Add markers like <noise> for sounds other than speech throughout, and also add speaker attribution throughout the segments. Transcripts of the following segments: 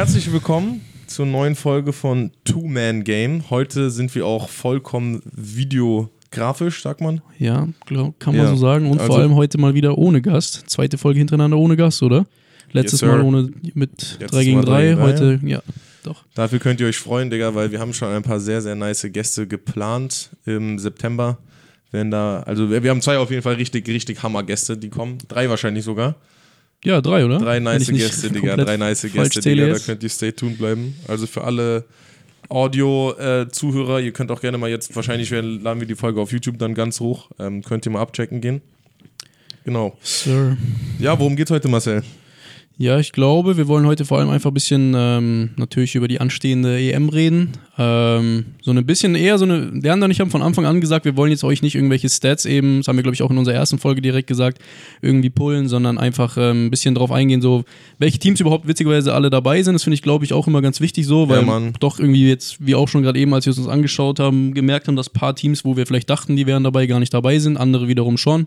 Speaker 1: Herzlich willkommen zur neuen Folge von Two Man Game. Heute sind wir auch vollkommen videografisch, sagt man.
Speaker 2: Ja, glaub, kann man
Speaker 1: Ja,
Speaker 2: so sagen. Und vor
Speaker 1: also-
Speaker 2: allem heute mal wieder ohne Gast. Zweite Folge hintereinander ohne Gast, oder? Letztes
Speaker 1: sir.
Speaker 2: Mal ohne mit
Speaker 1: Letztes
Speaker 2: 3 gegen
Speaker 1: Mal
Speaker 2: 3.
Speaker 1: drei gegen
Speaker 2: Heute, ja, doch.
Speaker 1: Dafür könnt ihr euch freuen, Digga, weil wir haben schon ein paar sehr, sehr nice Gäste geplant im September. Wenn da, also wir wir haben zwei auf jeden Fall richtig, richtig Hammer-Gäste, die kommen. Drei wahrscheinlich sogar.
Speaker 2: Ja, drei, oder?
Speaker 1: Drei nice Gäste, Digga. Drei nice Gäste, Digga. Da könnt ihr stay tuned bleiben. Also für alle Audio-Zuhörer, ihr könnt auch gerne mal jetzt, wahrscheinlich werden, laden wir die Folge auf YouTube dann ganz hoch. Ähm, könnt ihr mal abchecken gehen. Genau.
Speaker 2: Sir.
Speaker 1: Ja, worum geht's heute, Marcel?
Speaker 2: Ja, ich glaube, wir wollen heute vor allem einfach ein bisschen ähm, natürlich über die anstehende EM reden. Ähm, so ein bisschen eher so eine, haben da nicht haben von Anfang an gesagt, wir wollen jetzt euch nicht irgendwelche Stats eben, das haben wir glaube ich auch in unserer ersten Folge direkt gesagt, irgendwie pullen, sondern einfach ähm, ein bisschen drauf eingehen, so welche Teams überhaupt witzigerweise alle dabei sind. Das finde ich glaube ich auch immer ganz wichtig so, weil
Speaker 1: Mann.
Speaker 2: doch irgendwie jetzt, wie auch schon gerade eben, als wir es uns angeschaut haben, gemerkt haben, dass ein paar Teams, wo wir vielleicht dachten, die wären dabei, gar nicht dabei sind, andere wiederum schon.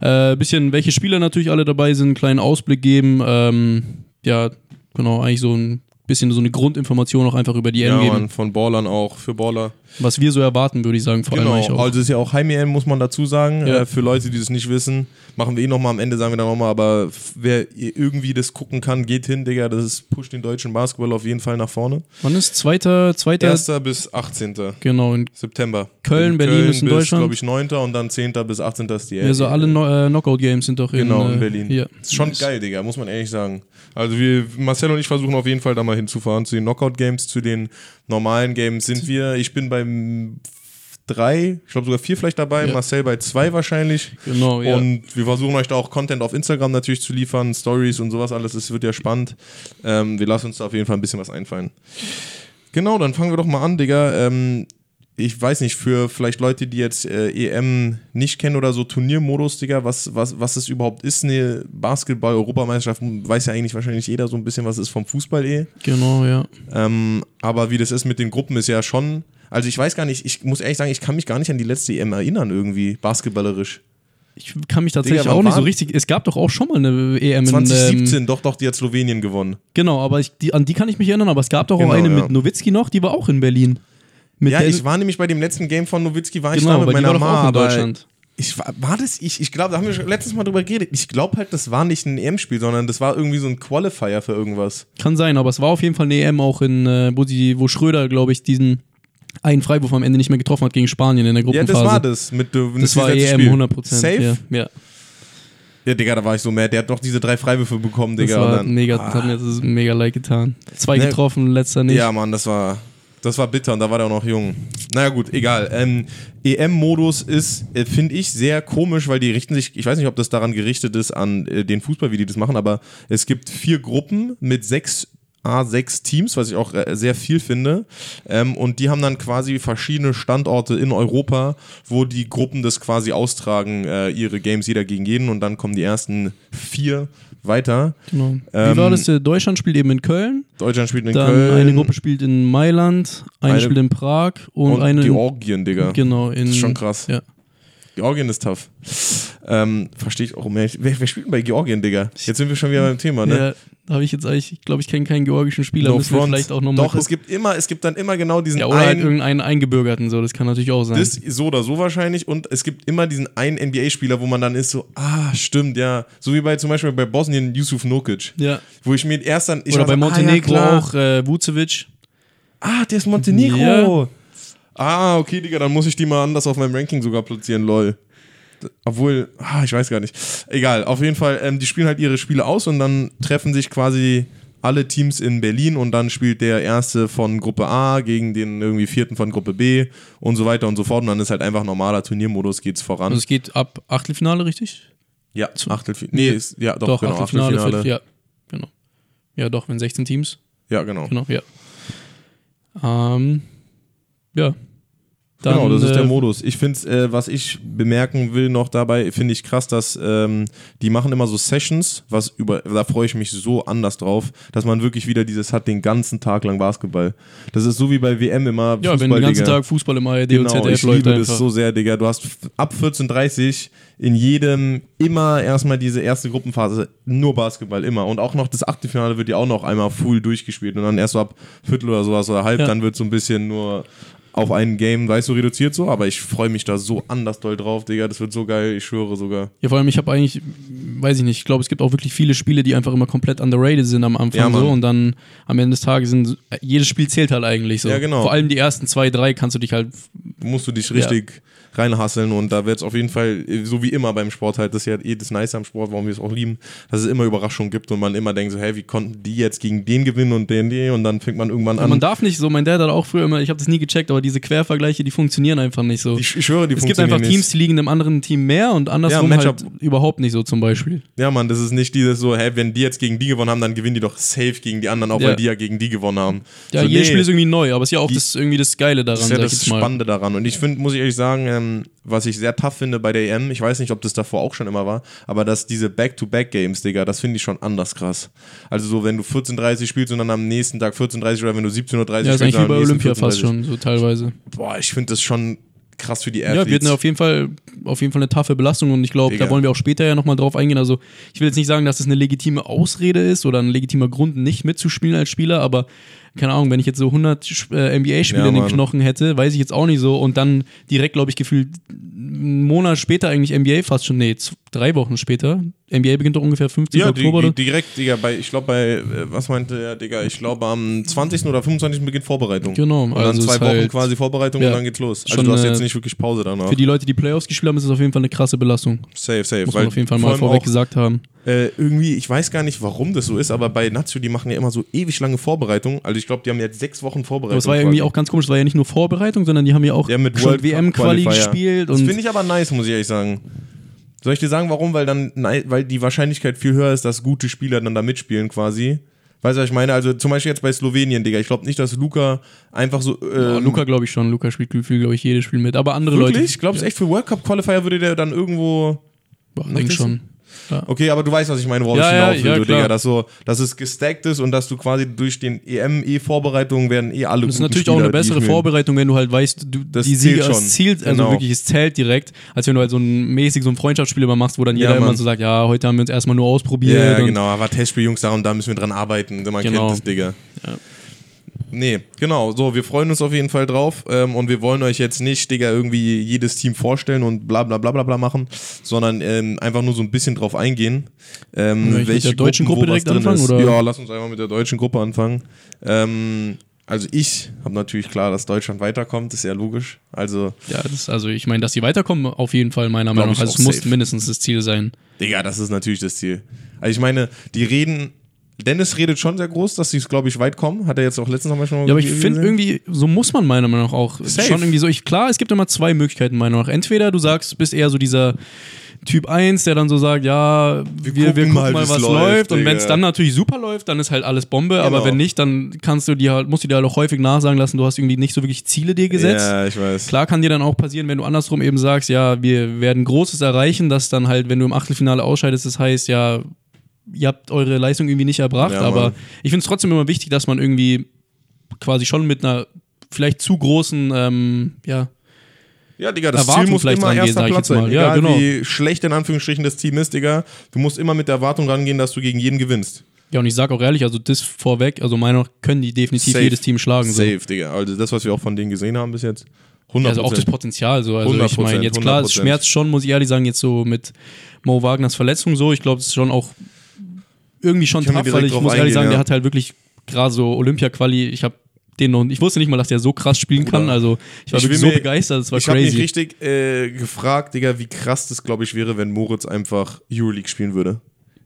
Speaker 2: Äh, bisschen, welche Spieler natürlich alle dabei sind, einen kleinen Ausblick geben. Ähm, ja, genau, eigentlich so ein bisschen so eine Grundinformation auch einfach über die EM
Speaker 1: Ja,
Speaker 2: geben.
Speaker 1: Mann, von Ballern auch, für Baller.
Speaker 2: Was wir so erwarten, würde ich sagen, vor allem eigentlich
Speaker 1: Genau,
Speaker 2: auch.
Speaker 1: also ist ja auch Heim-EM, muss man dazu sagen.
Speaker 2: Ja.
Speaker 1: Äh, für Leute, die das nicht wissen, machen wir eh nochmal am Ende, sagen wir dann nochmal, aber wer irgendwie das gucken kann, geht hin, Digga. Das ist, pusht den deutschen Basketball auf jeden Fall nach vorne.
Speaker 2: Wann ist zweiter, zweiter,
Speaker 1: 1. bis 18.
Speaker 2: genau, in
Speaker 1: September.
Speaker 2: Köln, Berlin ist in
Speaker 1: bis,
Speaker 2: Deutschland.
Speaker 1: glaube ich, 9. und dann 10. bis 18. ist die
Speaker 2: ja, so alle no äh, Knockout-Games sind doch in,
Speaker 1: Genau, in
Speaker 2: äh,
Speaker 1: Berlin.
Speaker 2: Hier.
Speaker 1: Ist schon geil, Digga, muss man ehrlich sagen. Also wir, Marcel und ich versuchen auf jeden Fall da mal hinzufahren. Zu den Knockout-Games, zu den normalen Games sind wir. Ich bin beim drei, ich glaube sogar vier vielleicht dabei,
Speaker 2: Ja.
Speaker 1: Marcel bei zwei wahrscheinlich.
Speaker 2: Genau, ja.
Speaker 1: Und wir versuchen euch da auch Content auf Instagram natürlich zu liefern, Stories und sowas alles. Es wird ja spannend. Ähm, wir lassen uns da auf jeden Fall ein bisschen was einfallen. Genau, dann fangen wir doch mal an, Digga. Ähm, ich weiß nicht, für vielleicht Leute, die jetzt äh, EM nicht kennen oder so Turniermodus, Digga, was, was, was es überhaupt ist, eine Basketball-Europameisterschaft, weiß ja eigentlich wahrscheinlich jeder so ein bisschen, was es ist vom Fußball eh.
Speaker 2: Genau, ja.
Speaker 1: Ähm, aber wie das ist mit den Gruppen ist ja schon, also ich weiß gar nicht, ich muss ehrlich sagen, ich kann mich gar nicht an die letzte EM erinnern irgendwie, basketballerisch.
Speaker 2: Ich kann mich tatsächlich
Speaker 1: Digga,
Speaker 2: auch nicht so richtig. Es gab doch auch schon mal eine EM in
Speaker 1: 2017,
Speaker 2: Ähm,
Speaker 1: doch, doch, die hat Slowenien gewonnen.
Speaker 2: genau, aber ich, die, an die kann ich mich erinnern, aber es gab doch
Speaker 1: Genau,
Speaker 2: auch eine
Speaker 1: ja.
Speaker 2: mit Nowitzki noch, die war auch in Berlin. Mit
Speaker 1: Ja, ich war nämlich bei dem letzten Game von Nowitzki, war ich
Speaker 2: genau,
Speaker 1: da mit meiner
Speaker 2: war doch
Speaker 1: Ma,
Speaker 2: auch in Deutschland.
Speaker 1: Ich, war, war das, ich, ich glaube, da haben wir schon letztes Mal drüber geredet. Ich glaube halt, das war nicht ein EM-Spiel, sondern das war irgendwie so ein Qualifier für irgendwas.
Speaker 2: Kann sein, aber es war auf jeden Fall eine EM auch in, äh, wo, die, wo Schröder, glaube ich, diesen einen Freiwurf am Ende nicht mehr getroffen hat gegen Spanien in der
Speaker 1: Ja,
Speaker 2: Gruppenphase.
Speaker 1: das war das. Mit, äh,
Speaker 2: Das war EM
Speaker 1: Spiel.
Speaker 2: 100%.
Speaker 1: Safe?
Speaker 2: Ja, ja.
Speaker 1: Ja, Digga, da war ich so mad. Der hat doch diese drei Freiwürfe bekommen,
Speaker 2: Das
Speaker 1: Digga.
Speaker 2: war
Speaker 1: und dann,
Speaker 2: mega,
Speaker 1: ah.
Speaker 2: hat mir das mega leid getan. Zwei
Speaker 1: Ne,
Speaker 2: getroffen, letzter nicht.
Speaker 1: Ja, Mann, das war, das war bitter und da war der auch noch jung. Naja, gut, egal. Ähm, EM-Modus ist, äh, finde ich, sehr komisch, weil die richten sich, ich weiß nicht, ob das daran gerichtet ist, an äh, den Fußball, wie die das machen, aber es gibt vier Gruppen mit sechs A6 Teams, was ich auch äh, sehr viel finde. Ähm, und die haben dann quasi verschiedene Standorte in Europa, wo die Gruppen das quasi austragen, äh, ihre Games jeder gegen jeden und dann kommen die ersten vier weiter.
Speaker 2: Genau. Wie
Speaker 1: Ähm,
Speaker 2: war das? Äh, Deutschland spielt eben in Köln,
Speaker 1: Deutschland spielt in
Speaker 2: dann
Speaker 1: Köln
Speaker 2: eine Gruppe spielt in Mailand, eine,
Speaker 1: Eine-
Speaker 2: spielt in Prag und,
Speaker 1: und
Speaker 2: eine in-
Speaker 1: Georgien, Digga.
Speaker 2: genau in
Speaker 1: Das ist schon krass.
Speaker 2: Ja.
Speaker 1: Georgien ist tough. Ähm, Verstehe ich auch mehr. Wer, wer spielt denn bei Georgien, Digga? Jetzt sind wir schon wieder beim Thema, ne?
Speaker 2: Ja, da habe ich jetzt eigentlich, ich glaube, ich kenne keinen georgischen Spieler,
Speaker 1: No
Speaker 2: müssen
Speaker 1: front.
Speaker 2: vielleicht auch nochmal
Speaker 1: Doch, es gibt immer, es gibt dann immer genau diesen
Speaker 2: Ja, oder halt
Speaker 1: einen,
Speaker 2: irgendeinen Eingebürgerten, so, das kann natürlich auch sein.
Speaker 1: das so oder so wahrscheinlich und es gibt immer diesen einen NBA-Spieler, wo man dann ist so, ah, stimmt, ja. So wie bei zum Beispiel bei Bosnien Yusuf Nukic.
Speaker 2: ja.
Speaker 1: Wo ich mir erst dann, ich
Speaker 2: Oder bei
Speaker 1: so,
Speaker 2: Montenegro
Speaker 1: ah, ja,
Speaker 2: auch äh, Vucevic.
Speaker 1: Ah, der ist Montenegro.
Speaker 2: Ja.
Speaker 1: Ah, okay, Digga, dann muss ich die mal anders auf meinem Ranking sogar platzieren, lol. Obwohl, ah, ich weiß gar nicht. Egal, auf jeden Fall, ähm, die spielen halt ihre Spiele aus und dann treffen sich quasi alle Teams in Berlin und dann spielt der erste von Gruppe A gegen den irgendwie vierten von Gruppe B und so weiter und so fort. Und dann ist halt einfach normaler Turniermodus, geht's voran.
Speaker 2: Also es geht ab Achtelfinale, richtig?
Speaker 1: ja, Achtelfinale. Nee, ist, ja, doch, genau,
Speaker 2: Achtelfinale,
Speaker 1: Achtelfinale.
Speaker 2: Ja, genau. Ja, doch, wenn 16 Teams.
Speaker 1: Ja, genau.
Speaker 2: Genau, ja. Ähm, ja, Dann,
Speaker 1: genau, das ist der
Speaker 2: äh,
Speaker 1: Modus. Ich finde, äh, was ich bemerken will noch dabei, finde ich krass, dass ähm, die machen immer so Sessions, was über, da freue ich mich so anders drauf, dass man wirklich wieder dieses hat, den ganzen Tag lang Basketball. Das ist so wie bei WM immer.
Speaker 2: Ja, wenn den ganzen Tag Fußball im ARD und
Speaker 1: Genau,
Speaker 2: ZDF
Speaker 1: ich
Speaker 2: läuft
Speaker 1: liebe
Speaker 2: einfach.
Speaker 1: das so sehr, Digga. Du hast ab 14.30 in jedem immer erstmal diese erste Gruppenphase nur Basketball, immer. Und auch noch das Achtelfinale wird ja auch noch einmal full durchgespielt und dann erst so ab Viertel oder sowas oder halb,
Speaker 2: Ja.
Speaker 1: dann wird so ein bisschen nur auf ein Game, weißt du, reduziert so, aber ich freue mich da so anders doll drauf, Digga. Das wird so geil, ich schwöre sogar.
Speaker 2: Ja, vor allem, ich habe eigentlich, weiß ich nicht, ich glaube, es gibt auch wirklich viele Spiele, die einfach immer komplett underrated sind am Anfang
Speaker 1: Ja,
Speaker 2: so und dann am Ende des Tages sind, jedes Spiel zählt halt eigentlich so.
Speaker 1: Ja, genau.
Speaker 2: Vor allem die ersten zwei, drei kannst du dich halt,
Speaker 1: musst du dich richtig reinhasseln und da wird es auf jeden Fall, so wie immer beim Sport halt, das ist ja eh das Nice am Sport, warum wir es auch lieben, dass es immer Überraschungen gibt und man immer denkt so, hey, wie konnten die jetzt gegen den gewinnen und den, den und dann fängt man irgendwann an.
Speaker 2: man darf nicht so, mein Dad hat auch früher immer, ich habe das nie gecheckt, aber diese Quervergleiche, die funktionieren einfach nicht so.
Speaker 1: ich, ich schwöre, die
Speaker 2: es gibt
Speaker 1: funktionieren
Speaker 2: einfach Teams, die liegen dem anderen Team mehr und andersrum
Speaker 1: Ja,
Speaker 2: halt überhaupt nicht so zum Beispiel.
Speaker 1: Ja, Mann, das ist nicht dieses so, hey, wenn die jetzt gegen die gewonnen haben, dann gewinnen die doch safe gegen die anderen, auch
Speaker 2: Ja.
Speaker 1: weil die ja gegen die gewonnen haben.
Speaker 2: Ja,
Speaker 1: so,
Speaker 2: jedes
Speaker 1: nee,
Speaker 2: Spiel ist irgendwie neu, aber es ist ja auch
Speaker 1: Die-
Speaker 2: das, irgendwie das Geile daran,
Speaker 1: das ist ja das. Spannende daran. Und ich finde, muss ich ehrlich sagen, ähm, was ich sehr tough finde bei der EM, ich weiß nicht, ob das davor auch schon immer war, aber dass diese Back-to-Back-Games, Digga, das finde ich schon anders krass. Also so, wenn du 14.30 spielst und dann am nächsten Tag 14.30 oder wenn du 17.30
Speaker 2: Ja, ist
Speaker 1: spielst.
Speaker 2: eigentlich
Speaker 1: dann
Speaker 2: wie
Speaker 1: am
Speaker 2: bei Olympia fast
Speaker 1: 14:30.
Speaker 2: schon, so teilweise.
Speaker 1: Boah, ich finde das schon krass für die
Speaker 2: Ja,
Speaker 1: Athletes.
Speaker 2: wird eine auf jeden Fall auf jeden Fall eine taffe Belastung und ich glaube, da wollen wir auch später ja nochmal drauf eingehen. Also ich will jetzt nicht sagen, dass es eine legitime Ausrede ist oder ein legitimer Grund, nicht mitzuspielen als Spieler, aber keine Ahnung, wenn ich jetzt so 100 äh, NBA-Spiele
Speaker 1: Ja,
Speaker 2: in den. Knochen hätte, weiß ich jetzt auch nicht so und dann direkt, glaube ich, gefühlt einen Monat später eigentlich NBA fast schon, nee, drei Wochen später. NBA beginnt doch ungefähr 15.
Speaker 1: ja,
Speaker 2: Oktober. oder?
Speaker 1: direkt, Digga, bei, ich glaube bei, äh, was meinte der, Digga, ich glaube am 20. oder 25. beginnt Vorbereitung.
Speaker 2: Genau,
Speaker 1: Und dann
Speaker 2: also
Speaker 1: zwei
Speaker 2: ist
Speaker 1: Wochen
Speaker 2: halt
Speaker 1: quasi Vorbereitung
Speaker 2: Ja,
Speaker 1: und dann geht's los. Also du hast jetzt nicht wirklich Pause danach.
Speaker 2: Für die Leute, die Playoffs gespielt haben, ist es auf jeden Fall eine krasse Belastung.
Speaker 1: safe, safe.
Speaker 2: Muss
Speaker 1: weil
Speaker 2: man auf jeden Fall mal vorweg gesagt haben.
Speaker 1: Äh, irgendwie, ich weiß gar nicht, warum das so ist, aber bei Nazio, die machen ja immer so ewig lange Vorbereitung. Also ich glaube, die haben jetzt sechs Wochen Vorbereitung.
Speaker 2: Aber es war ja irgendwie auch ganz komisch, es war ja nicht nur Vorbereitung, sondern die haben ja auch
Speaker 1: Ja, mit
Speaker 2: schon
Speaker 1: World
Speaker 2: WM-Quali gespielt.
Speaker 1: Das finde ich aber nice, muss ich ehrlich sagen. Soll ich dir sagen, warum? Weil dann, weil die Wahrscheinlichkeit viel höher ist, dass gute Spieler dann da mitspielen quasi. Weißt du, was ich meine? Also zum Beispiel jetzt bei Slowenien, Digga. Ich glaube nicht, dass Luca einfach so.
Speaker 2: ja,
Speaker 1: Ähm,
Speaker 2: Luca glaube ich schon, Luca spielt glaube ich, jedes Spiel mit. Aber andere
Speaker 1: wirklich?
Speaker 2: Leute.
Speaker 1: Ich glaube es echt für World Cup Qualifier würde der dann irgendwo.
Speaker 2: Boah, denk schon.
Speaker 1: Okay, aber du weißt, was ich meine, worauf
Speaker 2: Ja,
Speaker 1: ich
Speaker 2: ja,
Speaker 1: hinaus will,
Speaker 2: ja, klar.
Speaker 1: Digga. Dass, so, dass es gestackt ist und dass du quasi durch den EM-E-Vorbereitungen werden eh alle
Speaker 2: Das ist natürlich
Speaker 1: Spieler,
Speaker 2: auch eine bessere. Vorbereitung, wenn du halt weißt, du,
Speaker 1: Das
Speaker 2: die
Speaker 1: zählt
Speaker 2: Siege
Speaker 1: schon.
Speaker 2: zielt, also
Speaker 1: Genau.
Speaker 2: wirklich, es zählt direkt, als wenn du halt so ein mäßig so ein Freundschaftsspiel immer machst, wo dann
Speaker 1: Ja,
Speaker 2: jeder immer so sagt, ja, heute haben wir uns erstmal nur ausprobiert.
Speaker 1: Ja, genau, aber Testspiel, Jungs, da und da müssen wir dran arbeiten. Man
Speaker 2: Genau.
Speaker 1: kennt das, Digga.
Speaker 2: Ja.
Speaker 1: Nee, genau. So, wir freuen uns auf jeden Fall drauf ähm, und wir wollen euch jetzt nicht, Digga, irgendwie jedes Team vorstellen und bla bla bla bla bla machen, sondern ähm, einfach nur so ein bisschen drauf eingehen. Ähm,
Speaker 2: ich mit der deutschen
Speaker 1: Gruppen,
Speaker 2: Gruppe direkt anfangen,
Speaker 1: ist.
Speaker 2: oder?
Speaker 1: Ja, lass uns einfach mit der deutschen Gruppe anfangen. Ähm, also ich habe natürlich klar, dass Deutschland weiterkommt, ist ja logisch. Also,
Speaker 2: Ja, das, also ich meine, dass die weiterkommen, auf jeden Fall meiner Meinung nach. Also es muss mindestens das Ziel sein.
Speaker 1: Digga, das ist natürlich das Ziel. Also ich meine, die reden, Dennis redet schon sehr groß, dass sie es, glaube ich, weit kommen. Hat er jetzt auch letztens noch mal
Speaker 2: Ja, aber ich finde irgendwie, so muss man meiner Meinung nach auch
Speaker 1: Safe.
Speaker 2: schon irgendwie so. Ich, klar, es gibt immer zwei Möglichkeiten meiner Meinung nach. Entweder du sagst, bist eher so dieser Typ 1, der dann so sagt, ja, wir, wir gucken, mal,
Speaker 1: wie's
Speaker 2: was
Speaker 1: läuft,
Speaker 2: läuft. Und wenn es dann natürlich super läuft, dann ist halt alles Bombe. Aber
Speaker 1: Genau.
Speaker 2: wenn nicht, dann kannst du dir halt, musst du dir halt auch häufig nachsagen lassen, du hast irgendwie nicht so wirklich Ziele dir gesetzt.
Speaker 1: Ja, ich weiß.
Speaker 2: Klar kann dir dann auch passieren, wenn du andersrum eben sagst, ja, wir werden Großes erreichen, dass dann halt, wenn du im Achtelfinale ausscheidest, das heißt, ja, ihr habt eure Leistung irgendwie nicht erbracht,
Speaker 1: Ja,
Speaker 2: aber ich finde es trotzdem immer wichtig, dass man irgendwie quasi schon mit einer vielleicht zu großen, ähm, ja,
Speaker 1: Ja, Digga, das
Speaker 2: Erwartung
Speaker 1: Ziel muss
Speaker 2: vielleicht
Speaker 1: immer
Speaker 2: rangehen,
Speaker 1: erster
Speaker 2: sag ich
Speaker 1: Platz
Speaker 2: jetzt mal.
Speaker 1: sein.
Speaker 2: Ja,
Speaker 1: Egal
Speaker 2: genau.
Speaker 1: wie schlecht in Anführungsstrichen das Team ist, Digga. Du musst immer mit der Erwartung rangehen, dass du gegen jeden gewinnst.
Speaker 2: ja, und ich sage auch ehrlich, also das vorweg, also meiner Meinung nach können die definitiv
Speaker 1: Safe.
Speaker 2: jedes Team schlagen. So.
Speaker 1: Safe, Digga. Also das, was wir auch von denen gesehen haben bis jetzt. 100%.
Speaker 2: Also auch das Potenzial so. Also ich
Speaker 1: 100%,
Speaker 2: meine, jetzt klar, es
Speaker 1: 100%.
Speaker 2: schmerzt schon, muss ich ehrlich sagen, jetzt so mit Mo Wagners Verletzung so. Ich glaube, das ist schon auch irgendwie schon tough, weil ich muss ehrlich
Speaker 1: eingehen,
Speaker 2: sagen,
Speaker 1: ja.
Speaker 2: der hat halt wirklich gerade so Olympia-Quali, ich habe den noch, ich wusste nicht mal, dass der so krass spielen kann.
Speaker 1: Bruder.
Speaker 2: Also ich war
Speaker 1: Ich
Speaker 2: wirklich so
Speaker 1: mir-
Speaker 2: begeistert, das war
Speaker 1: ich habe mich
Speaker 2: crazy.
Speaker 1: richtig äh, gefragt, Digga, wie krass das, glaube ich, wäre, wenn Moritz einfach Euroleague spielen würde.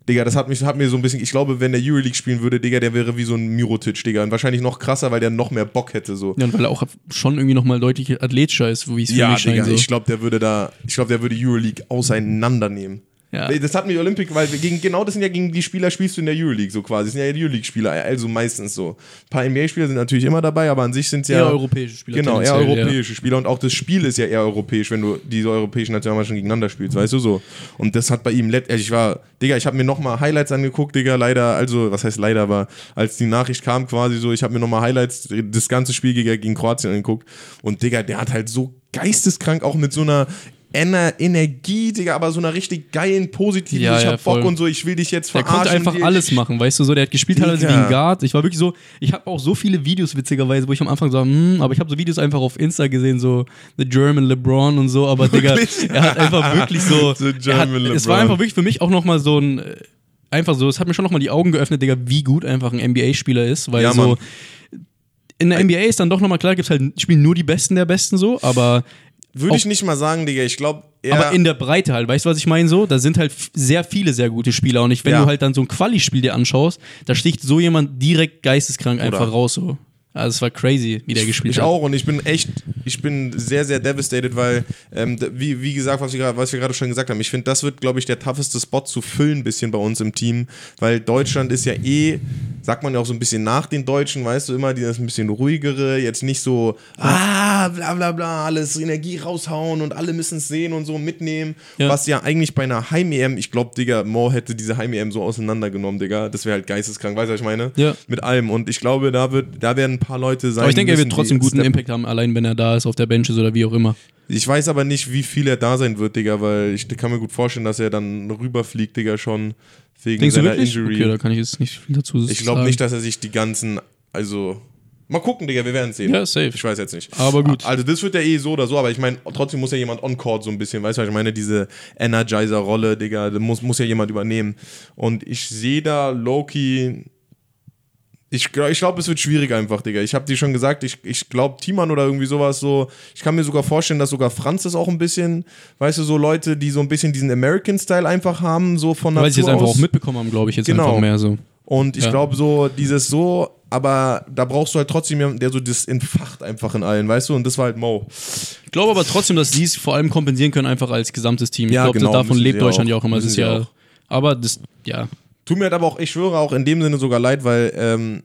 Speaker 1: Digga, das hat, mich, hat mir so ein bisschen, ich glaube, wenn der Euroleague spielen würde, Digga, der wäre wie so ein Mirotic, Digga. Und wahrscheinlich noch krasser, weil der noch mehr Bock hätte, so.
Speaker 2: Ja, und weil er auch schon irgendwie nochmal deutlich athletischer ist, wie es für
Speaker 1: Ja,
Speaker 2: mich scheint.
Speaker 1: Digga,
Speaker 2: So.
Speaker 1: ich glaube, der würde da, ich glaube, der würde Euroleague auseinandernehmen.
Speaker 2: Ja.
Speaker 1: Das hat mich Olympic, weil wir gegen, genau das sind ja gegen die Spieler spielst du in der Euroleague so quasi. Das sind ja die Euroleague-Spieler, also meistens so. Ein paar NBA-Spieler sind natürlich immer dabei, aber an sich sind es ja.
Speaker 2: Eher europäische Spieler.
Speaker 1: Genau, eher europäische Spieler und auch das Spiel ist ja eher europäisch, wenn du diese europäischen Nationalmannschaften gegeneinander spielst, weißt du so. Und das hat bei ihm, let- also ich war, Digga, ich habe mir nochmal Highlights angeguckt, Digga, leider, also, was heißt leider, aber als die Nachricht kam quasi so, ich habe mir nochmal Highlights, das ganze Spiel gegen, gegen Kroatien angeguckt und Digga, der hat halt so geisteskrank auch mit so einer Ener Energie, Digga, aber so einer richtig geilen, positiven,
Speaker 2: Ja,
Speaker 1: ich
Speaker 2: ja,
Speaker 1: hab Bock
Speaker 2: voll.
Speaker 1: und so, ich will dich jetzt
Speaker 2: Der
Speaker 1: verarschen.
Speaker 2: konnte einfach alles machen, weißt du so. Der hat gespielt teilweise wie
Speaker 1: Digga.
Speaker 2: ein Guard. Ich war wirklich so, ich habe auch so viele Videos witzigerweise, wo ich am Anfang so, hm, aber ich habe so Videos einfach auf Insta gesehen, so The German LeBron und so, aber Digga,
Speaker 1: Wirklich?
Speaker 2: er hat einfach wirklich so, <laughs>
Speaker 1: The
Speaker 2: er hat,
Speaker 1: German
Speaker 2: es war
Speaker 1: LeBron.
Speaker 2: einfach wirklich für mich auch nochmal so ein, äh, einfach so, es hat mir schon nochmal die Augen geöffnet, Digga, wie gut einfach ein NBA-Spieler ist, weil
Speaker 1: Ja,
Speaker 2: so, in der NBA ist dann doch nochmal klar, gibt's halt, spielen nur die Besten der Besten so, aber
Speaker 1: Würde ich nicht mal sagen, Digga, ich glaube,
Speaker 2: Aber in der Breite halt, weißt du, was ich meine so? Da sind halt sehr viele sehr gute Spieler und ich, wenn
Speaker 1: Ja.
Speaker 2: du halt dann so ein Quali-Spiel dir anschaust, da sticht so jemand direkt geisteskrank einfach
Speaker 1: Oder?
Speaker 2: raus so. Also es war crazy, wie der gespielt
Speaker 1: Ich
Speaker 2: hat.
Speaker 1: auch und ich bin echt, ich bin sehr, sehr devastated, weil, ähm, wie, wie gesagt, was wir, gerade- was wir gerade schon gesagt haben, ich finde, das wird, glaube ich, der tougheste Spot zu füllen, ein bisschen bei uns im Team, weil Deutschland ist ja eh, sagt man ja auch so ein bisschen nach den Deutschen, weißt du, immer dieses ein bisschen ruhigere, jetzt nicht so, ah, bla bla bla, alles Energie raushauen und alle müssen es sehen und so mitnehmen,
Speaker 2: Ja.
Speaker 1: was ja eigentlich bei einer Heim-EM, ich glaube, Digga, Mo hätte diese Heim-EM so auseinandergenommen, Digga, das wäre halt geisteskrank, weißt du, was ich meine?
Speaker 2: Ja.
Speaker 1: Mit allem und ich glaube, da wird, da werden ein paar Leute sein,
Speaker 2: Aber ich denke, er wird
Speaker 1: müssen,
Speaker 2: trotzdem guten Impact haben, allein wenn er da ist, auf der Bench ist oder wie auch immer.
Speaker 1: Ich weiß aber nicht, wie viel er da sein wird, Digga, weil ich kann mir gut vorstellen, dass er dann rüberfliegt, Digga, schon wegen
Speaker 2: Denkst
Speaker 1: seiner? Injury.
Speaker 2: Okay, da kann ich jetzt nicht viel dazu sagen.
Speaker 1: ich glaube nicht, dass er sich die ganzen, also mal gucken, Digga, wir werden es sehen.
Speaker 2: Ja, safe.
Speaker 1: Ich weiß jetzt nicht.
Speaker 2: Aber gut.
Speaker 1: Also das wird ja eh so oder so, aber ich meine, trotzdem muss ja jemand on-court so ein bisschen, weißt du, was ich meine, diese Energizer-Rolle, Digga, da muss, muss ja jemand übernehmen. Und ich sehe da Loki. Ich, ich glaube, es wird schwierig einfach, Digga. Ich habe dir schon gesagt, ich, ich glaube, Timan oder irgendwie sowas so. Ich kann mir sogar vorstellen, dass sogar Franz das auch ein bisschen, weißt du, so Leute, die so ein bisschen diesen American-Style einfach haben, so von
Speaker 2: Weil sie es
Speaker 1: Natur
Speaker 2: einfach
Speaker 1: aus.
Speaker 2: auch mitbekommen haben, glaube ich, jetzt
Speaker 1: Genau.
Speaker 2: einfach mehr so.
Speaker 1: Und ich
Speaker 2: Ja.
Speaker 1: glaube, so dieses so, aber da brauchst du halt trotzdem jemanden, der so das entfacht einfach in allen, weißt du? Und das war halt Mo.
Speaker 2: Ich glaube aber trotzdem, dass sie es vor allem kompensieren können, einfach als gesamtes Team. Ich
Speaker 1: Ja,
Speaker 2: glaube,
Speaker 1: genau,
Speaker 2: davon lebt Deutschland ja auch immer. Das ist ja.
Speaker 1: auch.
Speaker 2: Aber das, ja.
Speaker 1: Tut mir halt aber auch, ich schwöre auch in dem Sinne sogar leid, weil, ähm,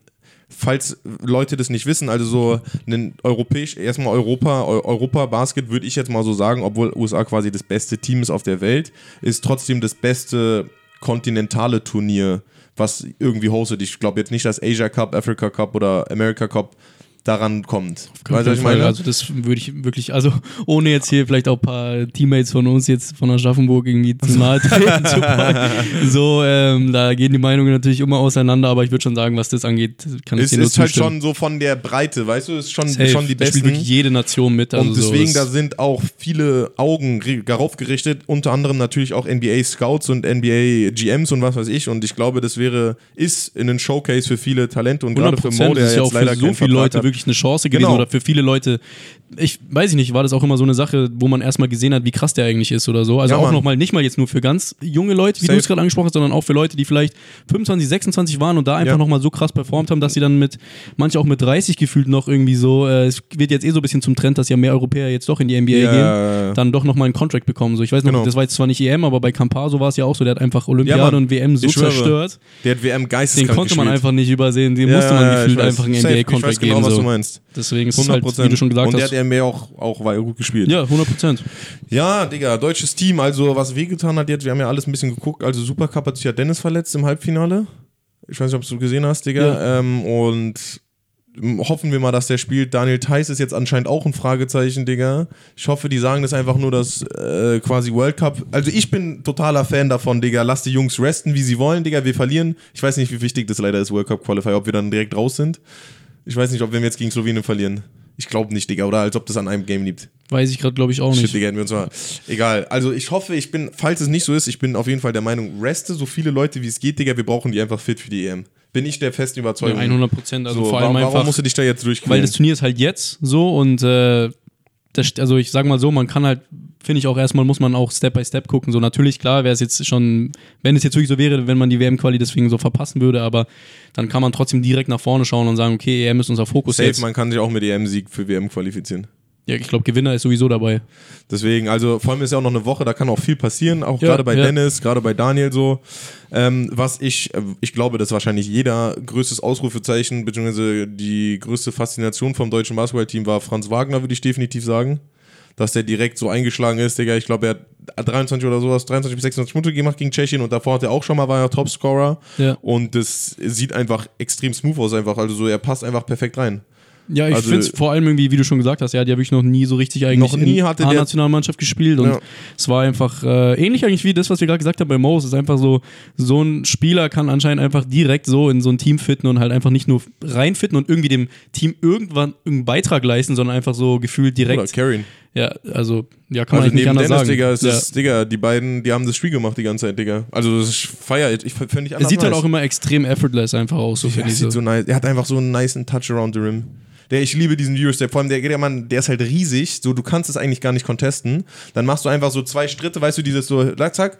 Speaker 1: falls Leute das nicht wissen, also so ein europäisch, erstmal Europa, Eu- Europa-Basket würde ich jetzt mal so sagen, obwohl USA quasi das beste Team ist auf der Welt, ist trotzdem das beste kontinentale Turnier, was irgendwie hostet. Ich glaube jetzt nicht, dass Asia Cup, Africa Cup oder America Cup daran kommt. Was ich meine?
Speaker 2: Also das würde ich wirklich, also ohne jetzt hier vielleicht auch ein paar Teammates von uns jetzt von Aschaffenburg irgendwie zu nahe <laughs> treten zu wollen. So, ähm, da gehen die Meinungen natürlich immer auseinander, aber ich würde schon sagen, was das angeht, kann ich
Speaker 1: es
Speaker 2: dir nur
Speaker 1: ist halt
Speaker 2: zustimmen.
Speaker 1: schon so von der Breite, weißt du, ist schon,
Speaker 2: Safe.
Speaker 1: schon die
Speaker 2: da spielt
Speaker 1: besten.
Speaker 2: wirklich jede Nation mit. Also
Speaker 1: und deswegen, da sind auch viele Augen darauf gerichtet, unter anderem natürlich auch NBA-Scouts und NBA-GMs und was weiß ich. Und ich glaube, das wäre, ist in ein Showcase für viele Talente und gerade für
Speaker 2: 100
Speaker 1: Mo, der jetzt leider
Speaker 2: so viele Leute
Speaker 1: hat.
Speaker 2: Wirklich eine Chance gewesen
Speaker 1: Genau.
Speaker 2: oder für viele Leute, ich weiß ich nicht, war das auch immer so eine Sache, wo man erstmal gesehen hat, wie krass der eigentlich ist oder so. Also
Speaker 1: Ja,
Speaker 2: auch nochmal, nicht mal jetzt nur für ganz junge Leute, wie du es gerade angesprochen hast, sondern auch für Leute, die vielleicht 25, 26 waren und da einfach
Speaker 1: Ja.
Speaker 2: nochmal so krass performt haben, dass sie dann mit, manche auch mit 30 gefühlt noch irgendwie so, äh, es wird jetzt eh so ein bisschen zum Trend, dass ja mehr Europäer jetzt doch in die NBA
Speaker 1: Ja.
Speaker 2: gehen, dann doch nochmal einen Contract bekommen. So, ich weiß noch,
Speaker 1: Genau.
Speaker 2: das war jetzt zwar nicht EM, aber bei Campazzo war es ja auch so, der hat einfach Olympiade und WM so zerstört.
Speaker 1: Der hat WM
Speaker 2: Den
Speaker 1: geisteskrank
Speaker 2: konnte man
Speaker 1: gespielt.
Speaker 2: einfach nicht übersehen, den musste man gefühlt einfach einen NBA-Contract
Speaker 1: Ich weiß genau,
Speaker 2: geben.
Speaker 1: was
Speaker 2: so.
Speaker 1: du meinst.
Speaker 2: Deswegen ist es
Speaker 1: 100
Speaker 2: halt, wie du schon gesagt hast.
Speaker 1: Hat NBA auch, auch war gut gespielt.
Speaker 2: Ja, 100 Prozent.
Speaker 1: Ja, Digga, deutsches Team. Also, was wehgetan hat jetzt, wir haben ja alles ein bisschen geguckt. Also, super Kapazität. Dennis verletzt im Halbfinale. Ich weiß nicht, ob du gesehen hast, Digga. Ähm, und hoffen wir mal, dass der spielt. Daniel Theiss ist jetzt anscheinend auch ein Fragezeichen, Digga. Ich hoffe, die sagen das einfach nur, dass äh, quasi World Cup. Also, ich bin totaler Fan davon, Digga. Lass die Jungs resten, wie sie wollen, Digga. Wir verlieren. Ich weiß nicht, wie wichtig das leider ist, World Cup Qualifier, ob wir dann direkt raus sind. Ich weiß nicht, ob wir jetzt gegen Slowenien verlieren. Ich glaube nicht, Digga, oder als ob das an einem Game liegt.
Speaker 2: Weiß ich gerade, glaube ich, auch
Speaker 1: Shit,
Speaker 2: nicht.
Speaker 1: Digga, hätten wir uns mal. Egal. Also ich hoffe, ich bin, falls es nicht so ist, ich bin auf jeden Fall der Meinung, reste so viele Leute wie es geht, Digga, wir brauchen die einfach fit für die EM. Bin ich der festen
Speaker 2: Ja,
Speaker 1: Überzeugung.
Speaker 2: 100 Prozent. Also
Speaker 1: so,
Speaker 2: vor allem
Speaker 1: warum, warum
Speaker 2: einfach,
Speaker 1: musst du dich da jetzt durchquälen?
Speaker 2: weil das Turnier ist halt jetzt so und äh, das, also ich sag mal so, man kann halt, finde ich auch erstmal, muss man auch Step by Step gucken. So natürlich, klar, wäre es jetzt schon, wenn es jetzt wirklich so wäre, wenn man die WM-Quali deswegen so verpassen würde, aber dann kann man trotzdem direkt nach vorne schauen und sagen, okay, EM ist unser Fokus
Speaker 1: Safe,
Speaker 2: jetzt.
Speaker 1: man kann sich auch mit EM-Sieg für WM qualifizieren.
Speaker 2: Ja, ich glaube, Gewinner ist sowieso dabei.
Speaker 1: Deswegen, also vor allem ist ja auch noch eine Woche, da kann auch viel passieren, auch
Speaker 2: Ja,
Speaker 1: gerade bei
Speaker 2: ja.
Speaker 1: Dennis, gerade bei Daniel so. Ähm, was ich, äh, ich glaube, dass wahrscheinlich jeder größtes Ausrufezeichen, beziehungsweise die größte Faszination vom deutschen Basketballteam war Franz Wagner, würde ich definitiv sagen. Dass der direkt so eingeschlagen ist, Digga. Ich glaube, er hat 23 oder sowas, 23 bis 26 Punkte gemacht gegen Tschechien und davor hat er auch schon mal, war er Topscorer.
Speaker 2: Ja.
Speaker 1: Und das sieht einfach extrem smooth aus, einfach. Also so, er passt einfach perfekt rein.
Speaker 2: Ja, ich
Speaker 1: Also-
Speaker 2: finde es vor allem irgendwie, wie du schon gesagt hast, er hat ja wirklich noch nie so richtig eigentlich
Speaker 1: Noch nie
Speaker 2: in
Speaker 1: hatte der-
Speaker 2: A-Nationalmannschaft gespielt und
Speaker 1: Ja.
Speaker 2: es war einfach äh, ähnlich eigentlich wie das, was wir gerade gesagt haben bei Mo. Es ist einfach so, so ein Spieler kann anscheinend einfach direkt so in so ein Team fitten und halt einfach nicht nur reinfitten und irgendwie dem Team irgendwann irgendeinen Beitrag leisten, sondern einfach so gefühlt
Speaker 1: Oder
Speaker 2: direkt.
Speaker 1: Carrying.
Speaker 2: Ja, also, ja, kann man
Speaker 1: Also
Speaker 2: eigentlich nicht anders
Speaker 1: Dennis,
Speaker 2: sagen.
Speaker 1: Digga, es
Speaker 2: ja.
Speaker 1: ist, Digga, die beiden, die haben das Spiel gemacht die ganze Zeit, Digga. Also das feiert, ich finde ich
Speaker 2: er
Speaker 1: anders
Speaker 2: sieht halt
Speaker 1: nice.
Speaker 2: auch immer extrem effortless einfach aus, so
Speaker 1: ja,
Speaker 2: finde ich
Speaker 1: sieht
Speaker 2: so.
Speaker 1: so nice. Er hat einfach so einen niceen Touch around the rim. Der, ich liebe diesen Eurostep. Vor allem der, der Mann, der ist halt riesig. So, du kannst es eigentlich gar nicht contesten. Dann machst du einfach so zwei Schritte, weißt du, dieses so, zack, zack,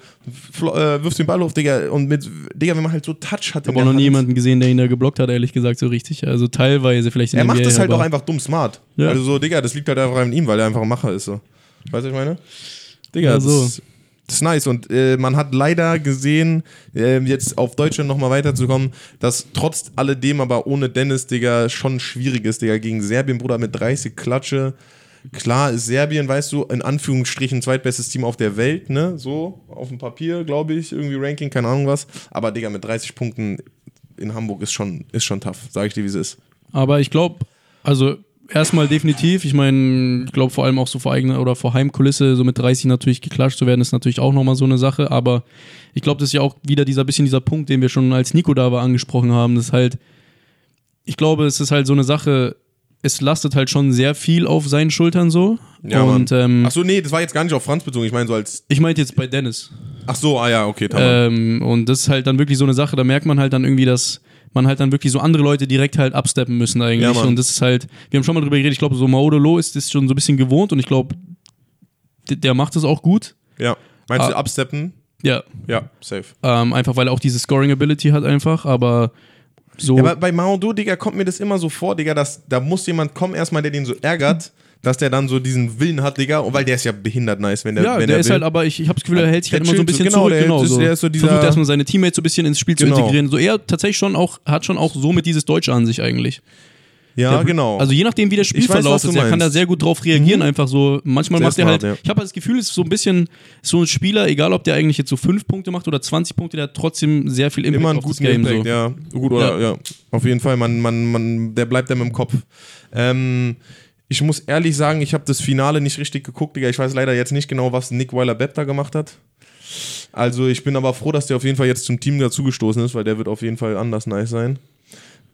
Speaker 1: äh, wirfst den Ball auf, Digga. Und mit, Digga, wenn man halt so Touch hat.
Speaker 2: Ich habe auch noch nie jemanden gesehen, der ihn da geblockt hat, ehrlich gesagt, so richtig. Also teilweise vielleicht in
Speaker 1: Er macht
Speaker 2: NBA,
Speaker 1: das halt auch einfach dumm smart.
Speaker 2: Ja.
Speaker 1: Also so, Digga, das liegt halt einfach an ihm, weil er einfach ein Macher ist. So. Weißt du, was ich meine? Digga,
Speaker 2: Ja,
Speaker 1: das,
Speaker 2: so.
Speaker 1: ist- das ist nice. Und äh, man hat leider gesehen, äh, jetzt auf Deutschland nochmal weiterzukommen, dass trotz alledem aber ohne Dennis, Digga, schon schwierig ist, Digga, gegen Serbien, Bruder, mit 30 Klatsche. Klar ist Serbien, weißt du, in Anführungsstrichen zweitbestes Team auf der Welt, ne? So, auf dem Papier, glaube ich, irgendwie Ranking, keine Ahnung was. Aber, Digga, mit 30 Punkten in Hamburg ist schon, ist schon tough, sage ich dir, wie es ist.
Speaker 2: Aber ich glaube, also erstmal definitiv. Ich meine, ich glaube vor allem auch so vor eigener oder vor Heimkulisse, so mit 30 natürlich geklatscht zu werden, ist natürlich auch nochmal so eine Sache. Aber ich glaube, das ist ja auch wieder dieser bisschen dieser Punkt, den wir schon als Nico da war angesprochen haben. Das ist halt, ich glaube, es ist halt so eine Sache, es lastet halt schon sehr viel auf seinen Schultern so.
Speaker 1: Ja,
Speaker 2: Und ähm,
Speaker 1: Ach so, nee, das war jetzt gar nicht auf Franz bezogen. Ich meine so als.
Speaker 2: ich meinte jetzt bei Dennis.
Speaker 1: Ach so, ah ja, okay.
Speaker 2: Ähm, und das ist halt dann wirklich so eine Sache, da merkt man halt dann irgendwie, dass man halt dann wirklich so andere Leute direkt halt absteppen müssen eigentlich.
Speaker 1: Ja,
Speaker 2: und das ist halt, wir haben schon mal drüber geredet, ich glaube, so Maudolo ist das schon so ein bisschen gewohnt und ich glaube, der, der macht das auch gut.
Speaker 1: ja. Meinst du
Speaker 2: ah.
Speaker 1: absteppen?
Speaker 2: Ja,
Speaker 1: Ja, safe.
Speaker 2: ähm, einfach weil er auch diese Scoring-Ability hat einfach, aber so.
Speaker 1: Ja, aber bei Maodo, Digga, kommt mir das immer so vor, Digga, dass da muss jemand kommen, erstmal, der den so ärgert, dass der dann so diesen Willen hat, Digga, und weil der ist ja behindert nice, wenn der,
Speaker 2: ja,
Speaker 1: wenn
Speaker 2: der
Speaker 1: der
Speaker 2: ist
Speaker 1: will.
Speaker 2: halt, aber ich, ich habe das Gefühl, er hält sich
Speaker 1: Der
Speaker 2: halt immer so ein
Speaker 1: so,
Speaker 2: bisschen
Speaker 1: genau,
Speaker 2: zurück.
Speaker 1: der
Speaker 2: Genau,
Speaker 1: ist-
Speaker 2: so.
Speaker 1: der ist so dieser-
Speaker 2: Versucht erstmal seine Teammates so ein bisschen ins Spiel zu
Speaker 1: Genau.
Speaker 2: integrieren. So er tatsächlich schon auch, hat schon auch somit dieses Deutsche an sich eigentlich.
Speaker 1: ja,
Speaker 2: Der-
Speaker 1: genau.
Speaker 2: Also je nachdem, wie der
Speaker 1: weiß,
Speaker 2: Spielverlauf
Speaker 1: du
Speaker 2: ist, er kann da sehr gut drauf reagieren, einfach so. Manchmal
Speaker 1: Sehr
Speaker 2: macht er halt,
Speaker 1: ja.
Speaker 2: ich habe das Gefühl, es ist so ein bisschen so ein Spieler, egal ob der eigentlich jetzt so fünf Punkte macht oder 20 Punkte, der hat trotzdem sehr viel Impact
Speaker 1: immer einen
Speaker 2: auf das
Speaker 1: guten
Speaker 2: Game.
Speaker 1: Impact,
Speaker 2: so.
Speaker 1: ja. Gut, oder, ja. Auf jeden Fall, man, man, man, der bleibt einem im Kopf. Ähm, ich muss ehrlich sagen, ich habe das Finale nicht richtig geguckt, Digga. Ich weiß leider jetzt nicht genau, was Nick Weiler-Bepp da gemacht hat. Also ich bin aber froh, dass der auf jeden Fall jetzt zum Team dazugestoßen ist, weil der wird auf jeden Fall anders nice sein.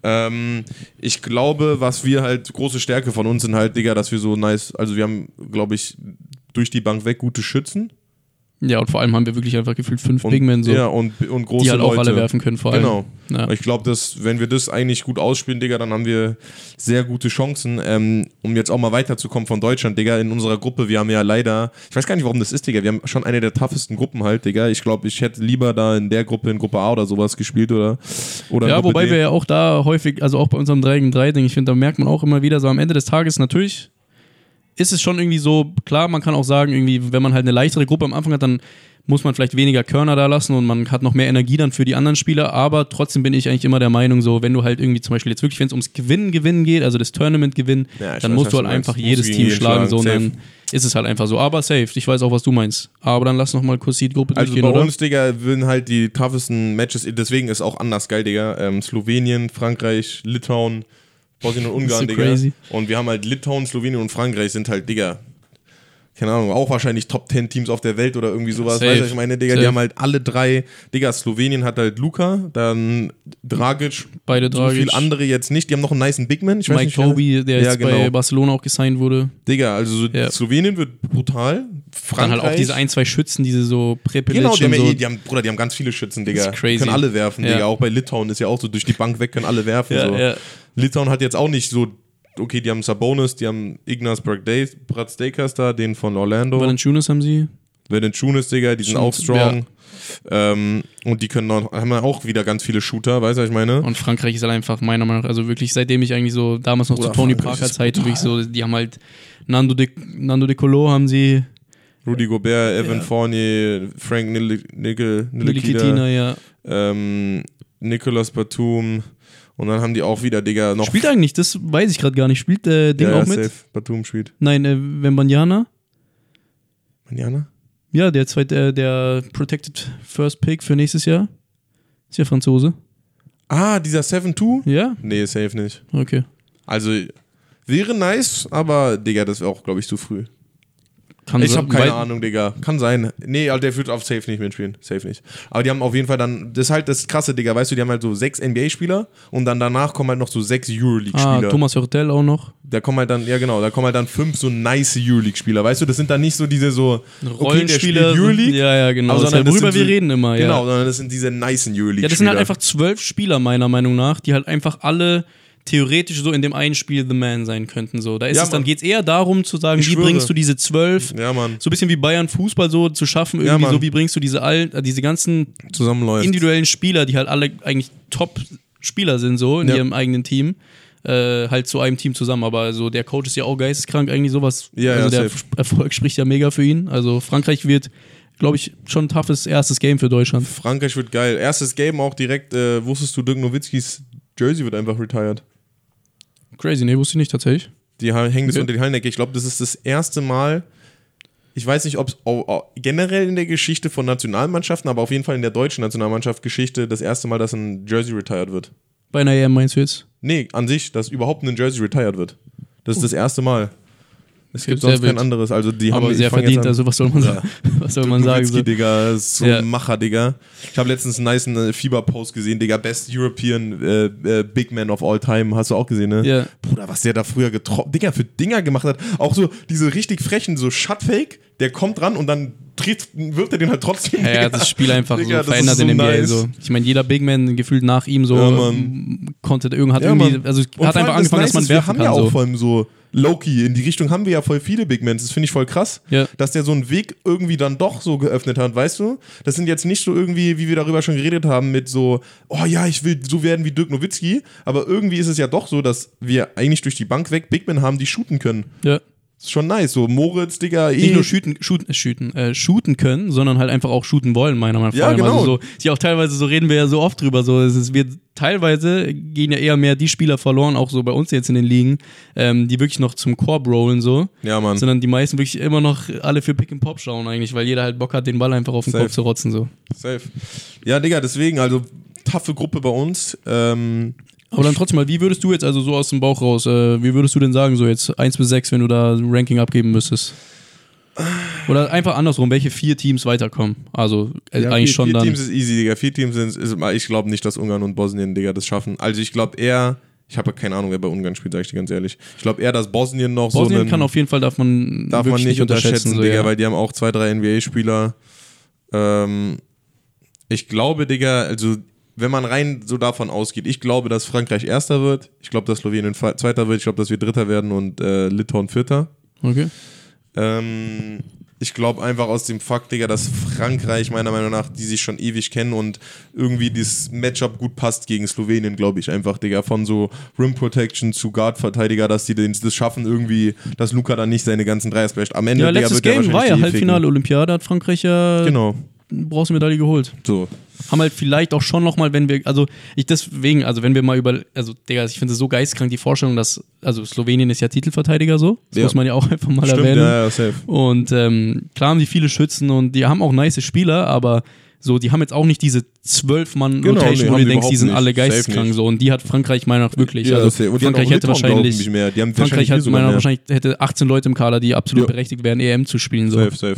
Speaker 1: Ähm, ich glaube, was wir halt, große Stärke von uns sind halt, Digga, dass wir so nice, also wir haben, glaube ich, durch die Bank weg gute Schützen.
Speaker 2: Ja, und vor allem haben wir wirklich einfach gefühlt fünf
Speaker 1: Und,
Speaker 2: Big Men so,
Speaker 1: Ja, und, und große
Speaker 2: die halt auch
Speaker 1: Leute.
Speaker 2: alle werfen können, vor allem.
Speaker 1: Genau.
Speaker 2: Ja.
Speaker 1: Ich glaube, dass wenn wir das eigentlich gut ausspielen, Digga, dann haben wir sehr gute Chancen, ähm, um jetzt auch mal weiterzukommen von Deutschland, Digga. In unserer Gruppe, wir haben ja leider, ich weiß gar nicht, warum das ist, Digga. Wir haben schon eine der toughesten Gruppen halt, Digga. Ich glaube, ich hätte lieber da in der Gruppe, in Gruppe A oder sowas gespielt oder. oder
Speaker 2: Ja, wobei
Speaker 1: D.
Speaker 2: wir ja auch da häufig, also auch bei unserem 3 gegen 3 Ding, ich finde, da merkt man auch immer wieder, so am Ende des Tages natürlich ist es schon irgendwie so, klar, man kann auch sagen, irgendwie, wenn man halt eine leichtere Gruppe am Anfang hat, dann muss man vielleicht weniger Körner da lassen und man hat noch mehr Energie dann für die anderen Spieler, aber trotzdem bin ich eigentlich immer der Meinung, so, wenn du halt irgendwie zum Beispiel jetzt wirklich, wenn es ums Gewinnen, Gewinnen geht, also das Tournament gewinnen,
Speaker 1: Ja,
Speaker 2: dann
Speaker 1: weiß,
Speaker 2: musst du halt einfach jedes Team
Speaker 1: jeden
Speaker 2: schlagen, so, und
Speaker 1: schlagen,
Speaker 2: dann ist es halt einfach so. Aber safe, ich weiß auch, was du meinst. Aber dann lass noch mal kurz die Gruppe
Speaker 1: Also
Speaker 2: durchgehen,
Speaker 1: bei
Speaker 2: oder?
Speaker 1: uns, Digga, würden halt die toughesten Matches, deswegen ist auch anders geil, Digga. Ähm, Slowenien, Frankreich, Litauen, Bosnien und Ungarn,
Speaker 2: so
Speaker 1: Digga.
Speaker 2: crazy.
Speaker 1: Und wir haben halt Litauen, Slowenien und Frankreich sind halt, Digga, keine Ahnung, auch wahrscheinlich Top 10 Teams auf der Welt oder irgendwie sowas.
Speaker 2: Safe.
Speaker 1: Weißt du, ich meine, Digga,
Speaker 2: Safe.
Speaker 1: die haben halt alle drei, Digga, Slowenien hat halt Luca, dann Dragic,
Speaker 2: Beide
Speaker 1: so
Speaker 2: Dragic.
Speaker 1: viel andere jetzt nicht. Die haben noch einen niceen Bigman, ich weiß
Speaker 2: Mike
Speaker 1: nicht.
Speaker 2: Toby, der
Speaker 1: Ja,
Speaker 2: jetzt bei
Speaker 1: genau.
Speaker 2: Barcelona auch gesigned wurde.
Speaker 1: Digga, also so
Speaker 2: Ja.
Speaker 1: Slowenien wird brutal. Frankreich.
Speaker 2: Dann halt auch diese ein, zwei Schützen, diese so Prepelic
Speaker 1: Genau, die haben,
Speaker 2: so.
Speaker 1: eh, die haben, Bruder, die haben ganz viele Schützen, Digga.
Speaker 2: Das ist crazy.
Speaker 1: Können alle werfen,
Speaker 2: Ja.
Speaker 1: Digga. Auch bei Litauen ist ja auch so, durch die Bank weg können alle werfen.
Speaker 2: Ja,
Speaker 1: so.
Speaker 2: ja.
Speaker 1: Litauen hat jetzt auch nicht so, okay, die haben Sabonis, die haben Ignaz Bradstekas da, den von Orlando.
Speaker 2: Valanciunas haben sie.
Speaker 1: Valanciunas, Digga, die sind auch strong. Ähm, und die können auch, haben auch wieder ganz viele Shooter, weißt du, was ich meine?
Speaker 2: Und Frankreich ist halt einfach meiner Meinung nach, also wirklich seitdem ich eigentlich so damals noch
Speaker 1: Oder
Speaker 2: zu Tony
Speaker 1: Frankreich
Speaker 2: Parker Zeiten wirklich so, die haben halt Nando de, Nando de Colo haben sie,
Speaker 1: Rudy Gobert, Evan
Speaker 2: Ja.
Speaker 1: Fournier, Frank Nil- Nil- Ntilikina,
Speaker 2: Nilikitina, ja.
Speaker 1: ähm, Nicolas Batum. Und dann haben die auch wieder, Digga, noch.
Speaker 2: Spielt eigentlich, das weiß ich gerade gar nicht. Spielt äh, Ding
Speaker 1: ja, ja,
Speaker 2: auch mit?
Speaker 1: Safe. Batum spielt.
Speaker 2: Nein, äh, Wembanyama.
Speaker 1: Manjana?
Speaker 2: Ja, der zweite, äh, der Protected First Pick für nächstes Jahr. Ist ja Franzose.
Speaker 1: Ah, dieser 7-2?
Speaker 2: Ja?
Speaker 1: Nee, safe nicht.
Speaker 2: Okay.
Speaker 1: Also, wäre nice, aber, Digga, das wäre auch, glaube ich, zu früh.
Speaker 2: Kann
Speaker 1: Ich habe keine Ahnung, Digga. Kann sein. Nee, der wird auf Safe nicht mitspielen. Safe nicht. Aber die haben auf jeden Fall dann, das ist halt das krasse, Digga. Weißt du, die haben halt so sechs NBA-Spieler und dann danach kommen halt noch so sechs
Speaker 2: Ah,
Speaker 1: Euroleague-Spieler.
Speaker 2: Thomas Hörtel auch noch.
Speaker 1: da kommen halt dann, ja genau, da kommen halt dann fünf so nice Euroleague-Spieler. Weißt du, das sind dann nicht so diese so, okay,
Speaker 2: Rollenspieler.
Speaker 1: Euroleague.
Speaker 2: ja, ja, genau.
Speaker 1: aber sondern
Speaker 2: halt, worüber wir
Speaker 1: so-
Speaker 2: reden immer,
Speaker 1: Genau,
Speaker 2: ja.
Speaker 1: sondern das sind diese nice Euroleague-Spieler.
Speaker 2: Ja, das sind halt einfach zwölf Spieler, meiner Meinung nach, die halt einfach alle theoretisch so in dem einen Spiel The Man sein könnten. So. Da ist
Speaker 1: Ja,
Speaker 2: es dann geht es eher darum zu sagen,
Speaker 1: Ich
Speaker 2: wie
Speaker 1: schwöre.
Speaker 2: bringst du diese zwölf,
Speaker 1: Ja,
Speaker 2: so ein bisschen wie Bayern Fußball so zu schaffen,
Speaker 1: Ja,
Speaker 2: irgendwie
Speaker 1: Mann.
Speaker 2: so, wie bringst du diese allen, äh, diese ganzen individuellen Spieler, die halt alle eigentlich Top-Spieler sind, so in
Speaker 1: Ja.
Speaker 2: ihrem eigenen Team, äh, halt zu einem Team zusammen. Aber so der Coach ist ja auch geisteskrank, eigentlich sowas.
Speaker 1: Ja,
Speaker 2: also
Speaker 1: ja,
Speaker 2: der
Speaker 1: safe.
Speaker 2: Erfolg spricht ja mega für ihn. Also Frankreich wird, glaube ich, schon ein toughes erstes Game für Deutschland.
Speaker 1: Frankreich wird geil. Erstes Game auch direkt, äh, wusstest du, Dirk Nowitzkis Jersey wird einfach retired.
Speaker 2: Crazy, nee, wusste ich nicht tatsächlich.
Speaker 1: Die hängen das
Speaker 2: Okay.
Speaker 1: unter die Hallendecke. Ich glaube, das ist das erste Mal. Ich weiß nicht, ob es generell in der Geschichte von Nationalmannschaften, aber auf jeden Fall in der deutschen Nationalmannschaft Geschichte das erste Mal, dass ein Jersey retired wird.
Speaker 2: Bei einer EM meinst du jetzt?
Speaker 1: Nee, an sich, dass überhaupt ein Jersey retired wird. Das ist das erste Mal. Es gibt
Speaker 2: Sehr
Speaker 1: sonst kein anderes. Also die haben
Speaker 2: Aber
Speaker 1: ich
Speaker 2: sehr verdient, also was soll man sagen? <laughs> Was soll man sagen? So.
Speaker 1: Digga, ist so
Speaker 2: Ja.
Speaker 1: ein Macher, Digga. Ich habe letztens einen nice äh, Fieber-Post gesehen, Digga. Best European äh, äh, Big Man of all time. Hast du auch gesehen, ne?
Speaker 2: Ja.
Speaker 1: Bruder, was der da früher getroffen, Digga, für Dinger gemacht hat. Auch so diese richtig frechen, so Shutfake, der kommt ran und dann wirft er den halt trotzdem.
Speaker 2: Ja, das Spiel einfach <laughs>
Speaker 1: Digga,
Speaker 2: so verändert in NBA.
Speaker 1: nice.
Speaker 2: So. Ich meine, jeder Big Man gefühlt nach ihm so
Speaker 1: Ja,
Speaker 2: konnte irgend hat
Speaker 1: Ja,
Speaker 2: irgendwie, also
Speaker 1: Und
Speaker 2: hat einfach angefangen,
Speaker 1: Nice
Speaker 2: dass man
Speaker 1: ist, wir
Speaker 2: werfen
Speaker 1: haben
Speaker 2: kann.
Speaker 1: ja auch vor allem so Loki, in die Richtung haben wir ja voll viele Big Mans. Das finde ich voll krass,
Speaker 2: Ja.
Speaker 1: dass der so einen Weg irgendwie dann doch so geöffnet hat, weißt du? Das sind jetzt nicht so irgendwie, wie wir darüber schon geredet haben, mit so, oh ja, ich will so werden wie Dirk Nowitzki, aber irgendwie ist es ja doch so, dass wir eigentlich durch die Bank weg Big Men haben, die shooten können.
Speaker 2: Ja.
Speaker 1: Ist schon nice. So Moritz, Digga, eh.
Speaker 2: Nicht nur shooten, shooten, shooten, äh, shooten können, sondern halt einfach auch shooten wollen, meiner Meinung nach.
Speaker 1: Ja,
Speaker 2: allem.
Speaker 1: genau.
Speaker 2: Also so, ja auch teilweise, so reden wir ja so oft drüber, so, es ist, wir, teilweise gehen ja eher mehr die Spieler verloren, auch so bei uns jetzt in den Ligen, ähm, die wirklich noch zum Korb rollen, so,
Speaker 1: ja, Mann.
Speaker 2: sondern die meisten wirklich immer noch alle für Pick and Pop schauen eigentlich, weil jeder halt Bock hat, den Ball einfach auf den
Speaker 1: Safe.
Speaker 2: Kopf zu rotzen, so.
Speaker 1: Safe. Ja, Digga, deswegen, also taffe Gruppe bei uns. Ähm,
Speaker 2: Aber dann trotzdem mal, wie würdest du jetzt also so aus dem Bauch raus, äh, wie würdest du denn sagen, so jetzt 1 bis 6, wenn du da ein Ranking abgeben müsstest? Oder einfach andersrum, welche vier Teams weiterkommen? Also äh,
Speaker 1: ja,
Speaker 2: eigentlich
Speaker 1: vier,
Speaker 2: schon
Speaker 1: vier
Speaker 2: dann.
Speaker 1: Teams ist easy, Digga. Vier Teams sind, ist, ich glaube nicht, dass Ungarn und Bosnien, Digga, das schaffen. Also ich glaube eher, ich habe keine Ahnung, wer bei Ungarn spielt, sag ich dir ganz ehrlich. Ich glaube eher, dass Bosnien noch so
Speaker 2: Bosnien kann auf jeden Fall, darf man,
Speaker 1: darf man nicht unterschätzen,
Speaker 2: so,
Speaker 1: Digga,
Speaker 2: ja.
Speaker 1: weil die haben auch zwei, drei NBA-Spieler. Ähm, ich glaube, Digga, also wenn man rein so davon ausgeht, ich glaube, dass Frankreich Erster wird, ich glaube, dass Slowenien Zweiter wird, ich glaube, dass wir Dritter werden und äh, Litauen Vierter.
Speaker 2: Okay.
Speaker 1: Ähm, ich glaube einfach aus dem Fakt, Digga, dass Frankreich meiner Meinung nach, die sich schon ewig kennen und irgendwie das Matchup gut passt gegen Slowenien, glaube ich einfach, Digga. Von so Rim Protection zu Guard-Verteidiger, dass die das schaffen irgendwie, dass Luca dann nicht seine ganzen Dreier splasht. Am Ende,
Speaker 2: Ja,
Speaker 1: Digga, wird der
Speaker 2: Game war
Speaker 1: wahrscheinlich
Speaker 2: ja
Speaker 1: die
Speaker 2: Halbfinale Olympiade, hat Frankreich ja.
Speaker 1: Genau,
Speaker 2: Bronzemedaille geholt.
Speaker 1: so.
Speaker 2: Haben halt vielleicht auch schon nochmal, wenn wir, also ich deswegen, also wenn wir mal über, also Digga, ich finde es so geistkrank, die Vorstellung, dass, also Slowenien ist ja Titelverteidiger so, das
Speaker 1: Ja.
Speaker 2: muss man ja auch einfach mal
Speaker 1: Stimmt,
Speaker 2: erwähnen.
Speaker 1: ja, ja, safe.
Speaker 2: Und ähm, klar haben die viele Schützen und die haben auch nice Spieler, aber so, die haben jetzt auch nicht diese zwölf Mann
Speaker 1: Genau,
Speaker 2: Rotation,
Speaker 1: nee,
Speaker 2: wo du
Speaker 1: die
Speaker 2: denkst, die sind
Speaker 1: nicht.
Speaker 2: alle geisteskrank
Speaker 1: nicht.
Speaker 2: so. Und die hat Frankreich meiner Meinung nach wirklich.
Speaker 1: Ja,
Speaker 2: also.
Speaker 1: Und
Speaker 2: Frankreich hätte wahrscheinlich, Frankreich
Speaker 1: wahrscheinlich
Speaker 2: hat meiner Meinung nach wahrscheinlich hätte 18 Leute im Kader, die absolut
Speaker 1: Ja.
Speaker 2: berechtigt wären, EM zu spielen. So.
Speaker 1: Safe, safe.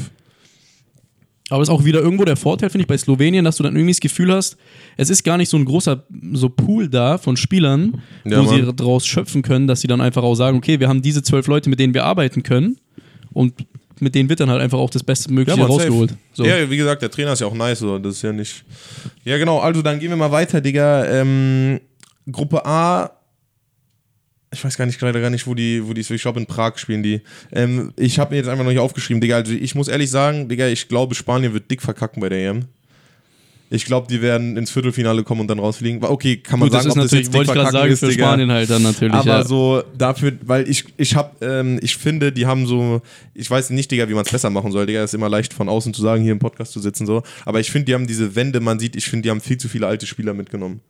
Speaker 2: Aber ist auch wieder irgendwo der Vorteil, finde ich, bei Slowenien, dass du dann irgendwie das Gefühl hast, es ist gar nicht so ein großer so Pool da von Spielern,
Speaker 1: Ja,
Speaker 2: wo sie
Speaker 1: Mann.
Speaker 2: daraus schöpfen können, dass sie dann einfach auch sagen, okay, wir haben diese zwölf Leute, mit denen wir arbeiten können und mit denen wird dann halt einfach auch das Beste Mögliche
Speaker 1: safe.
Speaker 2: rausgeholt. So.
Speaker 1: Ja, wie gesagt, der Trainer ist ja auch nice, so. das ist ja nicht. Ja, genau, also dann gehen wir mal weiter, Digga. Ähm, Gruppe A, ich weiß gar nicht leider gar nicht, wo die, wo die, ich glaube in Prag spielen die. Ähm, ich habe mir jetzt einfach noch nicht aufgeschrieben, Digga. Also ich muss ehrlich sagen, Digga, ich glaube, Spanien wird dick verkacken bei der EM. Ich glaube, die werden ins Viertelfinale kommen und dann rausfliegen. Okay, kann man
Speaker 2: Gut, das
Speaker 1: sagen,
Speaker 2: ist
Speaker 1: ob das
Speaker 2: natürlich,
Speaker 1: jetzt dick
Speaker 2: wollte ich gerade sagen,
Speaker 1: ist,
Speaker 2: für
Speaker 1: Digga.
Speaker 2: Spanien halt dann natürlich.
Speaker 1: Aber
Speaker 2: ja.
Speaker 1: so dafür, weil ich, ich hab, ähm, ich finde, die haben so, ich weiß nicht, Digga, wie man es besser machen soll, Digga, ist immer leicht von außen zu sagen, hier im Podcast zu sitzen, so. Aber ich finde, die haben diese Wände, man sieht, ich finde, die haben viel zu viele alte Spieler mitgenommen.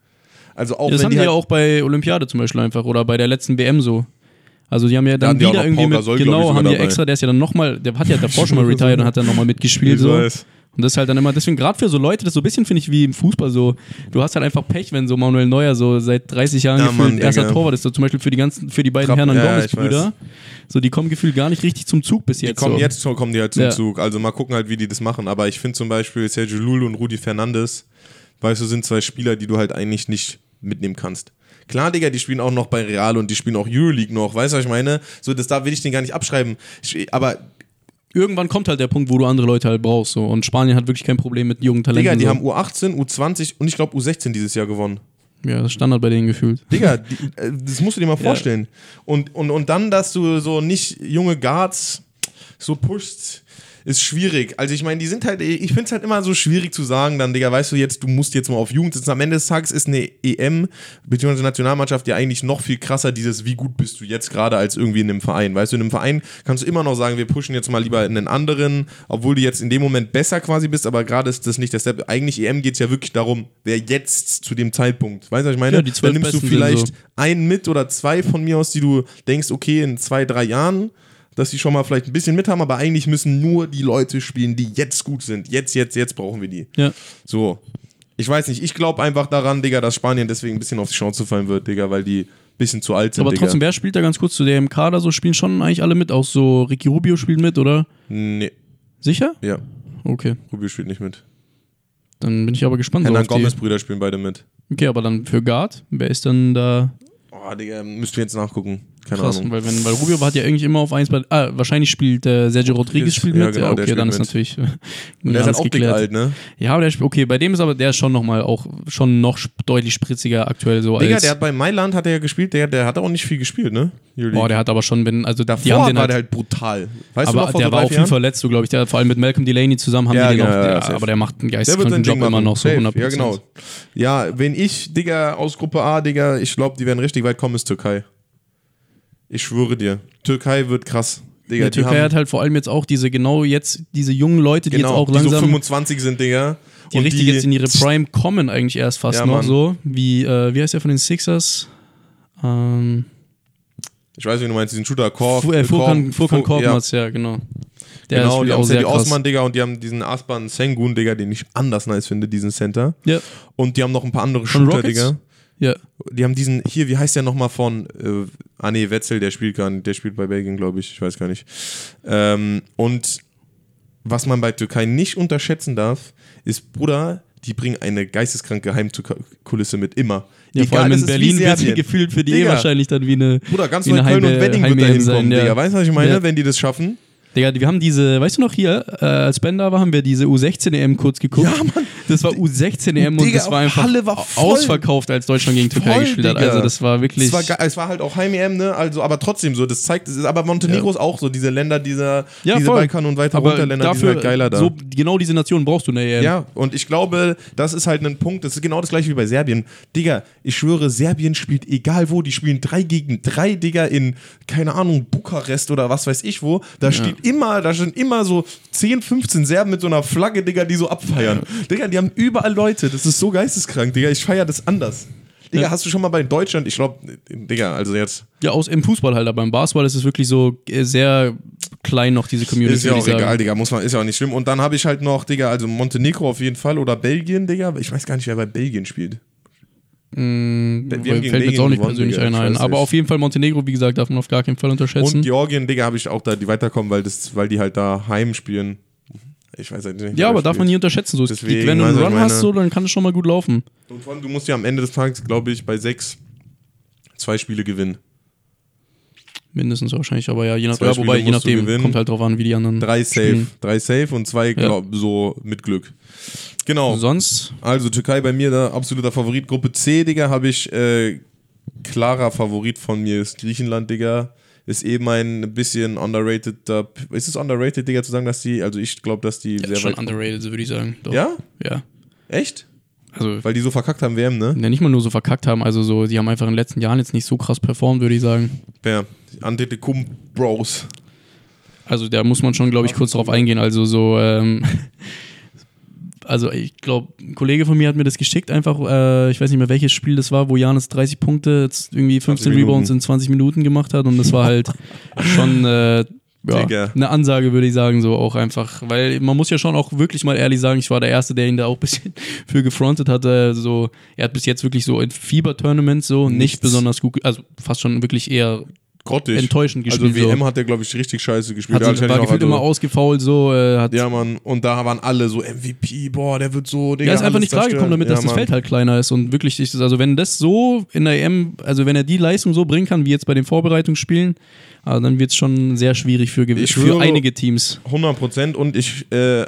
Speaker 1: Also auch
Speaker 2: Ja, das haben
Speaker 1: die
Speaker 2: die
Speaker 1: halt,
Speaker 2: ja auch bei Olympiade zum Beispiel einfach oder bei der letzten WM so. Also die haben ja
Speaker 1: Da
Speaker 2: dann
Speaker 1: die auch
Speaker 2: wieder irgendwie mit,
Speaker 1: Gasol,
Speaker 2: genau, haben die
Speaker 1: dabei.
Speaker 2: extra, der ist ja dann nochmal, der hat ja davor schon mal <laughs> retired und hat dann nochmal mitgespielt so. Und das ist halt dann immer, deswegen gerade für so Leute, das so ein bisschen finde ich wie im Fußball so, du hast halt einfach Pech, wenn so Manuel Neuer so seit 30 Jahren
Speaker 1: Ja,
Speaker 2: gefühlt
Speaker 1: Mann,
Speaker 2: erster
Speaker 1: Digga.
Speaker 2: Torwart ist, so zum Beispiel für die ganzen, für die beiden
Speaker 1: Trapp-
Speaker 2: Hernan
Speaker 1: ja, ja,
Speaker 2: Gomez
Speaker 1: ich weiß.
Speaker 2: Brüder, so die kommen gefühlt gar nicht richtig zum Zug bis
Speaker 1: Die
Speaker 2: jetzt.
Speaker 1: kommen
Speaker 2: so.
Speaker 1: jetzt schon, kommen die halt zum
Speaker 2: Ja.
Speaker 1: Zug. Also mal gucken halt, wie die das machen. Aber ich finde zum Beispiel Sergio Lul und Rudi Fernandes, weißt du, sind zwei Spieler, die du halt eigentlich nicht mitnehmen kannst. Klar, Digga, die spielen auch noch bei Real und die spielen auch Euroleague noch, weißt du, was ich meine? So, das da will ich den gar nicht abschreiben. Ich- Aber,
Speaker 2: Irgendwann kommt halt der Punkt, wo du andere Leute halt brauchst so. und Spanien hat wirklich kein Problem mit jungen Talenten.
Speaker 1: Digga, die
Speaker 2: so.
Speaker 1: haben U18, U20 und ich glaube U16 dieses Jahr gewonnen.
Speaker 2: ja, das ist Standard bei denen gefühlt.
Speaker 1: Digga, die, äh, das musst du dir mal vorstellen. Und, und, und dann, dass du so nicht junge Guards so pushst, ist schwierig. Also ich meine, die sind halt, ich finde es halt immer so schwierig zu sagen, dann, Digga, weißt du jetzt, du musst jetzt mal auf Jugend sitzen. Am Ende des Tages ist eine EM bzw. Nationalmannschaft ja eigentlich noch viel krasser, dieses, wie gut bist du jetzt gerade als irgendwie in einem Verein. Weißt du, in einem Verein kannst du immer noch sagen, wir pushen jetzt mal lieber in einen anderen, obwohl du jetzt in dem Moment besser quasi bist, aber gerade ist das nicht der Step. Eigentlich EM geht es ja wirklich darum, wer jetzt zu dem Zeitpunkt, weißt du, was ich meine?
Speaker 2: Ja,
Speaker 1: Dann nimmst du vielleicht
Speaker 2: so.
Speaker 1: einen mit oder zwei von mir aus, die du denkst, okay, in zwei, drei Jahren, dass die schon mal vielleicht ein bisschen mit haben, aber eigentlich müssen nur die Leute spielen, die jetzt gut sind. Jetzt, jetzt, jetzt brauchen wir die.
Speaker 2: Ja.
Speaker 1: So. Ich weiß nicht, ich glaube einfach daran, Digga, dass Spanien deswegen ein bisschen auf die Chance fallen wird, Digga, weil die ein bisschen zu alt sind,
Speaker 2: Aber
Speaker 1: Digga.
Speaker 2: trotzdem, wer spielt da ganz kurz zu der im Kader? So spielen schon eigentlich alle mit. Auch so Ricky Rubio spielt mit, oder?
Speaker 1: Nee,
Speaker 2: Sicher?
Speaker 1: ja,
Speaker 2: Okay.
Speaker 1: Rubio spielt nicht mit.
Speaker 2: Dann bin ich aber gespannt. so
Speaker 1: Hernan
Speaker 2: die-
Speaker 1: Gomez-Brüder spielen beide mit.
Speaker 2: Okay, aber dann für Guard, wer ist dann da
Speaker 1: Oh, Digga, müsst ihr jetzt nachgucken. Keine
Speaker 2: krass?
Speaker 1: Ahnung.
Speaker 2: Weil, wenn, weil Rubio hat ja eigentlich immer auf eins bei. Ah, wahrscheinlich spielt äh, Sergio Rodriguez spielt
Speaker 1: Ja,
Speaker 2: mit.
Speaker 1: genau,
Speaker 2: ja,
Speaker 1: der
Speaker 2: okay, dann ist natürlich. <laughs>
Speaker 1: Und der ist halt auch
Speaker 2: geklärt.
Speaker 1: alt, ne?
Speaker 2: Ja, aber der spielt, okay, bei dem ist aber der ist schon nochmal auch schon noch deutlich spritziger aktuell so
Speaker 1: Digga, der hat bei Mailand hat er ja gespielt, der, der hat auch nicht viel gespielt, ne?
Speaker 2: boah, der hat aber schon, wenn, also
Speaker 1: Davor
Speaker 2: die haben den
Speaker 1: war
Speaker 2: halt,
Speaker 1: der halt brutal. Weißt du
Speaker 2: aber
Speaker 1: noch, vor
Speaker 2: der
Speaker 1: so
Speaker 2: war auch viel verletzt, so glaube ich. Der, vor allem mit Malcolm Delaney zusammen haben
Speaker 1: Ja,
Speaker 2: die den
Speaker 1: genau,
Speaker 2: auch,
Speaker 1: ja,
Speaker 2: der,
Speaker 1: safe.
Speaker 2: aber der macht einen
Speaker 1: Der
Speaker 2: geisteskranken Job immer noch so
Speaker 1: Safe.
Speaker 2: 100%.
Speaker 1: Ja, genau. Ja, wenn ich, Digga, aus Gruppe A, Digga, ich glaube, die werden richtig weit kommen, ist Türkei. Ich schwöre dir. Türkei wird krass. Digga,
Speaker 2: Der
Speaker 1: die
Speaker 2: Türkei hat halt vor allem jetzt auch diese, genau jetzt, diese jungen Leute, die
Speaker 1: genau,
Speaker 2: jetzt auch
Speaker 1: die so
Speaker 2: langsam
Speaker 1: 25 sind, Digga.
Speaker 2: die
Speaker 1: und
Speaker 2: richtig jetzt in ihre Prime kommen eigentlich erst fast
Speaker 1: Ja,
Speaker 2: noch
Speaker 1: Mann.
Speaker 2: so. Wie, äh, wie heißt der von den Sixers? Ähm,
Speaker 1: Ich weiß, wie du meinst, diesen Shooter, Korf.
Speaker 2: Fu- äh, Furkan,
Speaker 1: Korf-
Speaker 2: Furkan
Speaker 1: Fur-
Speaker 2: Korkmaz, ja. genau. Der
Speaker 1: genau, die
Speaker 2: auch
Speaker 1: haben die
Speaker 2: krass.
Speaker 1: Osman, Digga, und die haben diesen Aspan Sengun, Digga, den ich anders nice finde, diesen Center.
Speaker 2: Ja,
Speaker 1: Und die haben noch ein paar andere Shooter? Digga.
Speaker 2: Ja.
Speaker 1: Die haben diesen, hier, wie heißt der nochmal von, äh, ah nee, Wetzel, der spielt gar nicht, der spielt bei Belgien, glaube ich, ich weiß gar nicht. Ähm, und was man bei Türkei nicht unterschätzen darf, ist, Bruder, die bringen eine geisteskranke Heimkulisse mit, immer.
Speaker 2: Ja, vor allem in Berlin wird sie
Speaker 1: Serbien.
Speaker 2: gefühlt für die eh
Speaker 1: Digga.
Speaker 2: wahrscheinlich dann wie eine.
Speaker 1: Bruder, ganz
Speaker 2: wie eine
Speaker 1: Neukölln und Wedding wird
Speaker 2: Heim-EM
Speaker 1: da hinkommen,
Speaker 2: sein, ja.
Speaker 1: Digga. Weißt du, was ich meine,
Speaker 2: Ja.
Speaker 1: wenn die das schaffen?
Speaker 2: Digga, wir haben diese, weißt du noch hier, äh, als Ben da war, haben wir diese U16 EM kurz geguckt.
Speaker 1: Ja, Mann.
Speaker 2: Das war U16 EM und das war einfach
Speaker 1: Halle war
Speaker 2: ausverkauft, als Deutschland gegen Türkei
Speaker 1: Voll,
Speaker 2: gespielt hat.
Speaker 1: Digga.
Speaker 2: Also das war wirklich.
Speaker 1: Es war, es war halt auch Heim-EM, ne? Also, aber trotzdem so, das zeigt, es ist, aber Montenegro ist auch so, diese Länder, dieser,
Speaker 2: Ja,
Speaker 1: diese
Speaker 2: voll.
Speaker 1: Balkan- und weiter
Speaker 2: aber
Speaker 1: runter Länder, die sind
Speaker 2: dafür,
Speaker 1: halt geiler da.
Speaker 2: so, genau diese Nation brauchst du in der EM.
Speaker 1: Ja, und ich glaube, das ist halt ein Punkt, das ist genau das gleiche wie bei Serbien. Digga, ich schwöre, Serbien spielt egal wo, die spielen drei gegen drei, Digga, in, keine Ahnung, Bukarest oder was weiß ich wo. Da steht immer, da sind immer so 10, 15 Serben mit so einer Flagge, Digga, die so abfeiern. Digga, die haben überall Leute, das ist so geisteskrank, Digga, ich feiere das anders. Digga,
Speaker 2: Ja.
Speaker 1: hast du schon mal bei Deutschland, ich glaube, Digga, also jetzt
Speaker 2: Ja, aus, im Fußball halt, aber im Basketball ist es wirklich so äh, sehr klein noch, diese Community.
Speaker 1: ist ja auch egal, Digga, muss man, ist ja auch nicht schlimm. Und dann habe ich halt noch, Digga, also Montenegro auf jeden Fall oder Belgien, Digga. Ich weiß gar nicht, wer bei Belgien spielt.
Speaker 2: Mm,
Speaker 1: Wir haben
Speaker 2: fällt
Speaker 1: gegen
Speaker 2: mir jetzt auch nicht persönlich
Speaker 1: Digga,
Speaker 2: einer ein. Aber auf jeden Fall Montenegro, wie gesagt, darf man auf gar keinen Fall unterschätzen.
Speaker 1: Und Georgien, Digga, habe ich auch da, die weiterkommen, weil, das, weil die halt da heim spielen. Ich weiß halt nicht.
Speaker 2: ja, aber darf man nie unterschätzen. So, es
Speaker 1: Deswegen,
Speaker 2: geht, wenn du einen
Speaker 1: also
Speaker 2: Run
Speaker 1: meine-
Speaker 2: hast, so, dann kann es schon mal gut laufen.
Speaker 1: Und vor allem, du musst ja am Ende des Tages, glaube ich, bei sechs zwei Spiele gewinnen.
Speaker 2: Mindestens wahrscheinlich, aber ja, je, nach, ja, wobei, je nachdem, kommt halt drauf an, wie die anderen
Speaker 1: Drei safe.
Speaker 2: spielen.
Speaker 1: Drei safe und zwei, glaub, so mit Glück. Genau.
Speaker 2: Sonst,
Speaker 1: Also Türkei bei mir der absoluter Favorit. Gruppe C, Digga, habe ich äh, klarer Favorit von mir ist Griechenland, Digga. Ist eben ein bisschen underrated. Ist es underrated, Digga, zu sagen, dass die, also ich glaube, dass die
Speaker 2: Ja,
Speaker 1: sehr
Speaker 2: schon
Speaker 1: weit.
Speaker 2: underrated, würde ich sagen. Doch.
Speaker 1: Ja?
Speaker 2: Ja.
Speaker 1: Echt?
Speaker 2: Also,
Speaker 1: Weil die so verkackt haben, WM, ne?
Speaker 2: ja, nicht mal nur so verkackt haben, also so, die haben einfach in den letzten Jahren jetzt nicht so krass performt, würde ich sagen.
Speaker 1: Ja. Antetokounmpo Bros.
Speaker 2: Also da muss man schon, glaube ich, kurz drauf eingehen. Also so, ähm, <laughs> also ich glaube, ein Kollege von mir hat mir das geschickt, einfach, äh, ich weiß nicht mehr welches Spiel das war, wo Janis 30 Punkte, jetzt irgendwie 15
Speaker 1: Minuten.
Speaker 2: Rebounds in 20 Minuten gemacht hat und das war halt <laughs> schon äh, ja,
Speaker 1: Digga.
Speaker 2: eine Ansage, würde ich sagen, so auch einfach, weil man muss ja schon auch wirklich mal ehrlich sagen, ich war der Erste, der ihn da auch ein bisschen <laughs> für gefrontet hatte. So, er hat bis jetzt wirklich so in Fieber-Tournaments so
Speaker 1: Nichts.
Speaker 2: nicht besonders gut, also fast schon wirklich eher
Speaker 1: Grottig.
Speaker 2: enttäuschend gespielt.
Speaker 1: Also WM
Speaker 2: so.
Speaker 1: hat der, glaube ich, richtig scheiße gespielt.
Speaker 2: Hat
Speaker 1: Ja, wahrscheinlich
Speaker 2: war gefühlt
Speaker 1: also-
Speaker 2: immer ausgefault, so, äh, hat
Speaker 1: Ja, Mann. Und da waren alle so MVP, boah, der wird so, Digga.
Speaker 2: Er ist einfach nicht klargekommen damit, dass
Speaker 1: ja,
Speaker 2: das
Speaker 1: Mann.
Speaker 2: Feld halt kleiner ist und wirklich also wenn das so in der EM, also wenn er die Leistung so bringen kann, wie jetzt bei den Vorbereitungsspielen, also dann wird es schon sehr schwierig für,
Speaker 1: Ich
Speaker 2: für
Speaker 1: schwöre-
Speaker 2: einige Teams.
Speaker 1: 100 Prozent. Und ich, äh,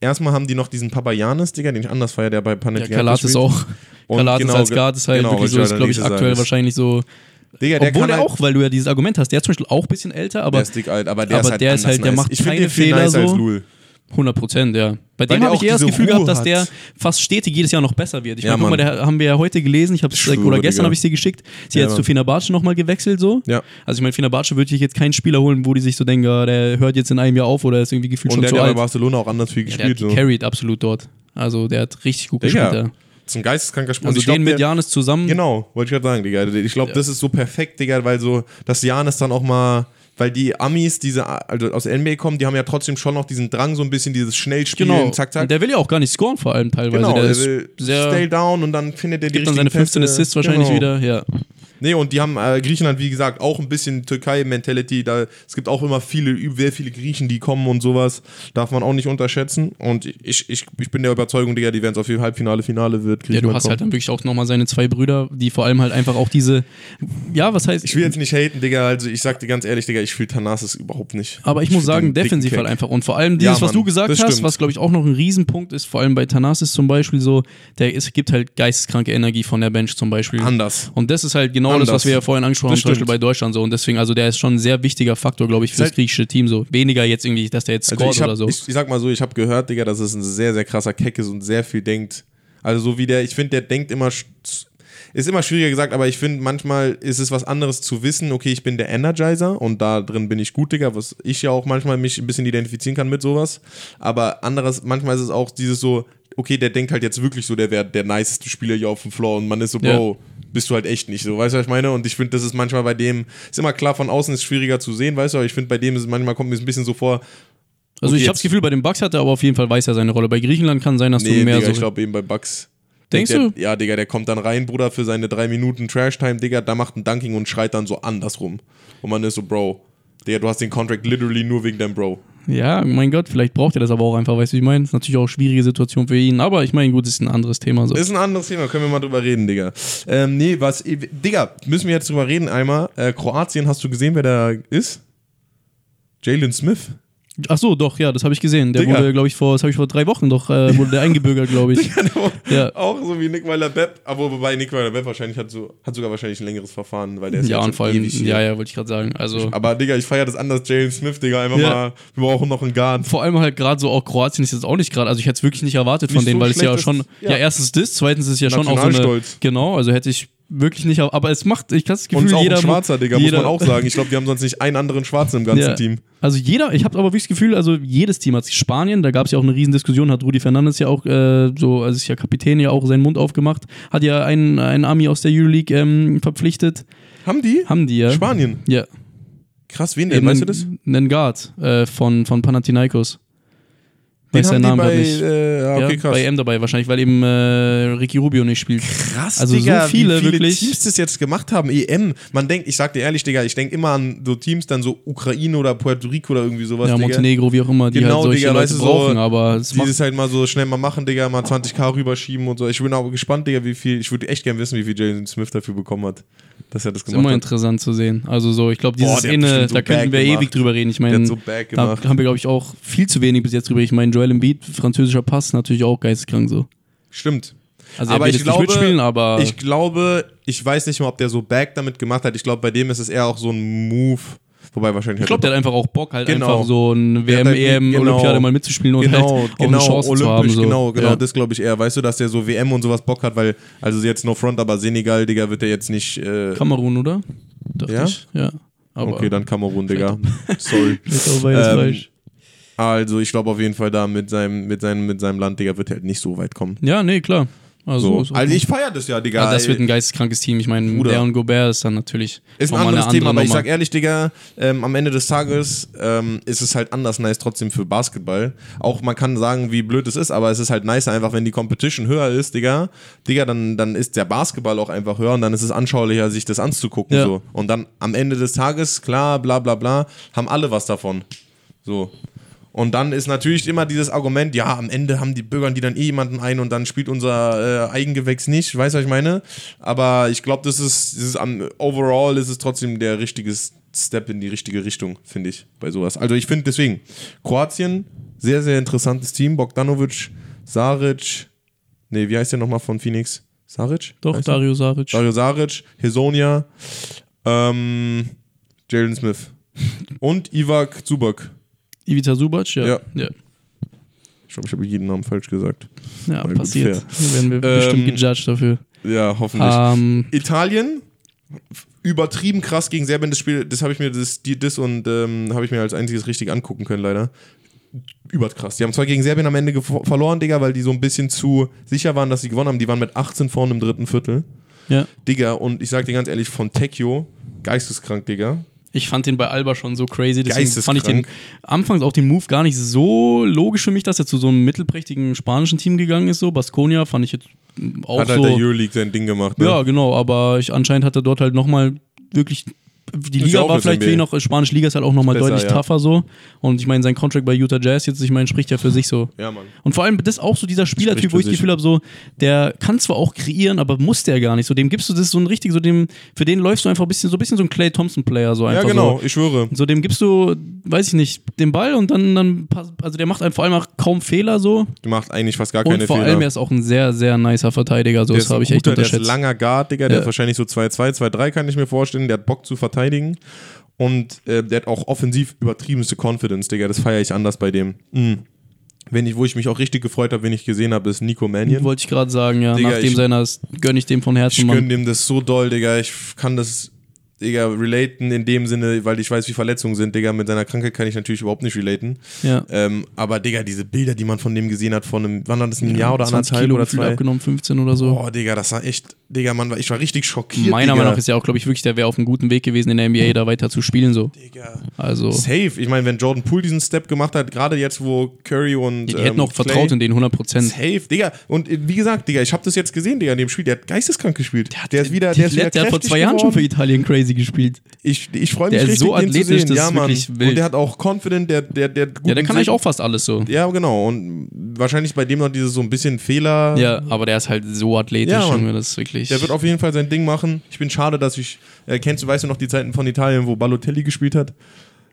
Speaker 1: erstmal haben die noch diesen Papayanis, Digga, den ich anders feier, der bei
Speaker 2: Ja,
Speaker 1: Panathinaikos
Speaker 2: Kalates
Speaker 1: spielt.
Speaker 2: auch.
Speaker 1: Und
Speaker 2: Kalates
Speaker 1: genau,
Speaker 2: als Guard ist halt
Speaker 1: genau,
Speaker 2: wirklich so, ist glaube ich aktuell wahrscheinlich so.
Speaker 1: Digga, der
Speaker 2: Obwohl er
Speaker 1: halt,
Speaker 2: auch, weil du ja dieses Argument hast, der ist zum Beispiel auch ein bisschen älter, aber
Speaker 1: der ist dick alt, aber der
Speaker 2: aber
Speaker 1: ist halt
Speaker 2: der ist halt- der
Speaker 1: nice.
Speaker 2: macht
Speaker 1: ich
Speaker 2: keine Fehler
Speaker 1: nicer als
Speaker 2: so.
Speaker 1: Lul.
Speaker 2: 100 Prozent, ja. Bei
Speaker 1: Weil
Speaker 2: dem
Speaker 1: der
Speaker 2: habe ich eher das Gefühl
Speaker 1: Ruhe
Speaker 2: gehabt, dass
Speaker 1: hat.
Speaker 2: der fast stetig jedes Jahr noch besser wird. Ich
Speaker 1: Ja,
Speaker 2: meine, guck mal, der haben wir ja heute gelesen, ich habe
Speaker 1: schwöre,
Speaker 2: oder gestern habe ich sie geschickt. Sie
Speaker 1: Ja,
Speaker 2: hat jetzt zu
Speaker 1: Mann.
Speaker 2: Fenerbahce nochmal gewechselt so.
Speaker 1: Ja.
Speaker 2: Also ich meine, Fenerbahce würde ich jetzt keinen Spieler holen, wo die sich so denken, ah, der hört jetzt in einem Jahr auf oder ist irgendwie gefühlt
Speaker 1: Und
Speaker 2: schon
Speaker 1: der
Speaker 2: zu
Speaker 1: hat ja bei
Speaker 2: alt.
Speaker 1: Barcelona auch anders viel
Speaker 2: Ja, der
Speaker 1: gespielt.
Speaker 2: hat
Speaker 1: so.
Speaker 2: gecarried absolut dort. Also der hat richtig gut
Speaker 1: Digga,
Speaker 2: gespielt.
Speaker 1: Ein geisteskranker Spieler.
Speaker 2: Also
Speaker 1: ich glaub,
Speaker 2: den mit
Speaker 1: der-
Speaker 2: Janis zusammen.
Speaker 1: Genau, wollte ich gerade sagen, Digga. Ich glaube,
Speaker 2: Ja.
Speaker 1: das ist so perfekt, Digga, weil so, dass Janis dann auch mal, weil die Amis, diese, also aus der NBA kommen, die haben ja trotzdem schon noch diesen Drang, so ein bisschen dieses Schnellspielen,
Speaker 2: Genau.
Speaker 1: zack, zack.
Speaker 2: Und der will ja auch gar nicht scoren, vor allem teilweise.
Speaker 1: genau,
Speaker 2: der
Speaker 1: der will
Speaker 2: sehr.
Speaker 1: stay down und dann findet er die
Speaker 2: gibt dann seine 15
Speaker 1: Pässe.
Speaker 2: Assists wahrscheinlich
Speaker 1: Genau.
Speaker 2: wieder. Ja.
Speaker 1: Nee, und die haben äh, Griechenland, wie gesagt, auch ein bisschen Türkei-Mentality. Da, es gibt auch immer viele, sehr viele Griechen, die kommen und sowas. Darf man auch nicht unterschätzen. Und ich, ich, ich bin der Überzeugung, Digga, die werden es auf jeden Halbfinale, Finale wird
Speaker 2: ja, du hast
Speaker 1: kommen.
Speaker 2: halt dann wirklich auch nochmal seine zwei Brüder, die vor allem halt einfach auch diese. Ja, was heißt.
Speaker 1: Ich will jetzt nicht haten, Digga. Also ich sag dir ganz ehrlich, Digga, ich fühle Thanasis überhaupt nicht.
Speaker 2: Aber ich,
Speaker 1: Ich
Speaker 2: muss sagen, defensiv halt einfach. Und vor allem dieses,
Speaker 1: Ja,
Speaker 2: was
Speaker 1: Mann,
Speaker 2: du gesagt hast,
Speaker 1: stimmt.
Speaker 2: was glaube ich auch noch ein Riesenpunkt ist, vor allem bei Thanasis zum Beispiel so, der ist, gibt halt geisteskranke Energie von der Bench zum Beispiel.
Speaker 1: Anders.
Speaker 2: Und das ist halt genau das,
Speaker 1: Anders.
Speaker 2: was wir ja vorhin angesprochen haben,
Speaker 1: Das
Speaker 2: zum Beispiel bei Deutschland so. Und deswegen, also der ist schon ein sehr wichtiger Faktor, glaube ich, fürs
Speaker 1: halt-
Speaker 2: griechische Team so. Weniger jetzt irgendwie, dass der jetzt
Speaker 1: Also
Speaker 2: scoret
Speaker 1: ich, hab,
Speaker 2: oder so.
Speaker 1: ich, ich sag mal so, ich habe gehört, Digga, dass es ein sehr, sehr krasser Keck ist und sehr viel denkt. Also so wie der, ich finde, der denkt immer, ist immer schwieriger gesagt, aber ich finde, manchmal ist es was anderes zu wissen, okay, ich bin der Energizer und da drin bin ich gut, Digga, was ich ja auch manchmal mich ein bisschen identifizieren kann mit sowas. Aber anderes, manchmal ist es auch dieses so, okay, der denkt halt jetzt wirklich so, der wäre der niceste Spieler hier auf dem Floor und man ist so,
Speaker 2: Ja.
Speaker 1: Bist du halt echt nicht so, weißt du, was ich meine? Und ich finde, das ist manchmal bei dem, ist immer klar, von außen ist schwieriger zu sehen, weißt du, aber ich finde, bei dem ist es manchmal kommt mir es ein bisschen so vor,
Speaker 2: Also
Speaker 1: okay,
Speaker 2: ich habe das Gefühl, bei den Bucks hat er aber auf jeden Fall weiß er seine Rolle. Bei Griechenland kann sein, dass
Speaker 1: Nee,
Speaker 2: du mehr
Speaker 1: Digga,
Speaker 2: so.
Speaker 1: ich glaube eben bei Bucks.
Speaker 2: Denkst
Speaker 1: der,
Speaker 2: du?
Speaker 1: Ja, Digga, der kommt dann rein, Bruder, für seine drei Minuten Trash-Time, Digga, da macht ein Dunking und schreit dann so andersrum. Und man ist so, Bro, Digga, du hast den Contract literally nur wegen deinem Bro.
Speaker 2: Ja, mein Gott, vielleicht braucht er das aber auch einfach, weißt du, ich meine? Ist natürlich auch eine schwierige Situation für ihn, aber ich meine, gut, ist ein anderes Thema so.
Speaker 1: Ist ein anderes Thema, können wir mal drüber reden, Digga. Ähm, nee, was, Digga, müssen wir jetzt drüber reden einmal. Äh, Kroatien, hast du gesehen, wer da ist? Jalen Smith.
Speaker 2: Ach so, doch, ja, das habe ich gesehen. Der
Speaker 1: Digga.
Speaker 2: wurde, glaube ich, vor, das habe ich vor drei Wochen doch, äh, wurde der eingebürgert, glaube ich. <laughs> Ja.
Speaker 1: Auch so wie Nick Weiler-Bepp, aber wobei Nick Weiler-Bepp wahrscheinlich hat, so, hat sogar wahrscheinlich ein längeres Verfahren, weil der ist
Speaker 2: Ja,
Speaker 1: ja
Speaker 2: und vor allem, ja, ja, wollte ich gerade sagen. Also,
Speaker 1: Aber Digga, ich feiere das anders, Jalen Smith, Digga, einfach
Speaker 2: Ja.
Speaker 1: mal, wir brauchen noch einen Guard.
Speaker 2: vor allem halt gerade so auch Kroatien ist jetzt auch nicht gerade, also ich hätte es wirklich nicht erwartet von
Speaker 1: Nicht
Speaker 2: denen,
Speaker 1: so
Speaker 2: weil es ja schon,
Speaker 1: ist-
Speaker 2: ja.
Speaker 1: ja.
Speaker 2: erstens das, zweitens ist ja schon auch so eine, genau, also hätte ich wirklich nicht, aber es macht, ich habe das
Speaker 1: Und
Speaker 2: Gefühl,
Speaker 1: ist auch
Speaker 2: jeder,
Speaker 1: ein Schwarzer, Digga,
Speaker 2: jeder,
Speaker 1: muss man auch <laughs> sagen. Ich glaube, die haben sonst nicht einen anderen Schwarzen im ganzen
Speaker 2: Ja.
Speaker 1: Team.
Speaker 2: Also jeder, ich habe aber wirklich das Gefühl, also jedes Team hat Spanien, da gab es ja auch eine Riesendiskussion, hat Rudi Fernandes ja auch äh, so, also ist ja Kapitän ja auch seinen Mund aufgemacht, hat ja einen, einen Ami aus der Euroleague ähm, verpflichtet,
Speaker 1: Haben die?
Speaker 2: haben die ja.
Speaker 1: Spanien.
Speaker 2: Ja.
Speaker 1: Krass, wen denn?
Speaker 2: Eben
Speaker 1: Weißt du das?
Speaker 2: Einen Guard äh, von, von Panathinaikos.
Speaker 1: Den haben
Speaker 2: seinen
Speaker 1: die
Speaker 2: Namen
Speaker 1: bei,
Speaker 2: nicht.
Speaker 1: äh, okay,
Speaker 2: ja,
Speaker 1: krass.
Speaker 2: bei M dabei wahrscheinlich, weil eben äh, Ricky Rubio nicht spielt.
Speaker 1: Krass,
Speaker 2: Also so viele,
Speaker 1: wie viele
Speaker 2: wirklich.
Speaker 1: Teams das jetzt gemacht haben. EM. Man denkt, ich sag dir ehrlich, Digga, ich denke immer an so Teams, dann so Ukraine oder Puerto Rico oder irgendwie sowas,
Speaker 2: ja,
Speaker 1: Digga.
Speaker 2: Montenegro, wie auch immer, die
Speaker 1: Genau,
Speaker 2: halt solche
Speaker 1: Digga,
Speaker 2: Leute
Speaker 1: weißt du, so
Speaker 2: brauchen, aber es
Speaker 1: Dieses halt mal so schnell mal machen, Digga, mal 20k rüberschieben und so. Ich bin aber gespannt, Digga, wie viel, ich würde echt gerne wissen, wie viel Jalen Smith dafür bekommen hat, dass er das
Speaker 2: ist
Speaker 1: gemacht
Speaker 2: immer
Speaker 1: hat.
Speaker 2: interessant zu sehen. Also so, ich glaube,
Speaker 1: Boah,
Speaker 2: dieses
Speaker 1: hat
Speaker 2: Inne,
Speaker 1: so
Speaker 2: da könnten wir ewig
Speaker 1: gemacht.
Speaker 2: drüber reden. Ich meine,
Speaker 1: so
Speaker 2: da haben wir, glaube ich, auch viel zu wenig bis jetzt drüber. Ich meine, Joel Embiid, französischer Pass, natürlich auch geisteskrank so.
Speaker 1: Stimmt.
Speaker 2: Also
Speaker 1: aber
Speaker 2: er
Speaker 1: ich glaube,
Speaker 2: aber
Speaker 1: ich glaube, ich weiß nicht mal, ob der so Back damit gemacht hat. Ich glaube, bei dem ist es eher auch so ein Move. Wobei wahrscheinlich
Speaker 2: ich glaube, der hat einfach auch Bock, halt
Speaker 1: Genau.
Speaker 2: einfach so
Speaker 1: hat
Speaker 2: WM,
Speaker 1: halt-
Speaker 2: EM,
Speaker 1: genau.
Speaker 2: Olympiade mal mitzuspielen und
Speaker 1: genau,
Speaker 2: halt auch
Speaker 1: genau,
Speaker 2: eine Chance
Speaker 1: olympisch,
Speaker 2: zu haben. So.
Speaker 1: genau, genau,
Speaker 2: ja.
Speaker 1: das glaube ich eher. Weißt du, dass der so WM und sowas Bock hat, weil, also jetzt no front, aber Senegal, Digga, wird der jetzt nicht. Äh,
Speaker 2: Kamerun, oder? Dachte
Speaker 1: Ja?
Speaker 2: ich. Ja. Aber
Speaker 1: okay, dann Kamerun, Digga. Sorry. <laughs> Ähm. Also ich glaube auf jeden Fall da mit seinem, mit seinem, mit seinem Land, Digga, wird er halt nicht so weit kommen.
Speaker 2: Ja, nee, klar. Also,
Speaker 1: So.
Speaker 2: so
Speaker 1: Also ich feiere das ja, Digga.
Speaker 2: also das wird ein geisteskrankes Team. Ich meine,
Speaker 1: Bruder.
Speaker 2: der und Gobert ist dann natürlich
Speaker 1: Ist ein anderes Thema, aber ich sag ehrlich, Digga, ähm, am Ende des Tages ähm, ist es halt anders nice trotzdem für Basketball. Auch man kann sagen, wie blöd es ist, aber es ist halt nice einfach, wenn die Competition höher ist, Digga, Digga, dann, dann ist der Basketball auch einfach höher und dann ist es anschaulicher, sich das anzugucken.
Speaker 2: Ja.
Speaker 1: So. Und dann am Ende des Tages, klar, bla bla bla, haben alle was davon. So. Und dann ist natürlich immer dieses Argument, ja, am Ende haben die bürgern die dann eh jemanden ein und dann spielt unser äh, Eigengewächs nicht, weißt du, was ich meine? Aber ich glaube, das ist, das ist am, overall ist es trotzdem der richtige Step in die richtige Richtung, finde ich, bei sowas. Also ich finde deswegen, Kroatien, sehr, sehr interessantes Team, Bogdanovic, Saric, nee, wie heißt der nochmal von Phoenix? Saric?
Speaker 2: Doch,
Speaker 1: Heißt?
Speaker 2: Dario Saric.
Speaker 1: Dario Saric, Hesonia, ähm, Jalen Smith <laughs> und Ivak Zubak.
Speaker 2: Ivica Subac, ja.
Speaker 1: Ja.
Speaker 2: Ja,
Speaker 1: Ich glaube, ich habe jeden Namen falsch gesagt.
Speaker 2: ja
Speaker 1: gut,
Speaker 2: passiert.
Speaker 1: fair.
Speaker 2: Werden wir
Speaker 1: Ähm,
Speaker 2: bestimmt gejudged dafür.
Speaker 1: Ja, hoffentlich.
Speaker 2: Ähm,
Speaker 1: Italien, übertrieben krass gegen Serbien. Das Spiel, das habe ich mir, das, die, das und ähm, habe ich mir als einziges richtig angucken können, leider. Überkrass. Die haben zwar gegen Serbien am Ende verloren, Digga, weil die so ein bisschen zu sicher waren, dass sie gewonnen haben. Die waren mit 18 vorne im dritten Viertel.
Speaker 2: ja.
Speaker 1: Digga, und ich sag dir ganz ehrlich, von Tecchio, geisteskrank, Digga.
Speaker 2: Ich fand den bei Alba schon so crazy. Deswegen fand ich den anfangs auch den Move gar nicht so logisch für mich, dass er zu so einem mittelprächtigen spanischen Team gegangen ist. So Baskonia fand ich jetzt auch
Speaker 1: Hat
Speaker 2: so.
Speaker 1: halt der Euroleague sein Ding gemacht. Ne?
Speaker 2: Ja, genau, aber ich, anscheinend hat er dort halt nochmal wirklich. Die
Speaker 1: Ist
Speaker 2: Liga war vielleicht ihn noch, spanische Liga ist halt auch nochmal deutlich
Speaker 1: ja.
Speaker 2: tougher so. Und ich meine, sein Contract bei Utah Jazz jetzt, ich meine, spricht ja für sich so.
Speaker 1: Ja, Mann.
Speaker 2: Und vor allem, das ist auch so dieser Spielertyp, wo ich das. Gefühl habe, so, der kann zwar auch kreieren, aber muss der gar nicht. So, dem gibst du das so ein richtig, so dem, für den läufst du einfach ein bisschen, so ein bisschen so ein Clay Thompson-Player, so einfach
Speaker 1: Ja, genau,
Speaker 2: so.
Speaker 1: ich schwöre.
Speaker 2: So, dem gibst du, weiß ich nicht, den Ball und dann, dann also der macht halt vor allem auch kaum Fehler so.
Speaker 1: Die macht eigentlich fast gar
Speaker 2: Und
Speaker 1: keine
Speaker 2: vor
Speaker 1: Fehler.
Speaker 2: allem, er ist auch ein sehr, sehr nicer Verteidiger, so,
Speaker 1: Der
Speaker 2: das habe ich echt
Speaker 1: guter, Der ist
Speaker 2: unterschätzt.
Speaker 1: langer Guard, Digga. Der
Speaker 2: Ja.
Speaker 1: ist wahrscheinlich so 2-2, 2-3 kann ich mir vorstellen. Der hat Bock zu verteidigen. Und äh, der hat auch offensiv übertriebenste Confidence, Digga. Das feiere ich anders bei dem. Mhm. Wenn ich, wo ich mich auch richtig gefreut habe, wenn ich gesehen habe, ist Nico Mannion.
Speaker 2: Wollte ich gerade sagen, ja.
Speaker 1: Digga,
Speaker 2: Nach dem seiner gönne ich dem von Herzen,
Speaker 1: Ich gönne dem das so doll, Digga. Ich kann das, Digga, relaten in dem Sinne, weil ich weiß, wie Verletzungen sind, Digga. Mit seiner Krankheit kann ich natürlich überhaupt nicht relaten.
Speaker 2: Ja.
Speaker 1: Ähm, aber, Digga, diese Bilder, die man von dem gesehen hat, von einem, wann war das, ein
Speaker 2: Ja,
Speaker 1: Jahr oder
Speaker 2: 20
Speaker 1: anderthalb
Speaker 2: Kilo
Speaker 1: oder zwei?
Speaker 2: abgenommen, 15 oder so.
Speaker 1: Boah, Digga, das war echt, Digga, man, ich war richtig schockiert,
Speaker 2: Meiner
Speaker 1: Digga.
Speaker 2: Meinung nach ist ja auch, glaube ich, wirklich, der wäre auf einem guten Weg gewesen, in der NBA da weiter zu spielen, so.
Speaker 1: Digga.
Speaker 2: Also,
Speaker 1: Safe. Ich meine, wenn Jordan Poole diesen Step gemacht hat, gerade jetzt, wo Curry und.
Speaker 2: die
Speaker 1: ähm,
Speaker 2: hätten auch
Speaker 1: Clay-
Speaker 2: vertraut in den 100 Prozent.
Speaker 1: Safe, Digga. Und äh, wie gesagt, Digga, ich habe das jetzt gesehen, Digga, in dem Spiel. Der hat geisteskrank gespielt. Der, ist wieder, der ist wieder
Speaker 2: der hat vor zwei Jahren schon für. Italien crazy gespielt.
Speaker 1: Ich, ich freue mich
Speaker 2: Der ist
Speaker 1: richtig,
Speaker 2: so
Speaker 1: den zu
Speaker 2: athletisch,
Speaker 1: sehen.
Speaker 2: das
Speaker 1: ja,
Speaker 2: ist
Speaker 1: Mann.
Speaker 2: wirklich wild.
Speaker 1: Und der hat auch confident, der, der, der hat
Speaker 2: Ja, der kann eigentlich auch fast alles so.
Speaker 1: Ja, genau. Und wahrscheinlich bei dem noch dieses so ein bisschen Fehler.
Speaker 2: Ja, aber der ist halt so athletisch,
Speaker 1: Ja.
Speaker 2: Junge, das ist wirklich.
Speaker 1: Der wird auf jeden Fall sein Ding machen. Ich bin schade, dass ich. Äh, kennst du, weißt du noch die Zeiten von Italien, wo Balotelli gespielt hat?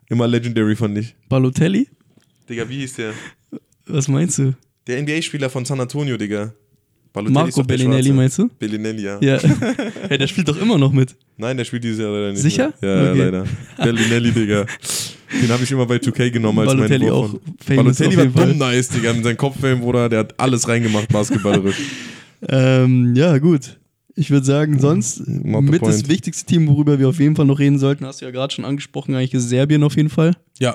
Speaker 1: Immer legendary, fand ich.
Speaker 2: Balotelli?
Speaker 1: Digga, wie hieß der?
Speaker 2: Was meinst du?
Speaker 1: Der NBA-Spieler von San Antonio, Digga. Balotelli ist
Speaker 2: Marco Bellinelli, meinst du?
Speaker 1: Bellinelli, ja.
Speaker 2: Ja. <laughs> hey, der spielt doch immer noch mit.
Speaker 1: Nein, der spielt dieses Jahr leider nicht.
Speaker 2: Sicher?
Speaker 1: Mehr. Ja,
Speaker 2: Okay.
Speaker 1: ja, leider. Bellinelli, Digga. Den habe ich immer bei 2K genommen als
Speaker 2: Balotelli
Speaker 1: meinen
Speaker 2: auch
Speaker 1: Balotelli war dumm nice, Digga. Mit seinem Kopfhelm, Bruder, der hat alles reingemacht, basketballerisch. <laughs>
Speaker 2: Ähm, ja, gut. Ich würde sagen, sonst
Speaker 1: Not
Speaker 2: mit das wichtigste Team, worüber wir auf jeden Fall noch reden sollten, hast du ja gerade schon angesprochen, eigentlich ist Serbien auf jeden Fall.
Speaker 1: Ja.